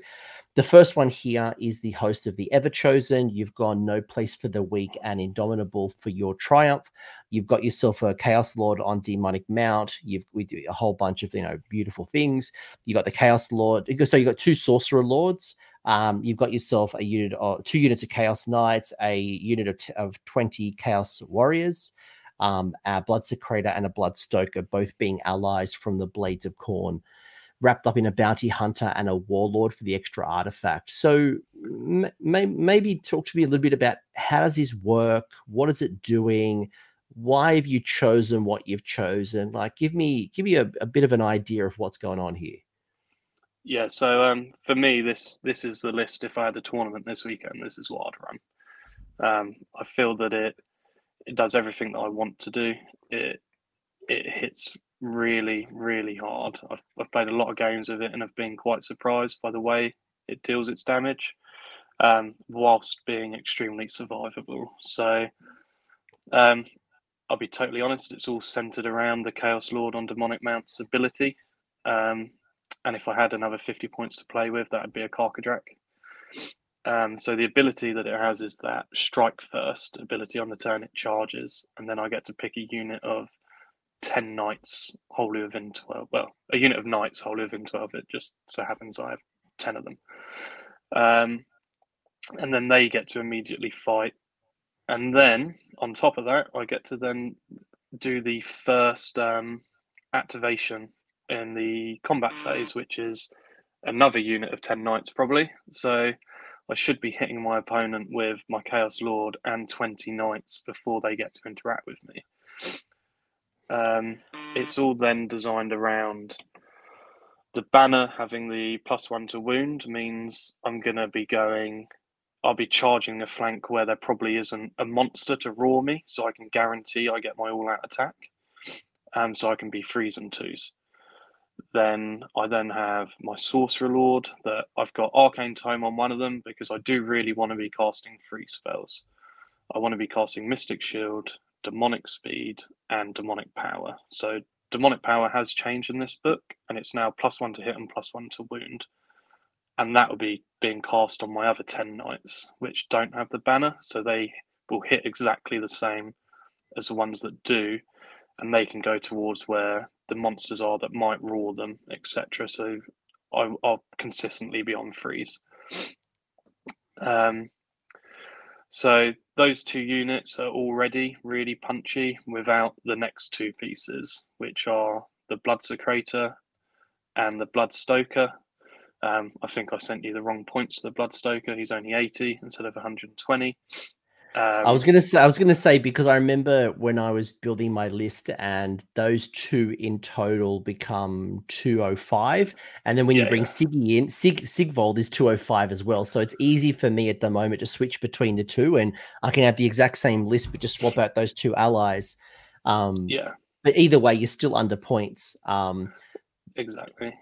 the first one here is the host of the Everchosen. You've gone No Place for the Weak and Indomitable for your triumph. You've got yourself a Chaos Lord on Demonic Mount. You've we do a whole bunch of you know beautiful things. You got the Chaos Lord. So you got two Sorcerer Lords. Um, you've got yourself a unit of two units of Chaos Knights, a unit of, t- of 20 Chaos Warriors, um, a Bloodsecrator, and a Bloodstoker, both being allies from the Blades of Khorne wrapped up in a bounty hunter and a warlord for the extra artifact. So maybe talk to me a little bit about how does this work? What is it doing? Why have you chosen what you've chosen? Like, give me give me a, a bit of an idea of what's going on here. Yeah, so um, for me, this this is the list. If I had a tournament this weekend, this is what I'd run. Um, I feel that it it does everything that I want to do. It it hits really, really hard. I've, I've played a lot of games of it and I've been quite surprised by the way it deals its damage, um, whilst being extremely survivable. So, um, I'll be totally honest, it's all centered around the Chaos Lord on Demonic Mount's ability. Um, and if I had another 50 points to play with, that would be a Karkadrak. Um, so the ability that it has is that strike first ability on the turn it charges, and then I get to pick a unit of 10 knights wholly within 12. Well, a unit of knights wholly within 12. It just so happens I have 10 of them. Um, and then they get to immediately fight. And then on top of that, I get to then do the first um, activation in the combat phase, which is another unit of 10 knights probably. So I should be hitting my opponent with my Chaos Lord and 20 knights before they get to interact with me. Um, it's all then designed around the banner having the plus one to wound means I'm going to be going, I'll be charging a flank where there probably isn't a monster to roar me, so I can guarantee I get my all out attack. And so I can be freeze and twos. Then I then have my Sorcerer Lord that I've got Arcane Tome on one of them because I do really want to be casting free spells. I want to be casting Mystic Shield, Demonic Speed, and Demonic Power. So Demonic Power has changed in this book, and it's now plus one to hit and plus one to wound. And that will be being cast on my other 10 knights, which don't have the banner, so they will hit exactly the same as the ones that do, and they can go towards where the monsters are that might roar them, etc. So I, will consistently be on freeze. Um, so those two units are already really punchy without the next two pieces, which are the Bloodsecrator and the Bloodstoker. Um, I think I sent you the wrong points to the Bloodstoker. He's only 80 instead of 120. Um, I was gonna say I was gonna say because I remember when I was building my list and those two in total become 205. And then when yeah, you bring yeah. Siggy in, Sig Sigvald is 205 as well. So it's easy for me at the moment to switch between the two and I can have the exact same list, but just swap out those two allies. Um yeah. But either way, you're still under points. Um exactly.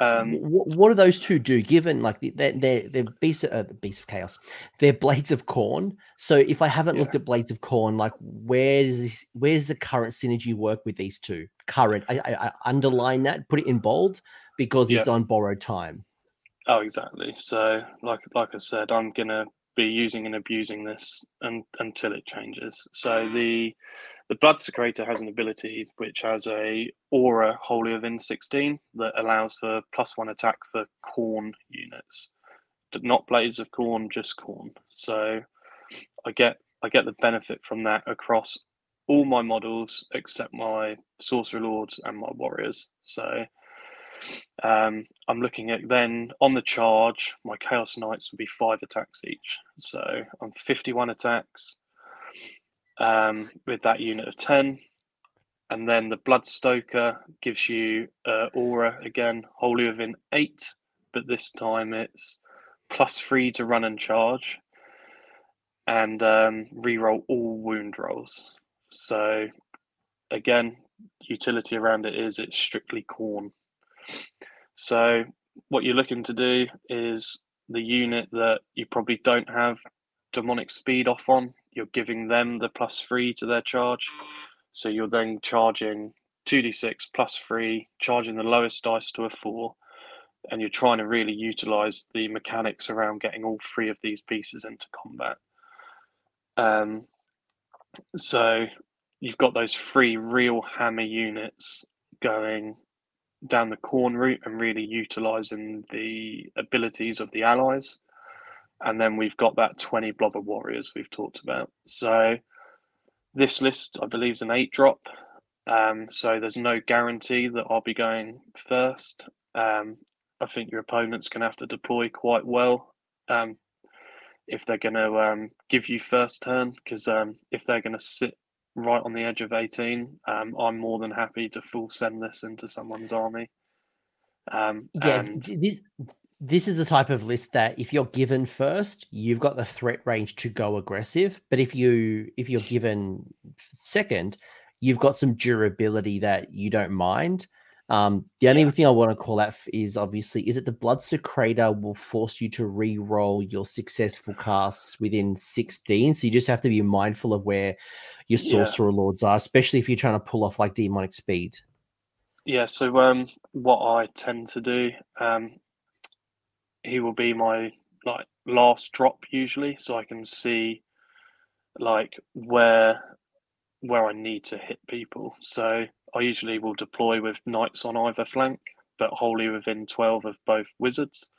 Um, what, what, do those two do? Given like they're they're, they're beasts, uh, beasts of chaos, they're blades of Khorne. So if I haven't yeah. looked at blades of Khorne, like where does this, where's the current synergy work with these two? Current, I, I, I underline that, put it in bold because yeah. it's on borrowed time. Oh, exactly. So like like I said, I'm gonna be using and abusing this and, until it changes. So the the Blood Bloodsecrator has an ability which has a aura wholly within 16 that allows for plus one attack for Khorne units. Not blades of Khorne, just Khorne. So I get I get the benefit from that across all my models except my sorcerer lords and my warriors. So um, I'm looking at then on the charge, my chaos knights would be five attacks each. So I'm 51 attacks um, with that unit of 10. And then the Bloodstoker gives you uh, Aura again, wholly within 8, but this time it's plus 3 to run and charge and um, reroll all wound rolls. So again, utility around it is it's strictly Khorne. So what you're looking to do is the unit that you probably don't have demonic speed off on you're giving them the plus three to their charge. So you're then charging 2d6 plus three, charging the lowest dice to a four, and you're trying to really utilize the mechanics around getting all three of these pieces into combat. Um, so you've got those three real hammer units going down the Khorne route and really utilizing the abilities of the allies and then we've got that 20 blobber warriors we've talked about. So this list, I believe, is an eight drop. Um, so there's no guarantee that I'll be going first. Um, I think your opponent's going to have to deploy quite well um, if they're going to um, give you first turn, because um, if they're going to sit right on the edge of 18, um, I'm more than happy to full send this into someone's army. Um, yeah, and... this this is the type of list that if you're given first, you've got the threat range to go aggressive. But if you if you're given second, you've got some durability that you don't mind. Um, the only yeah. thing I want to call out is obviously is it the Bloodsecrator will force you to re-roll your successful casts within 16. So you just have to be mindful of where your sorcerer yeah. lords are, especially if you're trying to pull off like demonic speed. Yeah, so um, what I tend to do, um, he will be my like last drop usually, so I can see like where where I need to hit people. So I usually will deploy with knights on either flank, but wholly within 12 of both wizards.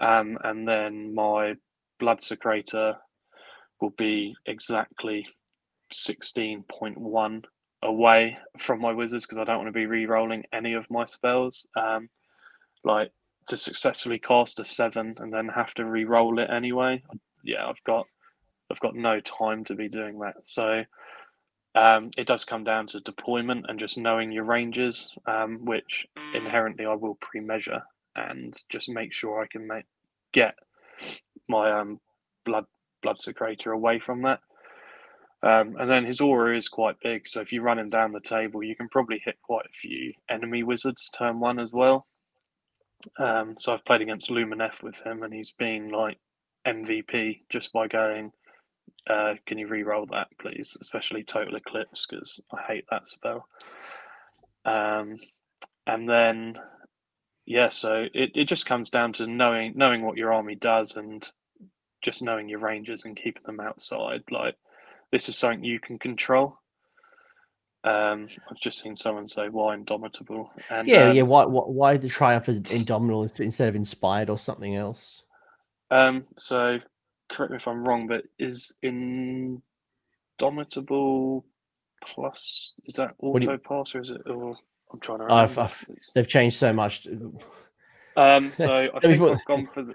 Um, and then my Bloodsecrator will be exactly 16.1 away from my wizards because I don't want to be re-rolling any of my spells. Um, like to successfully cast a seven and then have to re-roll it anyway. Yeah, I've got I've got no time to be doing that. So um, it does come down to deployment and just knowing your ranges, um, which inherently I will pre-measure and just make sure I can make get my um, blood Bloodsecrator away from that. Um, and then his aura is quite big, so if you run him down the table, you can probably hit quite a few enemy wizards turn one as well. Um, so I've played against Lumineth with him, and he's been like MVP just by going, uh, "Can you re-roll that, please?" Especially Total Eclipse because I hate that spell. Um, and then, yeah, so it, it just comes down to knowing knowing what your army does and just knowing your ranges and keeping them outside. Like this is something you can control. Um, I've just seen someone say why indomitable. And, yeah, um, yeah. Why, why, why the triumph is indomitable instead of inspired or something else? Um, so correct me if I'm wrong, but is indomitable plus is that auto you... pass or is it? Or I'm trying to. Remember, I've, I've, they've changed so much. Um, so I think I've gone for the.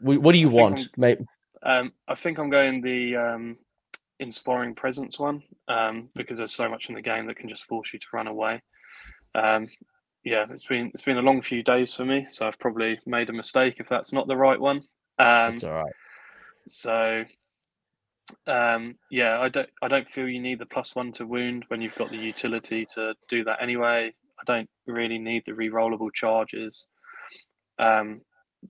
What do you want, mate? Um, I think I'm going the um, inspiring presence one um, because there's so much in the game that can just force you to run away. Um, yeah, it's been it's been a long few days for me, so I've probably made a mistake if that's not the right one. Um, that's all right. So, um, yeah, I don't I don't feel you need the plus one to wound when you've got the utility to do that anyway. I don't really need the re-rollable charges. Um,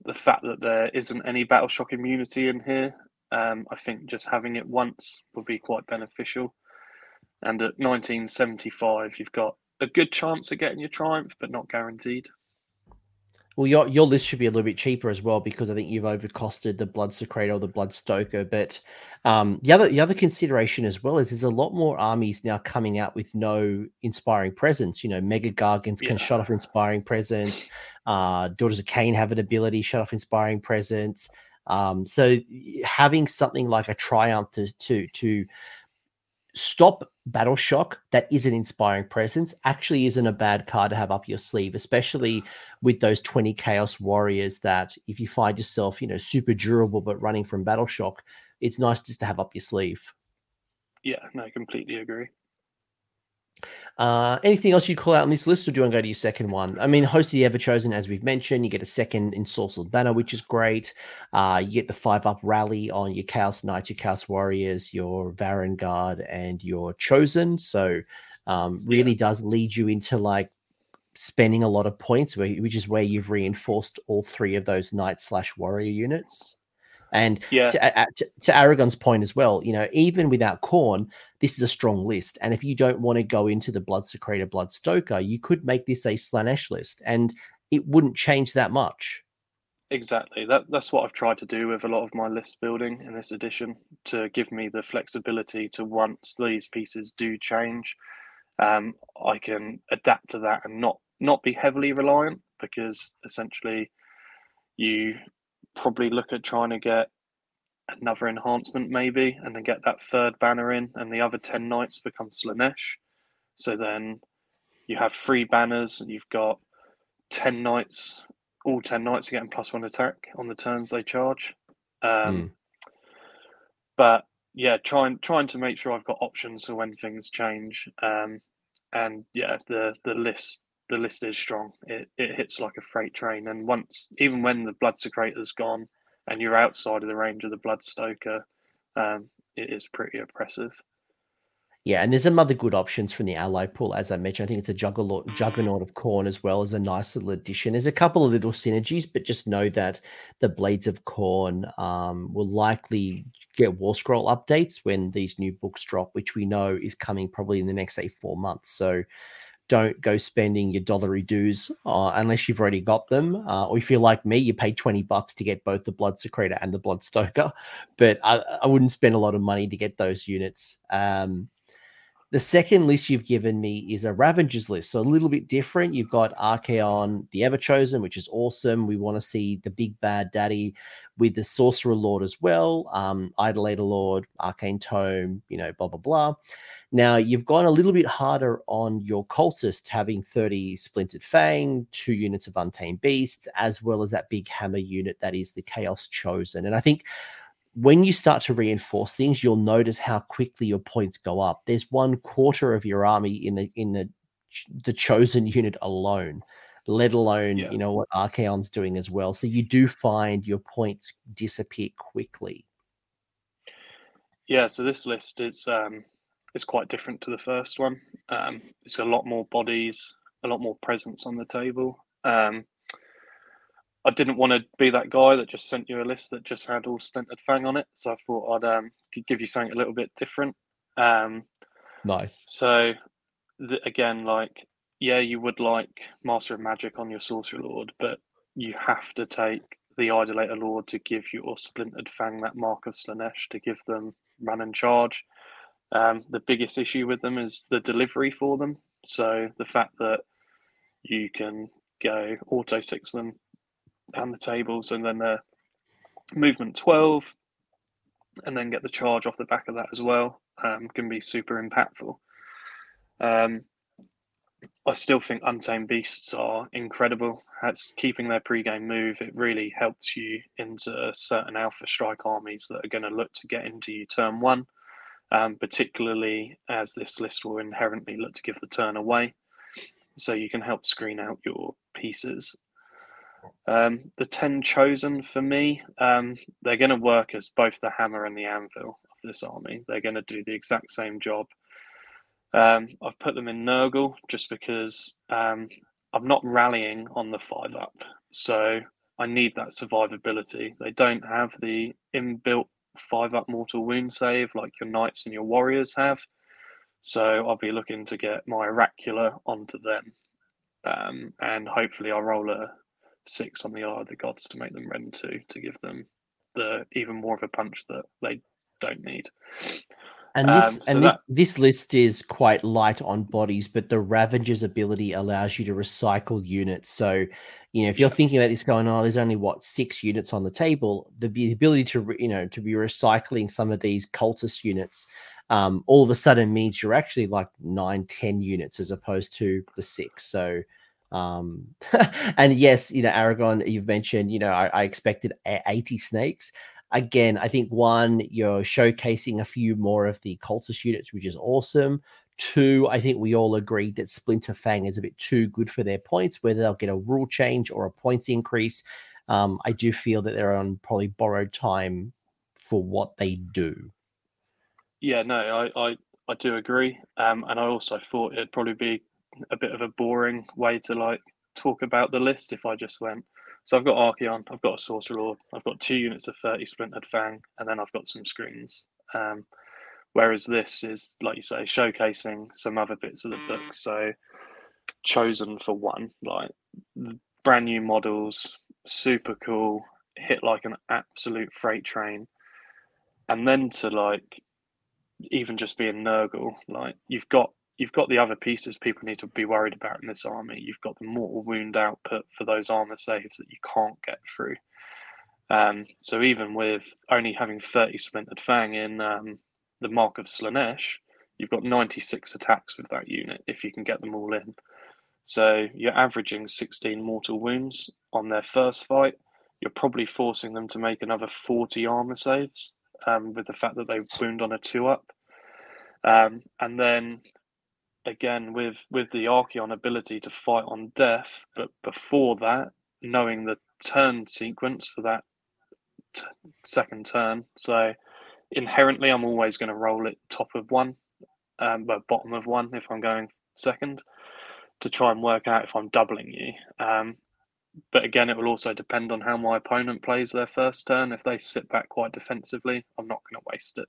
the fact that there isn't any battle shock immunity in here um, I think just having it once would be quite beneficial. And at 1975, you've got a good chance of getting your triumph, but not guaranteed. Well, your your list should be a little bit cheaper as well because I think you've overcosted the Blood Bloodsecrator or the Bloodstoker. But um, the other the other consideration as well is there's a lot more armies now coming out with no inspiring presence. You know, Mega Gargants can shut off inspiring presence. Uh, Daughters of Khaine have an ability shut off inspiring presence. Um, so having something like a triumph to to, to stop battle shock that is an inspiring presence actually isn't a bad card to have up your sleeve especially with those 20 chaos warriors that if you find yourself you know super durable but running from battle shock it's nice just to have up your sleeve. Yeah no I completely agree uh, anything else you call out on this list, or do you want to go to your second one? I mean, host of the Everchosen, as we've mentioned, you get a second Ensorcelled Banner, which is great. Uh, you get the five up rally on your Chaos Knights, your Chaos Warriors, your Varanguard, and your Chosen. So, um, really yeah. does lead you into like spending a lot of points, which is where you've reinforced all three of those Knight slash Warrior units. And yeah. to, to, to, Aragon's point as well, you know, even without Khorne, this is a strong list. And if you don't want to go into the Bloodsecrator, Bloodstoker, you could make this a Slaanesh list, and it wouldn't change that much. Exactly. That that's what I've tried to do with a lot of my list building in this edition to give me the flexibility to once these pieces do change, um, I can adapt to that and not not be heavily reliant because essentially you probably look at trying to get another enhancement maybe and then get that third banner in and the other 10 knights become Slaanesh. So then you have three banners and you've got 10 knights, all 10 knights are getting plus one attack on the turns they charge. Um, mm. But yeah, trying trying to make sure I've got options for when things change. Um, and yeah, the the list the list is strong. It it hits like a freight train, and once even when the blood Bloodsecrator's gone and you're outside of the range of the Bloodstoker, um, it is pretty oppressive. Yeah, and there's some other good options from the ally pool. As I mentioned, I think it's a juggernaut, juggernaut of Khorne as well as a nice little addition. There's a couple of little synergies, but just know that the Blades of Khorne um, will likely get War Scroll updates when these new books drop, which we know is coming probably in the next, say, four months. So don't go spending your dollary dues uh, unless you've already got them. Uh, or if you're like me, you pay 20 bucks to get both the Bloodsecrator and the Bloodstoker. But I, I, wouldn't spend a lot of money to get those units. Um, The second list you've given me is a Ravagers list, so a little bit different. You've got Archaon, the Everchosen, which is awesome. We want to see the big bad daddy with the Sorcerer Lord as well, um, Idolater Lord, Arcane Tome, you know, blah blah blah. Now you've gone a little bit harder on your cultist, having 30 Splintered Fang, two units of Untamed Beasts, as well as that big hammer unit that is the Chaos Chosen. And I think when you start to reinforce things, you'll notice how quickly your points go up. There's one quarter of your army in the in the the chosen unit alone, let alone yeah. you know what Archaon's doing as well. So you do find your points disappear quickly. Yeah, so this list is um is quite different to the first one. Um, it's a lot more bodies, a lot more presence on the table. Um, I didn't want to be that guy that just sent you a list that just had all splintered fang on it. So I thought I'd um, give you something a little bit different. Um, nice. So the, again, like, yeah, you would like Master of Magic on your Sorcerer Lord, but you have to take the Idolater Lord to give your Splintered Fang that Mark of Slaanesh to give them run and charge. Um, the biggest issue with them is the delivery for them. So the fact that you can go auto six them down the tables and then the movement 12 and then get the charge off the back of that as well um, can be super impactful. Um, I still think Untamed Beasts are incredible. That's keeping their pre-game move. It really helps you into certain Alpha Strike armies that are going to look to get into you turn one, um, particularly as this list will inherently look to give the turn away. So you can help screen out your pieces um, the 10 chosen for me, um, they're going to work as both the hammer and the anvil of this army. They're going to do the exact same job. Um, I've put them in Nurgle just because um, I'm not rallying on the five up. So I need that survivability. They don't have the inbuilt five up mortal wound save like your knights and your warriors have. So I'll be looking to get my oracular onto them. Um, and hopefully I'll roll a six on the Eye of the Gods to make them rend two to give them the even more of a punch that they don't need. And this um, so and that, this, this list is quite light on bodies, but the Ravager's ability allows you to recycle units. So, you know, if you're thinking about this going, oh, there's only what six units on the table, the, the ability to you know to be recycling some of these cultist units, um, all of a sudden means you're actually like nine, ten units as opposed to the six. So um, and yes, you know, Aragon, you've mentioned, you know, I, I, expected 80 snakes. Again, I think one, you're showcasing a few more of the cultist units, which is awesome. Two, I think we all agreed that Splintered Fang is a bit too good for their points, whether they'll get a rule change or a points increase. Um, I do feel that they're on probably borrowed time for what they do. Yeah, no, I, I, I do agree. Um, and I also thought it'd probably be a bit of a boring way to like talk about the list if I just went. So I've got Archaon, I've got a Sorcerer Lord, I've got two units of 30 Splintered Fang, and then I've got some screens. Um, whereas this is, like you say, showcasing some other bits of the book. So chosen for one, like brand new models, super cool, hit like an absolute freight train. And then to like even just be a Nurgle, like you've got you've got the other pieces people need to be worried about in this army. You've got the mortal wound output for those armor saves that you can't get through. Um, so even with only having 30 splintered fang in um, the mark of Slaanesh, you've got 96 attacks with that unit if you can get them all in. So you're averaging 16 mortal wounds on their first fight. You're probably forcing them to make another 40 armor saves um, with the fact that they wound on a two up. Um, and then again with with the Archaon ability to fight on death, but before that, knowing the turn sequence for that t- second turn. So inherently, I'm always going to roll it top of one, um, but bottom of one if I'm going second to try and work out if I'm doubling you. Um, but again, it will also depend on how my opponent plays their first turn. If they sit back quite defensively, I'm not going to waste it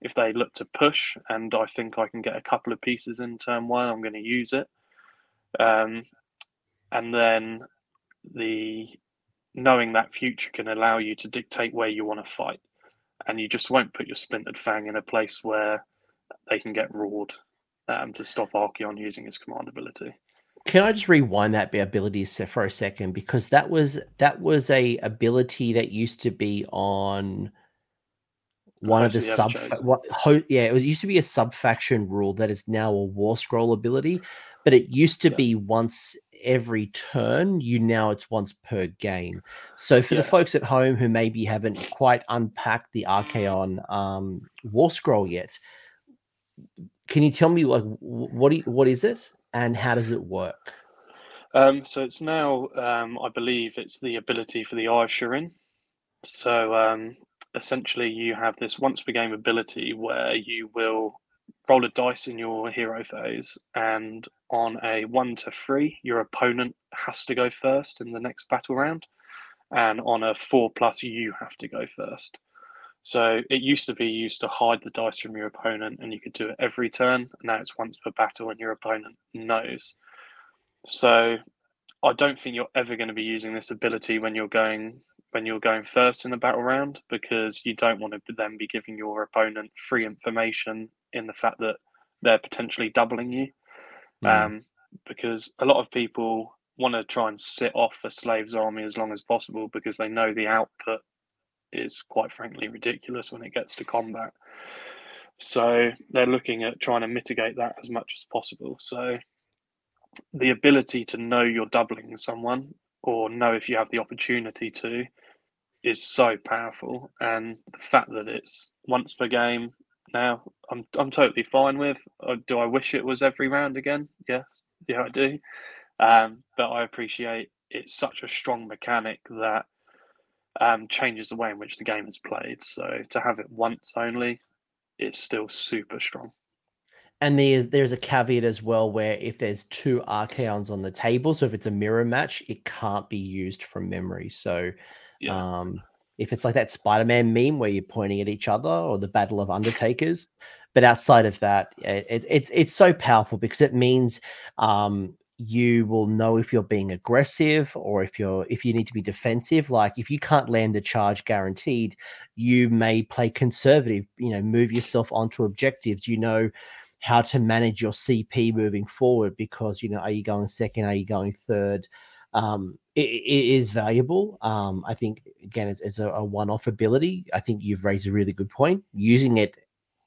if they look to push and I think I can get a couple of pieces in turn one, I'm going to use it. Um, and then the knowing that future can allow you to dictate where you want to fight, and you just won't put your splintered fang in a place where they can get roared. um, to stop Archaon using his command ability. Can I just rewind that ability for a second because that was that was a ability that used to be on one of the sub what ho, yeah it was used to be a sub faction rule that is now a war scroll ability but it used to yeah. be once every turn you now it's once per game so for yeah. the folks at home who maybe haven't quite unpacked the archaon um, war scroll yet can you tell me like what you, what is it and how does it work um, so it's now um, i believe it's the ability for the Arsharin. so um, essentially you have this once per game ability where you will roll a dice in your hero phase and on a one to three your opponent has to go first in the next battle round and on a four plus you have to go first. So it used to be used to hide the dice from your opponent and you could do it every turn now it's once per battle and your opponent knows. So i don't think you're ever going to be using this ability when you're going when you're going first in the battle round because you don't want to then be giving your opponent free information in the fact that they're potentially doubling you. Mm. Um, because a lot of people want to try and sit off a slave's army as long as possible because they know the output is quite frankly ridiculous when it gets to combat. So they're looking at trying to mitigate that as much as possible. So the ability to know you're doubling someone or know if you have the opportunity to is so powerful. And the fact that it's once per game now i'm i'm totally fine with. Uh, do i wish it was every round again? Yes. Yeah i do. Um, but i appreciate it's such a strong mechanic that um, changes the way in which the game is played. So to have it once only it's still super strong and there's there's a caveat as well where if there's two Archaons on the table, so if it's a mirror match, it can't be used from memory. So yeah. um, if it's like that Spider-Man meme where you're pointing at each other or the Battle of Undertakers, but outside of that, it, it's it's so powerful because it means um, you will know if you're being aggressive or if you're if you need to be defensive like if you can't land the charge guaranteed you may play conservative you know move yourself onto objectives you know how to manage your CP moving forward because you know are you going second, are you going third? Um, it, it is valuable. Um, I think again, it's, a, a one-off ability. I think you've raised a really good point. Using it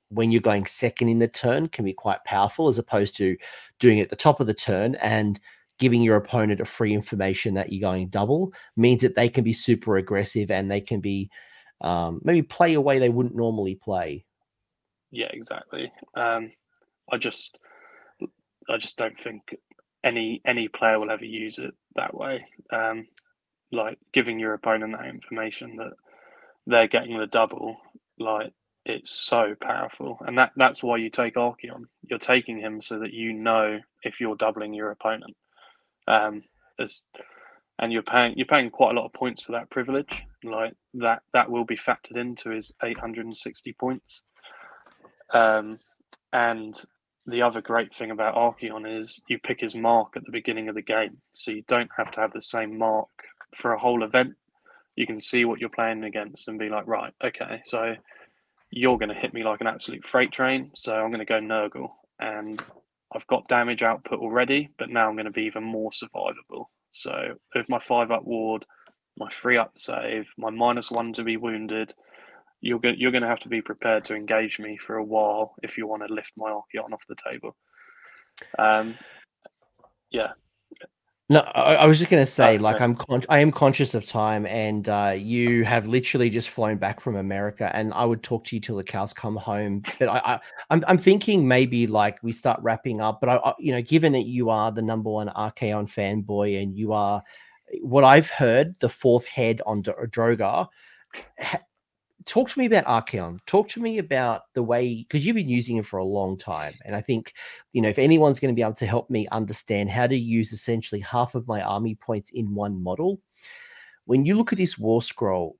when you're going second in the turn can be quite powerful, as opposed to doing it at the top of the turn and giving your opponent a free information that you're going double means that they can be super aggressive and they can be um, maybe play a way they wouldn't normally play. Yeah, exactly. Um, I just I just don't think any any player will ever use it that way. Um, like giving your opponent that information that they're getting the double, like it's so powerful, and that that's why you take Archaon. You're taking him so that you know if you're doubling your opponent. Um, as and you're paying you're paying quite a lot of points for that privilege. Like that that will be factored into his 860 points. Um, and the other great thing about Archaon is you pick his mark at the beginning of the game, so you don't have to have the same mark for a whole event. You can see what you're playing against and be like, right, okay, so you're going to hit me like an absolute freight train, so I'm going to go Nurgle, and I've got damage output already, but now I'm going to be even more survivable. So with my five up ward, my three up save, my minus one to be wounded, you're going you're going to have to be prepared to engage me for a while if you want to lift my Archaon off the table. Um, yeah. No, I, I was just going to say, okay. like, I'm con- I am conscious of time, and uh, you have literally just flown back from America, and I would talk to you till the cows come home. But I, I I'm I'm thinking maybe like we start wrapping up. But I, I you know, given that you are the number one Archaon fanboy, and you are what I've heard the fourth head on Dorghar talk to me about Archaon. Talk to me about the way because you've been using it for a long time, and I think you know if anyone's going to be able to help me understand how to use essentially half of my army points in one model. When you look at this war scroll,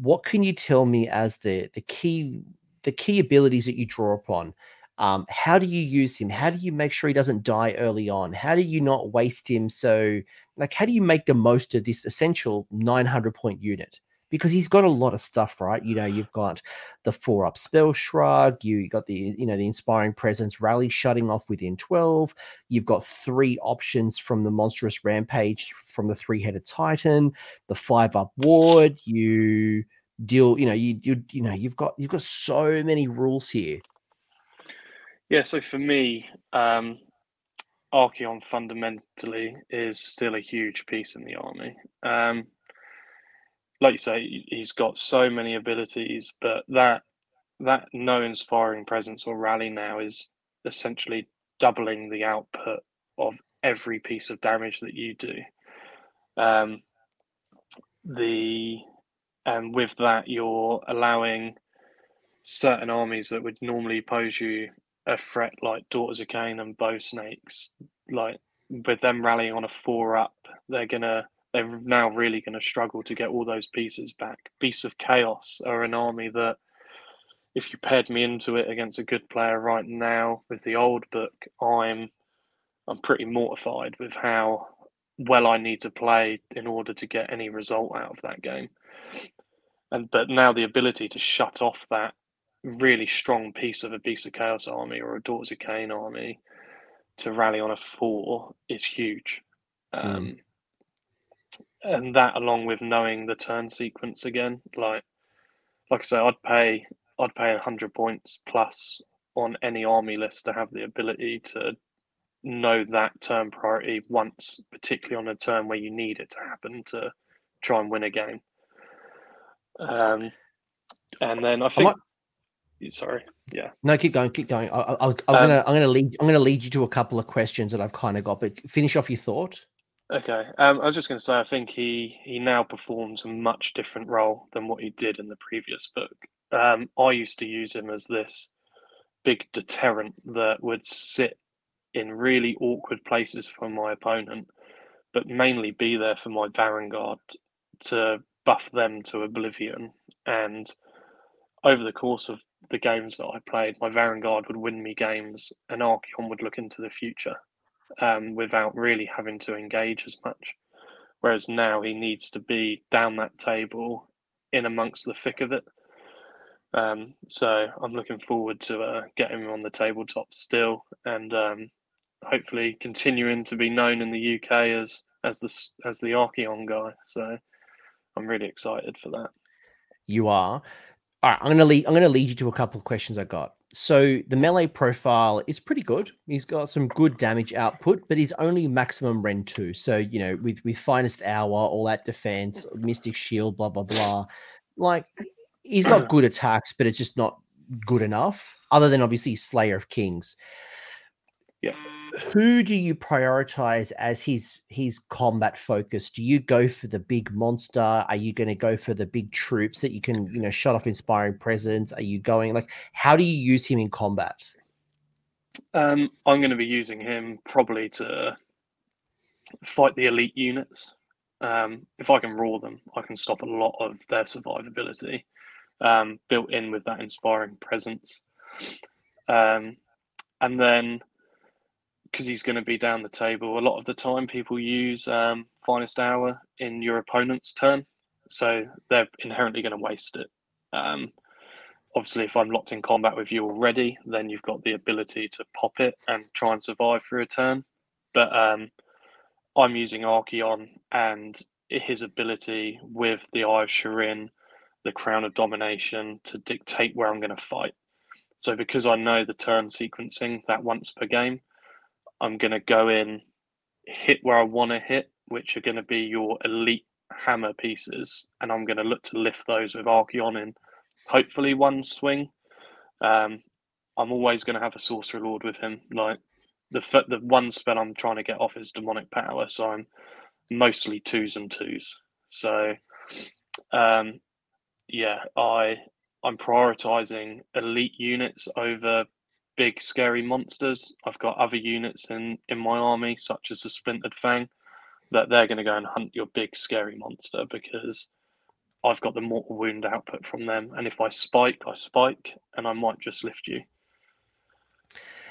what can you tell me as the the key the key abilities that you draw upon? Um, how do you use him? How do you make sure he doesn't die early on? How do you not waste him? So, like, how do you make the most of this essential 900 point unit? Because he's got a lot of stuff, right? You know, you've got the four up spell shrug, you got the you know the inspiring presence rally shutting off within 12. You've got three options from the monstrous rampage from the three-headed titan, the five up ward, you deal, you know, you you you know, you've got you've got so many rules here. Yeah, so for me, um Archaon fundamentally is still a huge piece in the army. Um, like you say, he's got so many abilities, but that that no inspiring presence or rally now is essentially doubling the output of every piece of damage that you do. Um, the and with that, you're allowing certain armies that would normally pose you a threat like Daughters of Khaine and Bow Snakes, like with them rallying on a four up, they're gonna they're now really gonna struggle to get all those pieces back. Beasts of Chaos are an army that if you paired me into it against a good player right now with the old book, I'm I'm pretty mortified with how well I need to play in order to get any result out of that game. And but now the ability to shut off that really strong piece of a Beast of Chaos army or a Daughters of Khaine army to rally on a four is huge. Um, mm. And that, along with knowing the turn sequence again, like like I say, I'd pay I'd pay hundred points plus on any army list to have the ability to know that turn priority once, particularly on a turn where you need it to happen to try and win a game. Um, and then I think sorry. Yeah. No keep going keep going. I, I'm um, gonna i'm gonna lead i'm gonna lead you to a couple of questions that i've kind of got but finish off your thought okay um, i was just going to say i think he he now performs a much different role than what he did in the previous book. Um, i used to use him as this big deterrent that would sit in really awkward places for my opponent but mainly be there for my Varanguard to buff them to oblivion. And over the course of the games that I played, my Varanguard would win me games, and Archaon would look into the future um, without really having to engage as much. Whereas now he needs to be down that table, in amongst the thick of it. Um, so I'm looking forward to uh, getting him on the tabletop still, and um, hopefully continuing to be known in the UK as as the as the Archaon guy. So I'm really excited for that. You are all right, I'm gonna lead. I'm gonna lead you to a couple of questions I got. So the melee profile is pretty good. He's got some good damage output, but he's only maximum Rend two. So you know, with with finest hour, all that defense, mystic shield, blah blah blah. Like he's got good attacks, but it's just not good enough. Other than obviously Slayer of Kings. Yeah who do you prioritize as his his combat focus? Do you go for the big monster? Are you going to go for the big troops that you can you know shut off inspiring presence? Are you going like how do you use him in combat? Um, I'm going to be using him probably to fight the elite units. Um, if I can roar them, I can stop a lot of their survivability um, built in with that inspiring presence. Um, and then because he's going to be down the table. A lot of the time, people use um, finest hour in your opponent's turn, so they're inherently going to waste it. Um, obviously, if I'm locked in combat with you already, then you've got the ability to pop it and try and survive for a turn. But um, I'm using Archaon and his ability with the Eye of Sheerian, the Crown of Domination, to dictate where I'm going to fight. So because I know the turn sequencing that once per game, I'm going to go in, hit where I want to hit, which are going to be your elite hammer pieces, and I'm going to look to lift those with Archaon in hopefully one swing. Um, I'm always going to have a Sorcerer Lord with him. Like the the one spell I'm trying to get off is Demonic Power, so I'm mostly twos and twos. So, um, yeah, I I'm prioritizing elite units over big scary monsters. I've got other units in in my army, such as the Splintered Fang, that they're going to go and hunt your big scary monster because I've got the mortal wound output from them. And if I spike, I spike, and I might just lift you.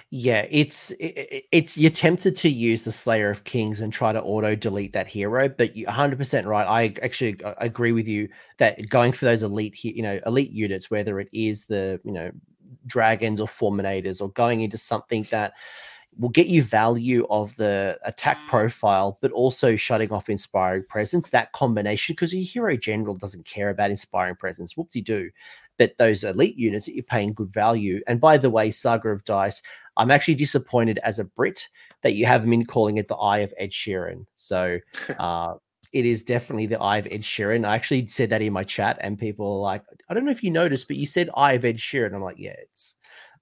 Yeah, it's it's you're tempted to use the Slayer of Kings and try to auto delete that hero, but you're 100% right. I actually agree with you that going for those elite, you know, elite units, whether it is the you know dragons or fulminators, or going into something that will get you value of the attack profile, but also shutting off inspiring presence. That combination, because your hero general doesn't care about inspiring presence. Whoop de do but those elite units that you're paying good value. And by the way, Saga of Dice, I'm actually disappointed as a Brit that you haven't been calling it the Eye of Ed Sheeran. So uh, it is definitely the Eye of Ed Sheeran. I actually said that in my chat, and people are like, I don't know if you noticed, but you said Eye of Ed Sheeran. I'm like, yeah, it's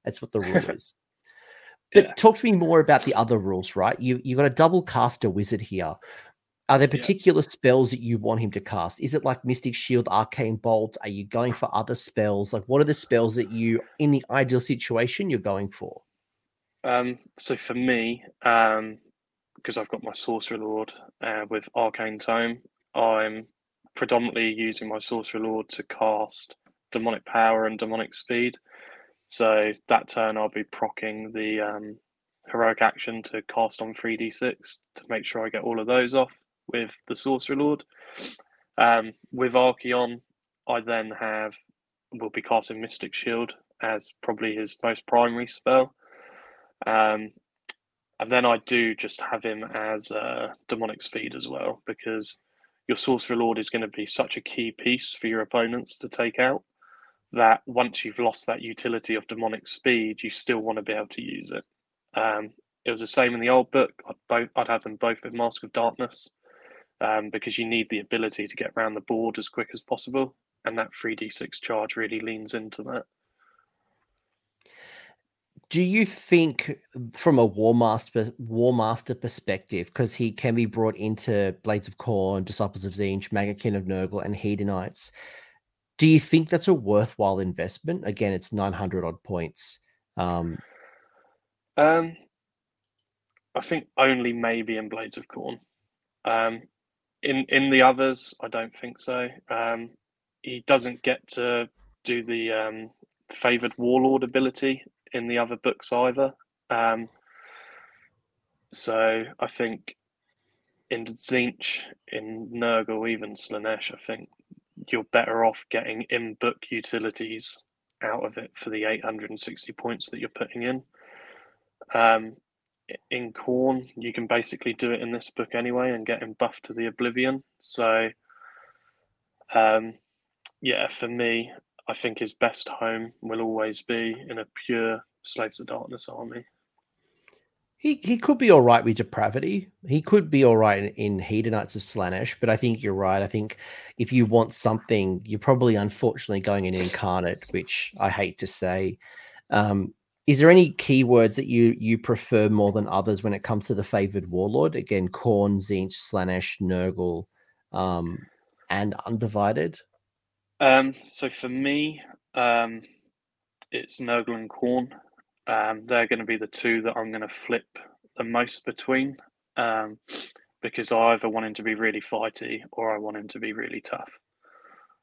that's what the rule is. But yeah. talk to me more about the other rules, right? You you got a double caster wizard here. Are there particular yeah. spells that you want him to cast? Is it like Mystic Shield, Arcane Bolt? Are you going for other spells? Like, what are the spells that you, in the ideal situation, you're going for? Um, so for me, um, because I've got my Sorcerer Lord uh, with Arcane Tome, I'm predominantly using my Sorcerer Lord to cast Demonic Power and Demonic Speed. So that turn, I'll be procking the um, heroic action to cast on 3d6 to make sure I get all of those off with the Sorcerer Lord. Um, with Archaon, I then have will be casting Mystic Shield as probably his most primary spell. Um, and then I do just have him as uh, demonic speed as well because your Sorcerer Lord is going to be such a key piece for your opponents to take out that once you've lost that utility of demonic speed, you still want to be able to use it. Um, it was the same in the old book. I'd, both, I'd have them both with Mask of Darkness um, because you need the ability to get around the board as quick as possible, and that 3d6 charge really leans into that. Do you think, from a War Master War Master perspective, because he can be brought into Blades of Khorne Disciples of Tzeentch, Maggotkin of Nurgle, and Hedonites, do you think that's a worthwhile investment? Again, it's 900 odd points. Um, um, I think only maybe in Blades of Khorne Um, in in the others, I don't think so. Um, he doesn't get to do the um, favored warlord ability in the other books either. Um, so I think in Tzeentch, in Nurgle, even Slaanesh, I think you're better off getting in book utilities out of it for the 860 points that you're putting in. Um, in Khorne, you can basically do it in this book anyway and get him buffed to the Oblivion. So, um, yeah, for me, I think his best home will always be in a pure Slaves of Darkness army. He, he could be all right with depravity. He could be all right in, in Hedonites of Slaanesh, but I think you're right. I think if you want something, you're probably unfortunately going in incarnate, which I hate to say. Um, is there any keywords that you you prefer more than others when it comes to the favored warlord? Again, Khorne, Tzeentch, Slaanesh, Nurgle, um, and Undivided. Um, so for me, um, it's Nurgle and Khorne. Um, they're going to be the two that I'm going to flip the most between, um, because I either want him to be really fighty or I want him to be really tough.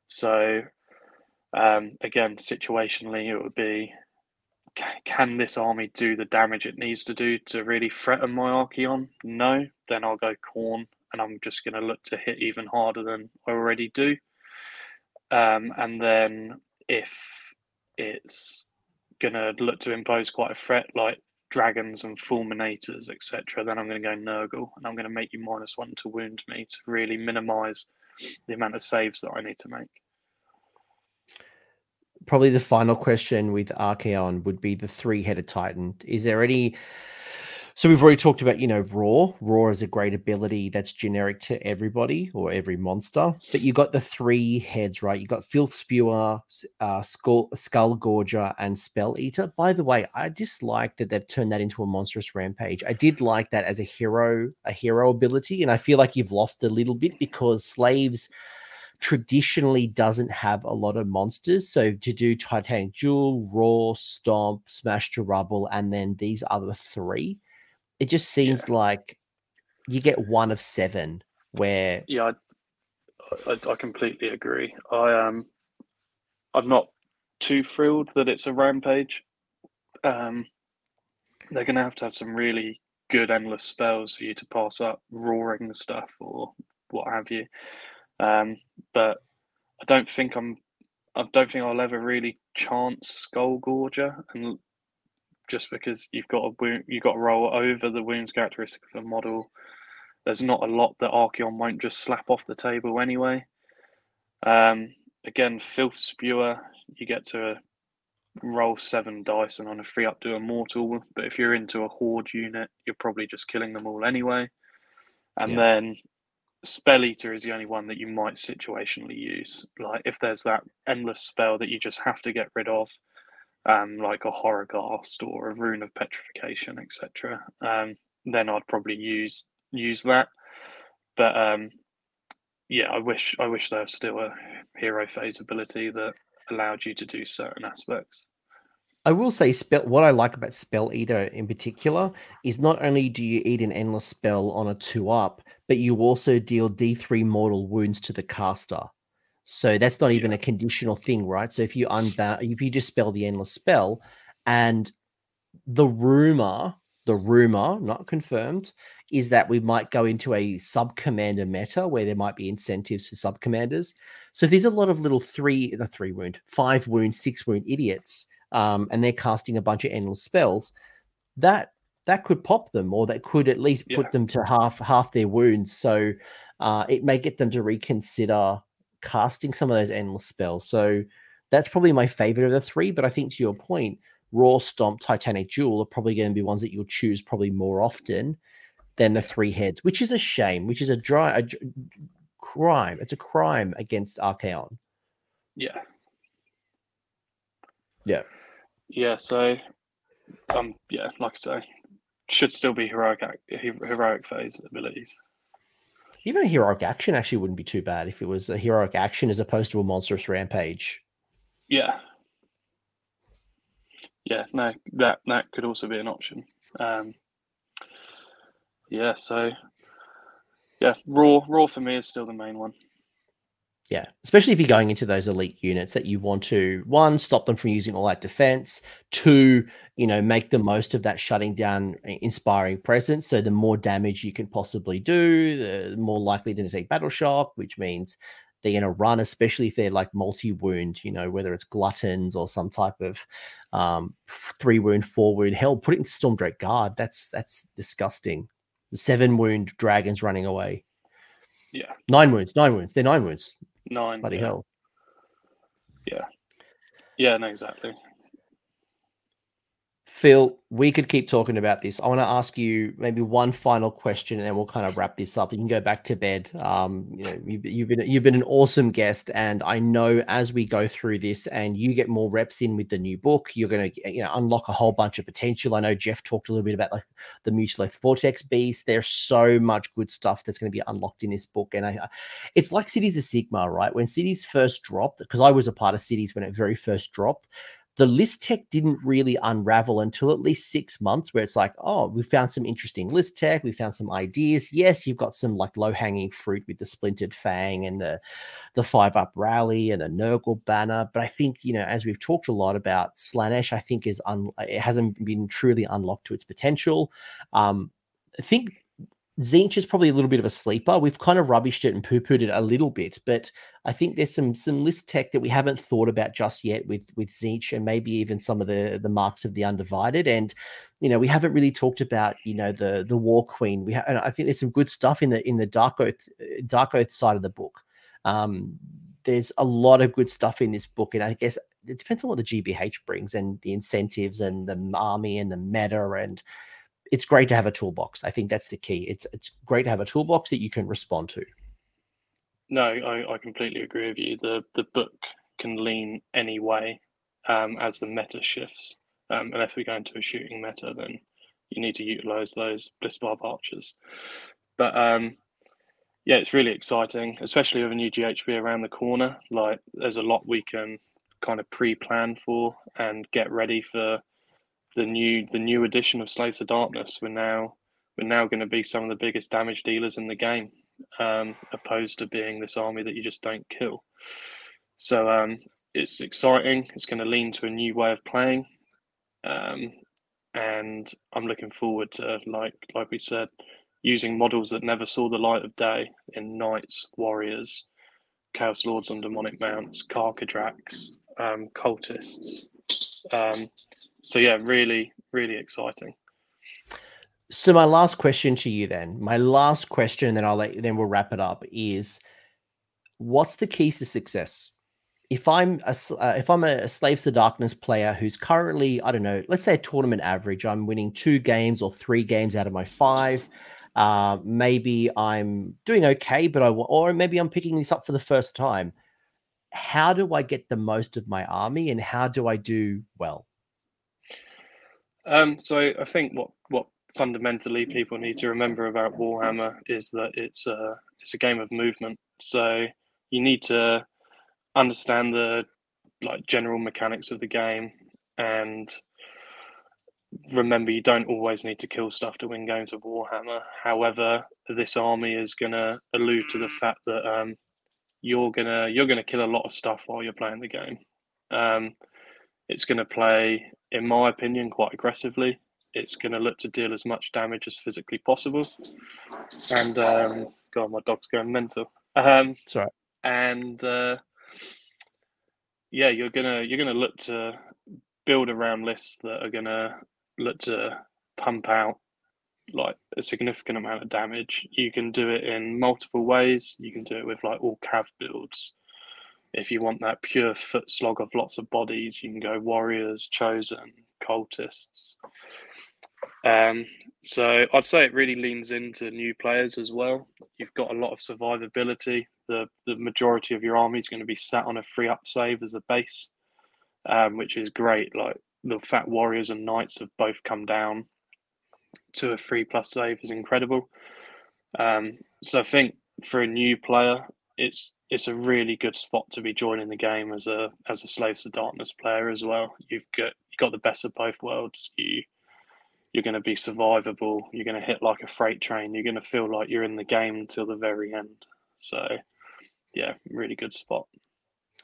So um, again, situationally, it would be can this army do the damage it needs to do to really threaten my Archaon? No, then I'll go Khorne and I'm just going to look to hit even harder than I already do. Um, and then if it's going to look to impose quite a threat like dragons and fulminators, etc., then I'm going to go Nurgle and I'm going to make you minus one to wound me to really minimize the amount of saves that I need to make probably the final question with Archaon would be the three-headed Titan. Is there any? So we've already talked about, you know, Roar. Roar is a great ability that's generic to everybody or every monster. But you got the three heads, right? You got Filth Spewer, uh, Skull, Skull Gorger, and Spell Eater. By the way, I dislike that they've turned that into a monstrous rampage. I did like that as a hero, a hero ability, and I feel like you've lost a little bit because slaves traditionally doesn't have a lot of monsters. So to do Titanic Duel, Roar, Stomp, Smash to Rubble, and then these other three, it just seems yeah. like you get one of seven. Where yeah, I, I, I completely agree. I um, I'm not too thrilled that it's a rampage. Um, they're going to have to have some really good endless spells for you to pass up roaring stuff or what have you. Um, but I don't think I'm. I don't think I'll ever really chance Skull Gorger, and just because you've got a wound, you've got to roll over the wounds characteristic of a model. There's not a lot that Archaon won't just slap off the table anyway. Um, again, Filth Spewer, you get to roll seven dice and on a free up do a mortal. But if you're into a horde unit, you're probably just killing them all anyway. And yeah. then Spell Eater is the only one that you might situationally use. Like if there's that endless spell that you just have to get rid of, like a Horrorghast or a Rune of Petrification, etc. Um, then I'd probably use use that. But um, yeah, I wish I wish there was still a hero phase ability that allowed you to do certain aspects. I will say, spell. What I like about Spell Eater in particular is not only do you eat an endless spell on a two up, but you also deal D three mortal wounds to the caster. So that's not even yeah. a conditional thing, right? So if you unbound, if you just spell the endless spell, and the rumor, the rumor, not confirmed, is that we might go into a sub commander meta where there might be incentives for sub commanders. So if there's a lot of little three, the three wound, five wound, six wound idiots, um, and they're casting a bunch of endless spells, that that could pop them, or that could at least put yeah. them to half half their wounds. So uh, it may get them to reconsider casting some of those endless spells. So that's probably my favorite of the three. But I think to your point, Roar Stomp, Titanic Duel are probably going to be ones that you'll choose probably more often than the three heads, which is a shame, which is a dry a crime. It's a crime against Archaon. Yeah. Yeah. Yeah. So, um, yeah, like I say, should still be heroic heroic phase abilities. Even a heroic action actually wouldn't be too bad if it was a heroic action as opposed to a monstrous rampage. Yeah. Yeah, no, that that could also be an option. Um, yeah, so yeah, roar roar for me is still the main one. Yeah, especially if you're going into those elite units that you want to one stop them from using all that defense, two, you know, make the most of that shutting down inspiring presence. So the more damage you can possibly do, the more likely to take battle shock, which means they're going to run, especially if they're like multi wound, you know, whether it's gluttons or some type of um, three wound, four wound. Hell, put it into Stormdrake Guard. That's that's disgusting seven wound dragons running away. Yeah. Nine wounds, nine wounds. They're nine wounds. Nine. Bloody yeah. hell. Yeah. Yeah, no, exactly. Phil, we could keep talking about this. I want to ask you maybe one final question, and then we'll kind of wrap this up. You can go back to bed. Um, you know, you've, you've been you've been an awesome guest, and I know as we go through this, and you get more reps in with the new book, you're going to you know unlock a whole bunch of potential. I know Jeff talked a little bit about like the Mutalith Vortex Beast. There's so much good stuff that's going to be unlocked in this book, and I, it's like Cities of Sigmar, right? When Cities first dropped, because I was a part of Cities when it very first dropped the list tech didn't really unravel until at least six months, where it's like, oh, we found some interesting list tech, we found some ideas. Yes, you've got some like low hanging fruit with the splintered fang and the the five up rally and the Nurgle banner, but I think you know, as we've talked a lot about, Slaanesh, I think is un- it hasn't been truly unlocked to its potential. Um, I think Tzeentch is probably a little bit of a sleeper. We've kind of rubbished it and poo-pooed it a little bit, but I think there's some some list tech that we haven't thought about just yet with with Tzeentch and maybe even some of the the marks of the undivided. And you know, we haven't really talked about you know the the War Queen. We ha- and I think there's some good stuff in the in the Dark Oath Dark Oath side of the book. Um, there's a lot of good stuff in this book, and I guess it depends on what the GHB brings and the incentives and the army and the meta and it's great to have a toolbox. I think that's the key. It's it's great to have a toolbox that you can respond to. No, I, I completely agree with you. The the book can lean any way um, as the meta shifts. Um, and if we go into a shooting meta, then you need to utilize those Blissbarb archers. But um, yeah, it's really exciting, especially with a new GHB around the corner. Like, there's a lot we can kind of pre-plan for and get ready for the new the new edition of Slaves of Darkness, we're now we're now going to be some of the biggest damage dealers in the game, um, opposed to being this army that you just don't kill. So um, it's exciting. It's going to lean to a new way of playing, um, and I'm looking forward to like like we said, using models that never saw the light of day in knights, warriors, chaos lords on demonic mounts, Karkadrax, um, cultists. So yeah, really, really exciting. So my last question to you then, my last question, then I'll let then we'll wrap it up. Is what's the keys to success? If I'm a uh, if I'm a Slaves to Darkness player who's currently I don't know, let's say a tournament average, I'm winning two games or three games out of my five. Uh, maybe I'm doing okay, but I or maybe I'm picking this up for the first time. How do I get the most of my army, and how do I do well? Um, so I think what what fundamentally people need to remember about Warhammer is that it's a it's a game of movement. So you need to understand the like general mechanics of the game and remember you don't always need to kill stuff to win games of Warhammer. However, this army is to allude to the fact that um, you're gonna you're gonna kill a lot of stuff while you're playing the game. Um, it's to play, in my opinion, quite aggressively. It's going to look to deal as much damage as physically possible. And um, God, my dog's going mental. Um, Sorry. And uh, yeah, you're gonna you're gonna look to build around lists that are gonna look to pump out like a significant amount of damage. You can do it in multiple ways. You can do it with like all cav builds. If you want that pure foot slog of lots of bodies, you can go warriors, chosen, cultists. Um, so I'd say it really leans into new players as well. You've got a lot of survivability. The the majority of your army is going to be sat on a free up save as a base, um, which is great. Like the fat warriors and knights have both come down to a free plus save is incredible. Um, so I think for a new player, it's it's a really good spot to be joining the game as a as a Slaves to Darkness player as well. You've got you got the best of both worlds. You you're going to be survivable. You're going to hit like a freight train. You're going to feel like you're in the game till the very end. So, yeah, really good spot.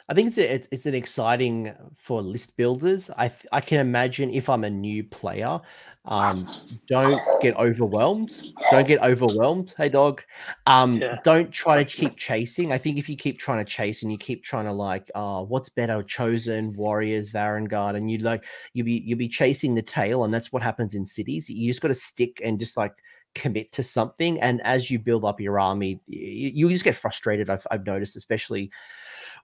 I think it's a, it's an exciting for list builders. I I can imagine if I'm a new player, um, don't get overwhelmed. Don't get overwhelmed. Hey, dog. Um, yeah. Don't try to keep chasing. I think if you keep trying to chase and you keep trying to like, uh, what's better, chosen warriors, Varanguard, and you like you'll be you'll be chasing the tail, and that's what happens in cities. You just got to stick and just like commit to something. And as you build up your army, you, you just get frustrated. I've, I've noticed, especially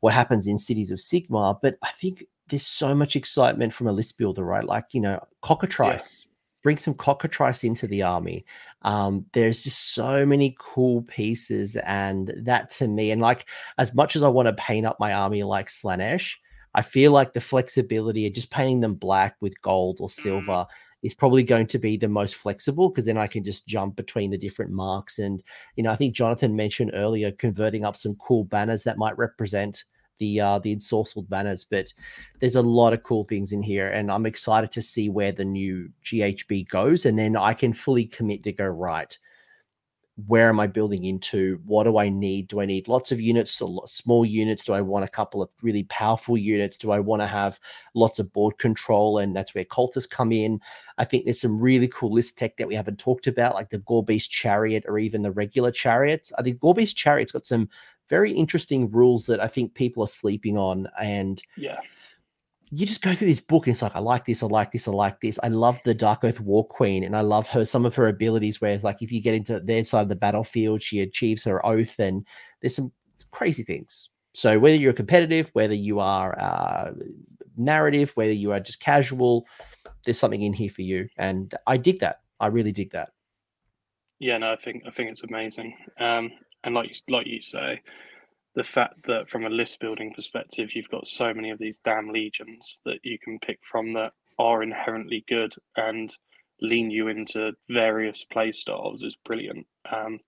what happens in cities of Sigmar. But I think there's so much excitement from a list builder, right? Like, you know, cockatrice, yeah. Bring some cockatrice into the army. Um, there's just so many cool pieces. And that to me, and like, as much as I want to paint up my army like Slaanesh, I feel like the flexibility of just painting them black with gold or mm. silver is probably going to be the most flexible because then I can just jump between the different marks. And, you know, I think Jonathan mentioned earlier converting up some cool banners that might represent the uh, the ensorcelled banners, but there's a lot of cool things in here, and I'm excited to see where the new GHB goes, and then I can fully commit to go right. Where am I building into? What do I need? Do I need lots of units or small units? Do I want a couple of really powerful units? Do I want to have lots of board control? And that's where cultists come in. I think there's some really cool list tech that we haven't talked about, like the Gorebeast Chariot or even the regular chariots. I think Gorebeast Chariot's got some very interesting rules that I think people are sleeping on. And yeah, you just go through this book and it's like, I like this, I like this, I like this. I love the Darkoath Warqueen and I love her, some of her abilities where it's like if you get into their side of the battlefield, she achieves her oath and there's some crazy things. So whether you're competitive, whether you are uh, narrative, whether you are just casual, there's something in here for you. And I dig that. I really dig that. Yeah, no, I think I think it's amazing. Um, and like like you say, the fact that from a list building perspective, you've got so many of these damn legions that you can pick from that are inherently good and lean you into various play styles is brilliant. Um,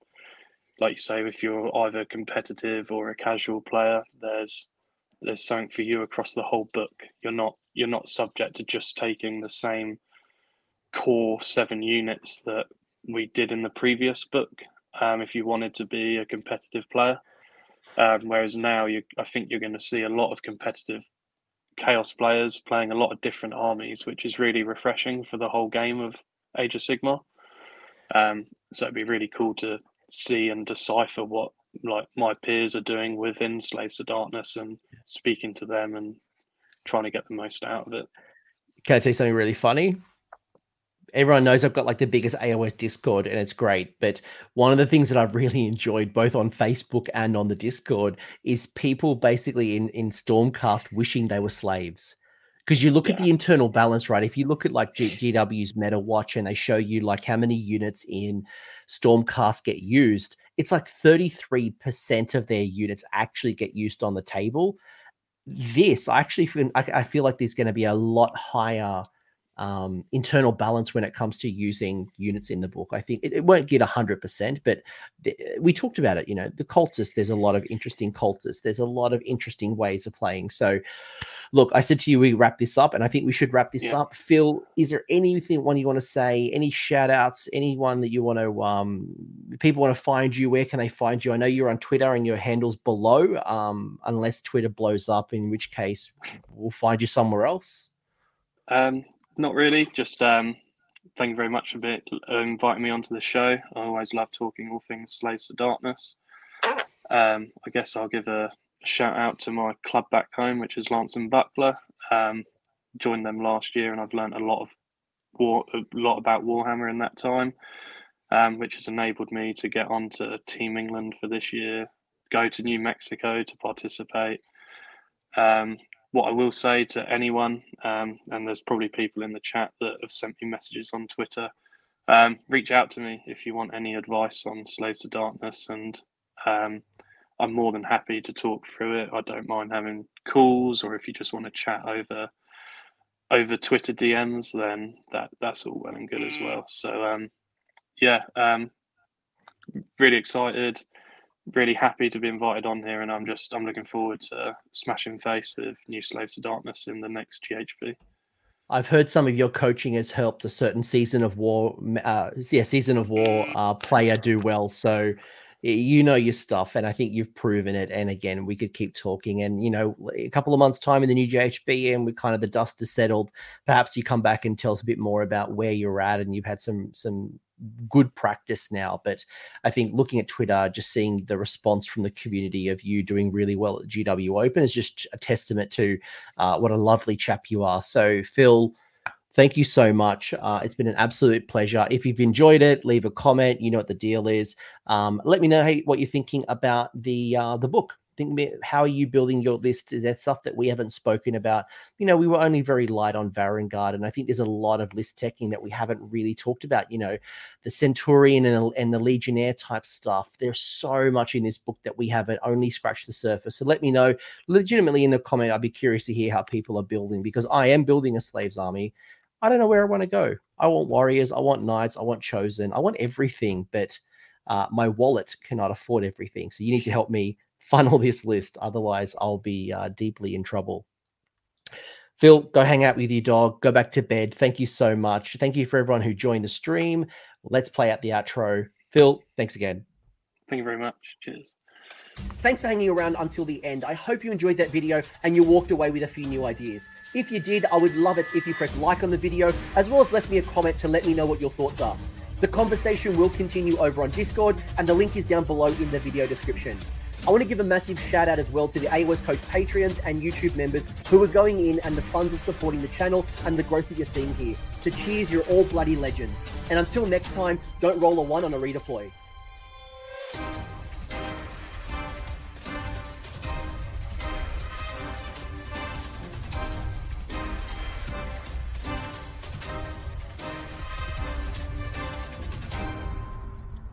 like you say, if you're either competitive or a casual player, there's there's something for you across the whole book. You're not you're not subject to just taking the same core seven units that we did in the previous book um, if you wanted to be a competitive player. Um, whereas now, you, I think you're going to see a lot of competitive chaos players playing a lot of different armies, which is really refreshing for the whole game of Age of Sigmar. Um, so it'd be really cool to see and decipher what like my peers are doing within Slaves of Darkness and speaking to them and trying to get the most out of it. Can I tell you something really funny? Everyone knows I've got like the biggest AOS Discord and it's great. But one of the things that I've really enjoyed both on Facebook and on the Discord is people basically in, in Stormcast wishing they were slaves. Because you look yeah. at the internal balance, right? If you look at like G- GW's Meta Watch and they show you like how many units in Stormcast get used, it's like 33% of their units actually get used on the table. This, I actually feel, I, I feel like there's going to be a lot higher um, internal balance when it comes to using units in the book. I think it, it won't get 100%, but the, we talked about it. You know, the cultists, there's a lot of interesting cultists, there's a lot of interesting ways of playing. So, look, I said to you, we wrap this up, and I think we should wrap this yeah. up. Phil, is there anything one you want to say? Any shout outs? Anyone that you want to, um, people want to find you? Where can they find you? I know you're on Twitter and your handle's below, um, unless Twitter blows up, in which case we'll find you somewhere else. Um, not really. Just um, thank you very much for uh, inviting me onto the show. I always love talking all things Slaves of Darkness. Um, I guess I'll give a, shout out to my club back home, which is Lance and Buckler. Um, joined them last year, and I've learned a lot of war, a lot about Warhammer in that time, um, which has enabled me to get onto Team England for this year, go to New Mexico to participate. Um, what I will say to anyone, um, and there's probably people in the chat that have sent me messages on Twitter, um, reach out to me if you want any advice on Slaves to Darkness, and um, I'm more than happy to talk through it. I don't mind having calls, or if you just want to chat over over Twitter DMs, then that that's all well and good as well. So um, yeah, um, really excited really happy to be invited on here, and I'm just I'm looking forward to smashing face with New Slaves to Darkness in the next GHB. I've heard some of your coaching has helped a certain season of war, uh, yeah, season of war uh, player do well. So you know your stuff, and I think you've proven it. And again, we could keep talking, and you know, a couple of months time in the new GHB, and we kind of the dust has settled. Perhaps you come back and tell us a bit more about where you're at, and you've had some some good practice now. But I think looking at Twitter, just seeing the response from the community of you doing really well at GW Open is just a testament to uh, what a lovely chap you are. So, Phil, thank you so much. Uh, it's been an absolute pleasure. If you've enjoyed it, leave a comment. You know what the deal is. Um, let me know hey, what you're thinking about the uh, the book think how are you building your list? Is that stuff that we haven't spoken about? You know, we were only very light on Varanguard, and I think there's a lot of list teching that we haven't really talked about. You know, the Centurion and, and the Legionnaire type stuff. There's so much in this book that we haven't only scratched the surface. So let me know legitimately in the comment. I'd be curious to hear how people are building because I am building a slaves army. I don't know where I want to go. I want warriors. I want knights. I want chosen. I want everything, but uh, my wallet cannot afford everything. So you need to help me funnel this list. Otherwise, I'll be uh, deeply in trouble. Phil, go hang out with your dog. Go back to bed. Thank you so much. Thank you for everyone who joined the stream. Let's play out the outro. Phil, thanks again. Thank you very much. Cheers. Thanks for hanging around until the end. I hope you enjoyed that video and you walked away with a few new ideas. If you did, I would love it if you press like on the video, as well as left me a comment to let me know what your thoughts are. The conversation will continue over on Discord, and the link is down below in the video description. I want to give a massive shout out as well to the AOS Coach Patreons and YouTube members who are going in and the funds of supporting the channel and the growth that you're seeing here. So cheers, you're all bloody legends. And until next time, don't roll a one on a redeploy.